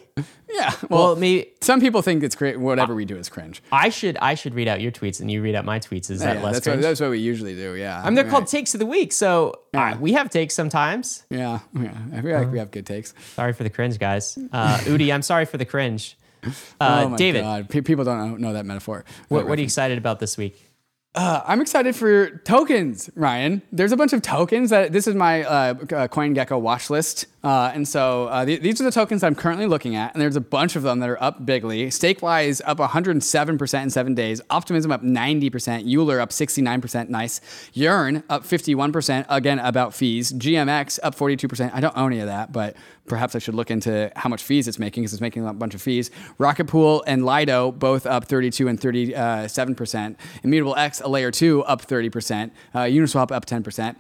yeah. Well, well, maybe some people think it's cringe. Whatever we do is cringe. I should I should read out your tweets and you read out my tweets. Is that yeah, less that's cringe? What, that's what we usually do. Yeah. I mean, they're right. called takes of the week, so yeah. uh, we have takes sometimes. Yeah. Yeah. I feel like we have good takes. Sorry for the cringe, guys. Uh, Udi, I'm sorry for the cringe. Uh, oh my David, God. people don't know that metaphor. What, what are you excited about this week? Uh, I'm excited for tokens, Ryan. There's a bunch of tokens that this is my uh, uh CoinGecko watch list. Uh, and so uh, th- these are the tokens I'm currently looking at, and there's a bunch of them that are up bigly. Stakewise up 107% in seven days. Optimism up 90%. Euler up 69%. Nice. Yearn up 51%. Again, about fees. GMX up 42%. I don't own any of that, but perhaps I should look into how much fees it's making because it's making a bunch of fees. Rocket Pool and Lido both up 32 and 37%. Immutable X, a layer two, up 30%. Uh, Uniswap up 10%.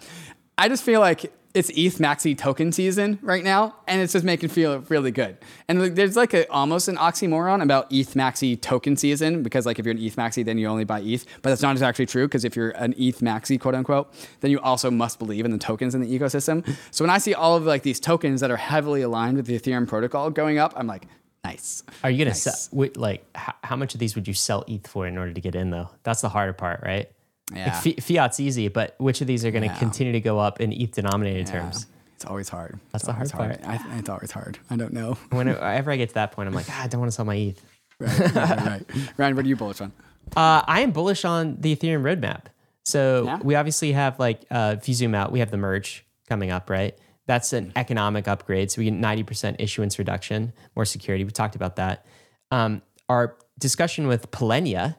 I just feel like it's ETH maxi token season right now, and it's just making feel really good. And there's like a, almost an oxymoron about ETH maxi token season because like if you're an ETH maxi, then you only buy ETH, but that's not actually true because if you're an ETH maxi quote unquote, then you also must believe in the tokens in the ecosystem. So when I see all of like these tokens that are heavily aligned with the Ethereum protocol going up, I'm like, nice. Are you gonna nice. sell? Like, how much of these would you sell ETH for in order to get in though? That's the harder part, right? Yeah. Like, fi- fiat's easy, but which of these are going to Yeah. continue to go up in ETH denominated Yeah. terms? It's always hard. That's It's the hard always I, it's always hard. I don't know. Whenever I get to that point, I'm like, ah, I don't want to sell my ETH. Right, right, right. Ryan, what are you bullish on? Uh, I am bullish on the Ethereum roadmap. So Yeah? we obviously have like, uh, if you zoom out, we have the merge coming up, right? That's an economic upgrade. So we get 90% issuance reduction, more security. We talked about that. Um, our discussion with Polynya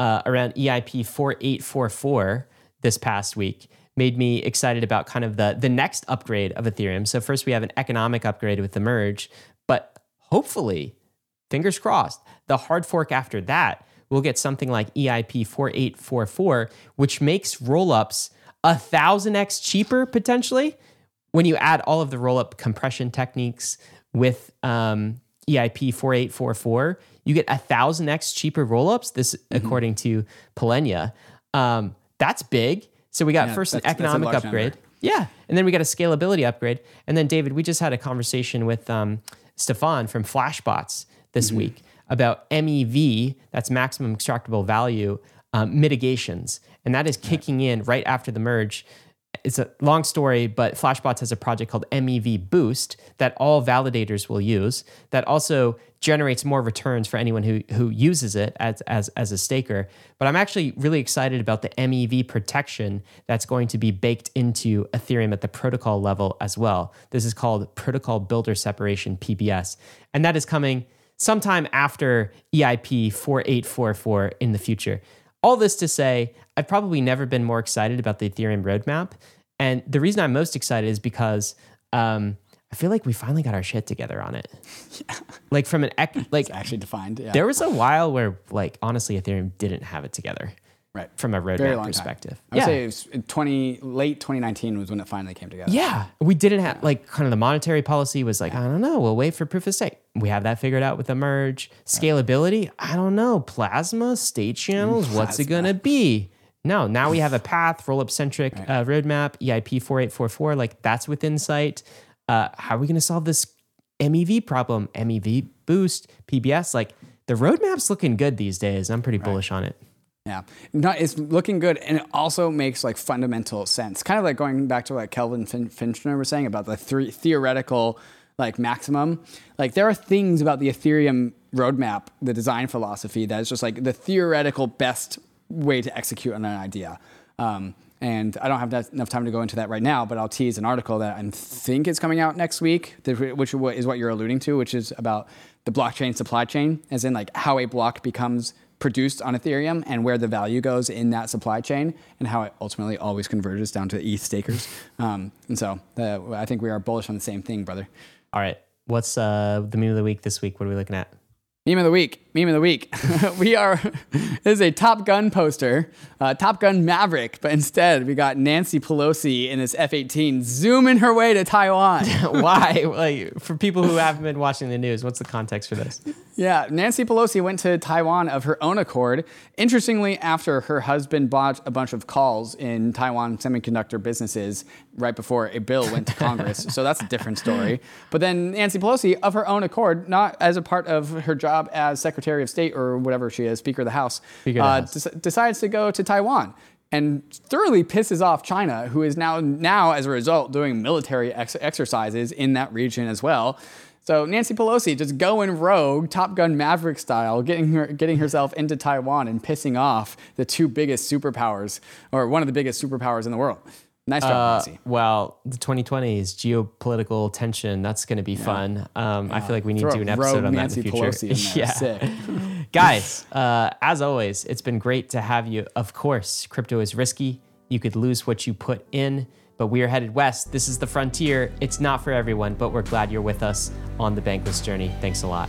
uh, around EIP 4844 this past week made me excited about kind of the, the next upgrade of Ethereum. So first we have an economic upgrade with the merge, but hopefully fingers crossed, the hard fork after that will get something like EIP 4844, which makes rollups a thousand X cheaper potentially when you add all of the rollup compression techniques with um, EIP 4844. You get a thousand X cheaper rollups. This, according to Polynya, um, that's big. So we got Yeah, first an that's- that's a economic upgrade. number. Yeah. And then we got a scalability upgrade. And then, David, we just had a conversation with um, Stefan from Flashbots this Mm-hmm. week about MEV, that's maximum extractable value um, mitigations. And that is kicking in right after the merge. It's a long story, but Flashbots has a project called MEV Boost that all validators will use that also generates more returns for anyone who, who uses it as, as, as a staker. But I'm actually really excited about the MEV protection that's going to be baked into Ethereum at the protocol level as well. This is called Proposer Builder Separation PBS. And that is coming sometime after EIP 4844 in the future. All this to say, I've probably never been more excited about the Ethereum roadmap. And the reason I'm most excited is because um, I feel like we finally got our shit together on it. Yeah. Like from an ec- like It's actually defined. Yeah. there was a while where like honestly Ethereum didn't have it together right. from a Very roadmap long perspective. Time. I would say it was 20, late 2019 was when it finally came together. Yeah, we didn't have like kind of the monetary policy was like I don't know. We'll wait for proof of stake. We have that figured out with the merge. Scalability, I don't know. Plasma, state channels, what's it gonna be? No, now we have a path, roll up centric uh, roadmap, EIP four eight four four. Like that's within sight. Uh, how are we gonna solve this MEV problem? MEV boost, PBS. Like the roadmap's looking good these days. I'm pretty bullish on it. Yeah, no, it's looking good, and it also makes like fundamental sense. Kind of like going back to what Kelvin fin- Fichter was saying about the three theoretical like maximum. Like there are things about the Ethereum roadmap, the design philosophy, that is just like the theoretical best way to execute on an idea. Um, and I don't have that, enough time to go into that right now, but I'll tease an article that I think is coming out next week, which is what you're alluding to, which is about the blockchain supply chain, as in like how a block becomes produced on Ethereum and where the value goes in that supply chain and how it ultimately always converges down to ETH stakers. Um, and so uh, I think we are bullish on the same thing, brother. All right, what's uh, the meme of the week this week? What are we looking at? Meme of the week. Meme of the week. we are. This is a Top Gun poster, uh, Top Gun Maverick, but instead we got Nancy Pelosi in this F-18 zooming her way to Taiwan. Why? Like for people who haven't been watching the news, what's the context for this? Yeah, Nancy Pelosi went to Taiwan of her own accord. Interestingly, after her husband bought a bunch of calls in Taiwan semiconductor businesses right before a bill went to Congress. so that's a different story. But then Nancy Pelosi, of her own accord, not as a part of her job as Secretary of State or whatever she is, Speaker of the House, of the uh, House. des- decides to go to Taiwan. And thoroughly pisses off China, who is now, now as a result, doing military ex- exercises in that region as well. So Nancy Pelosi just going rogue, Top Gun Maverick style, getting her getting herself into Taiwan and pissing off the two biggest superpowers, or one of the biggest superpowers in the world. Nice job, Uh, Nancy. well, the 2020s geopolitical tension. That's going to be fun. Um, I feel like we need Throw to do an a episode rogue on Nancy that in the future. Pelosi in there. Sick. Guys, uh, as always, it's been great to have you. Of course, crypto is risky. You could lose what you put in, but we are headed west. This is the frontier. It's not for everyone, but we're glad you're with us on the Bankless journey. Thanks a lot.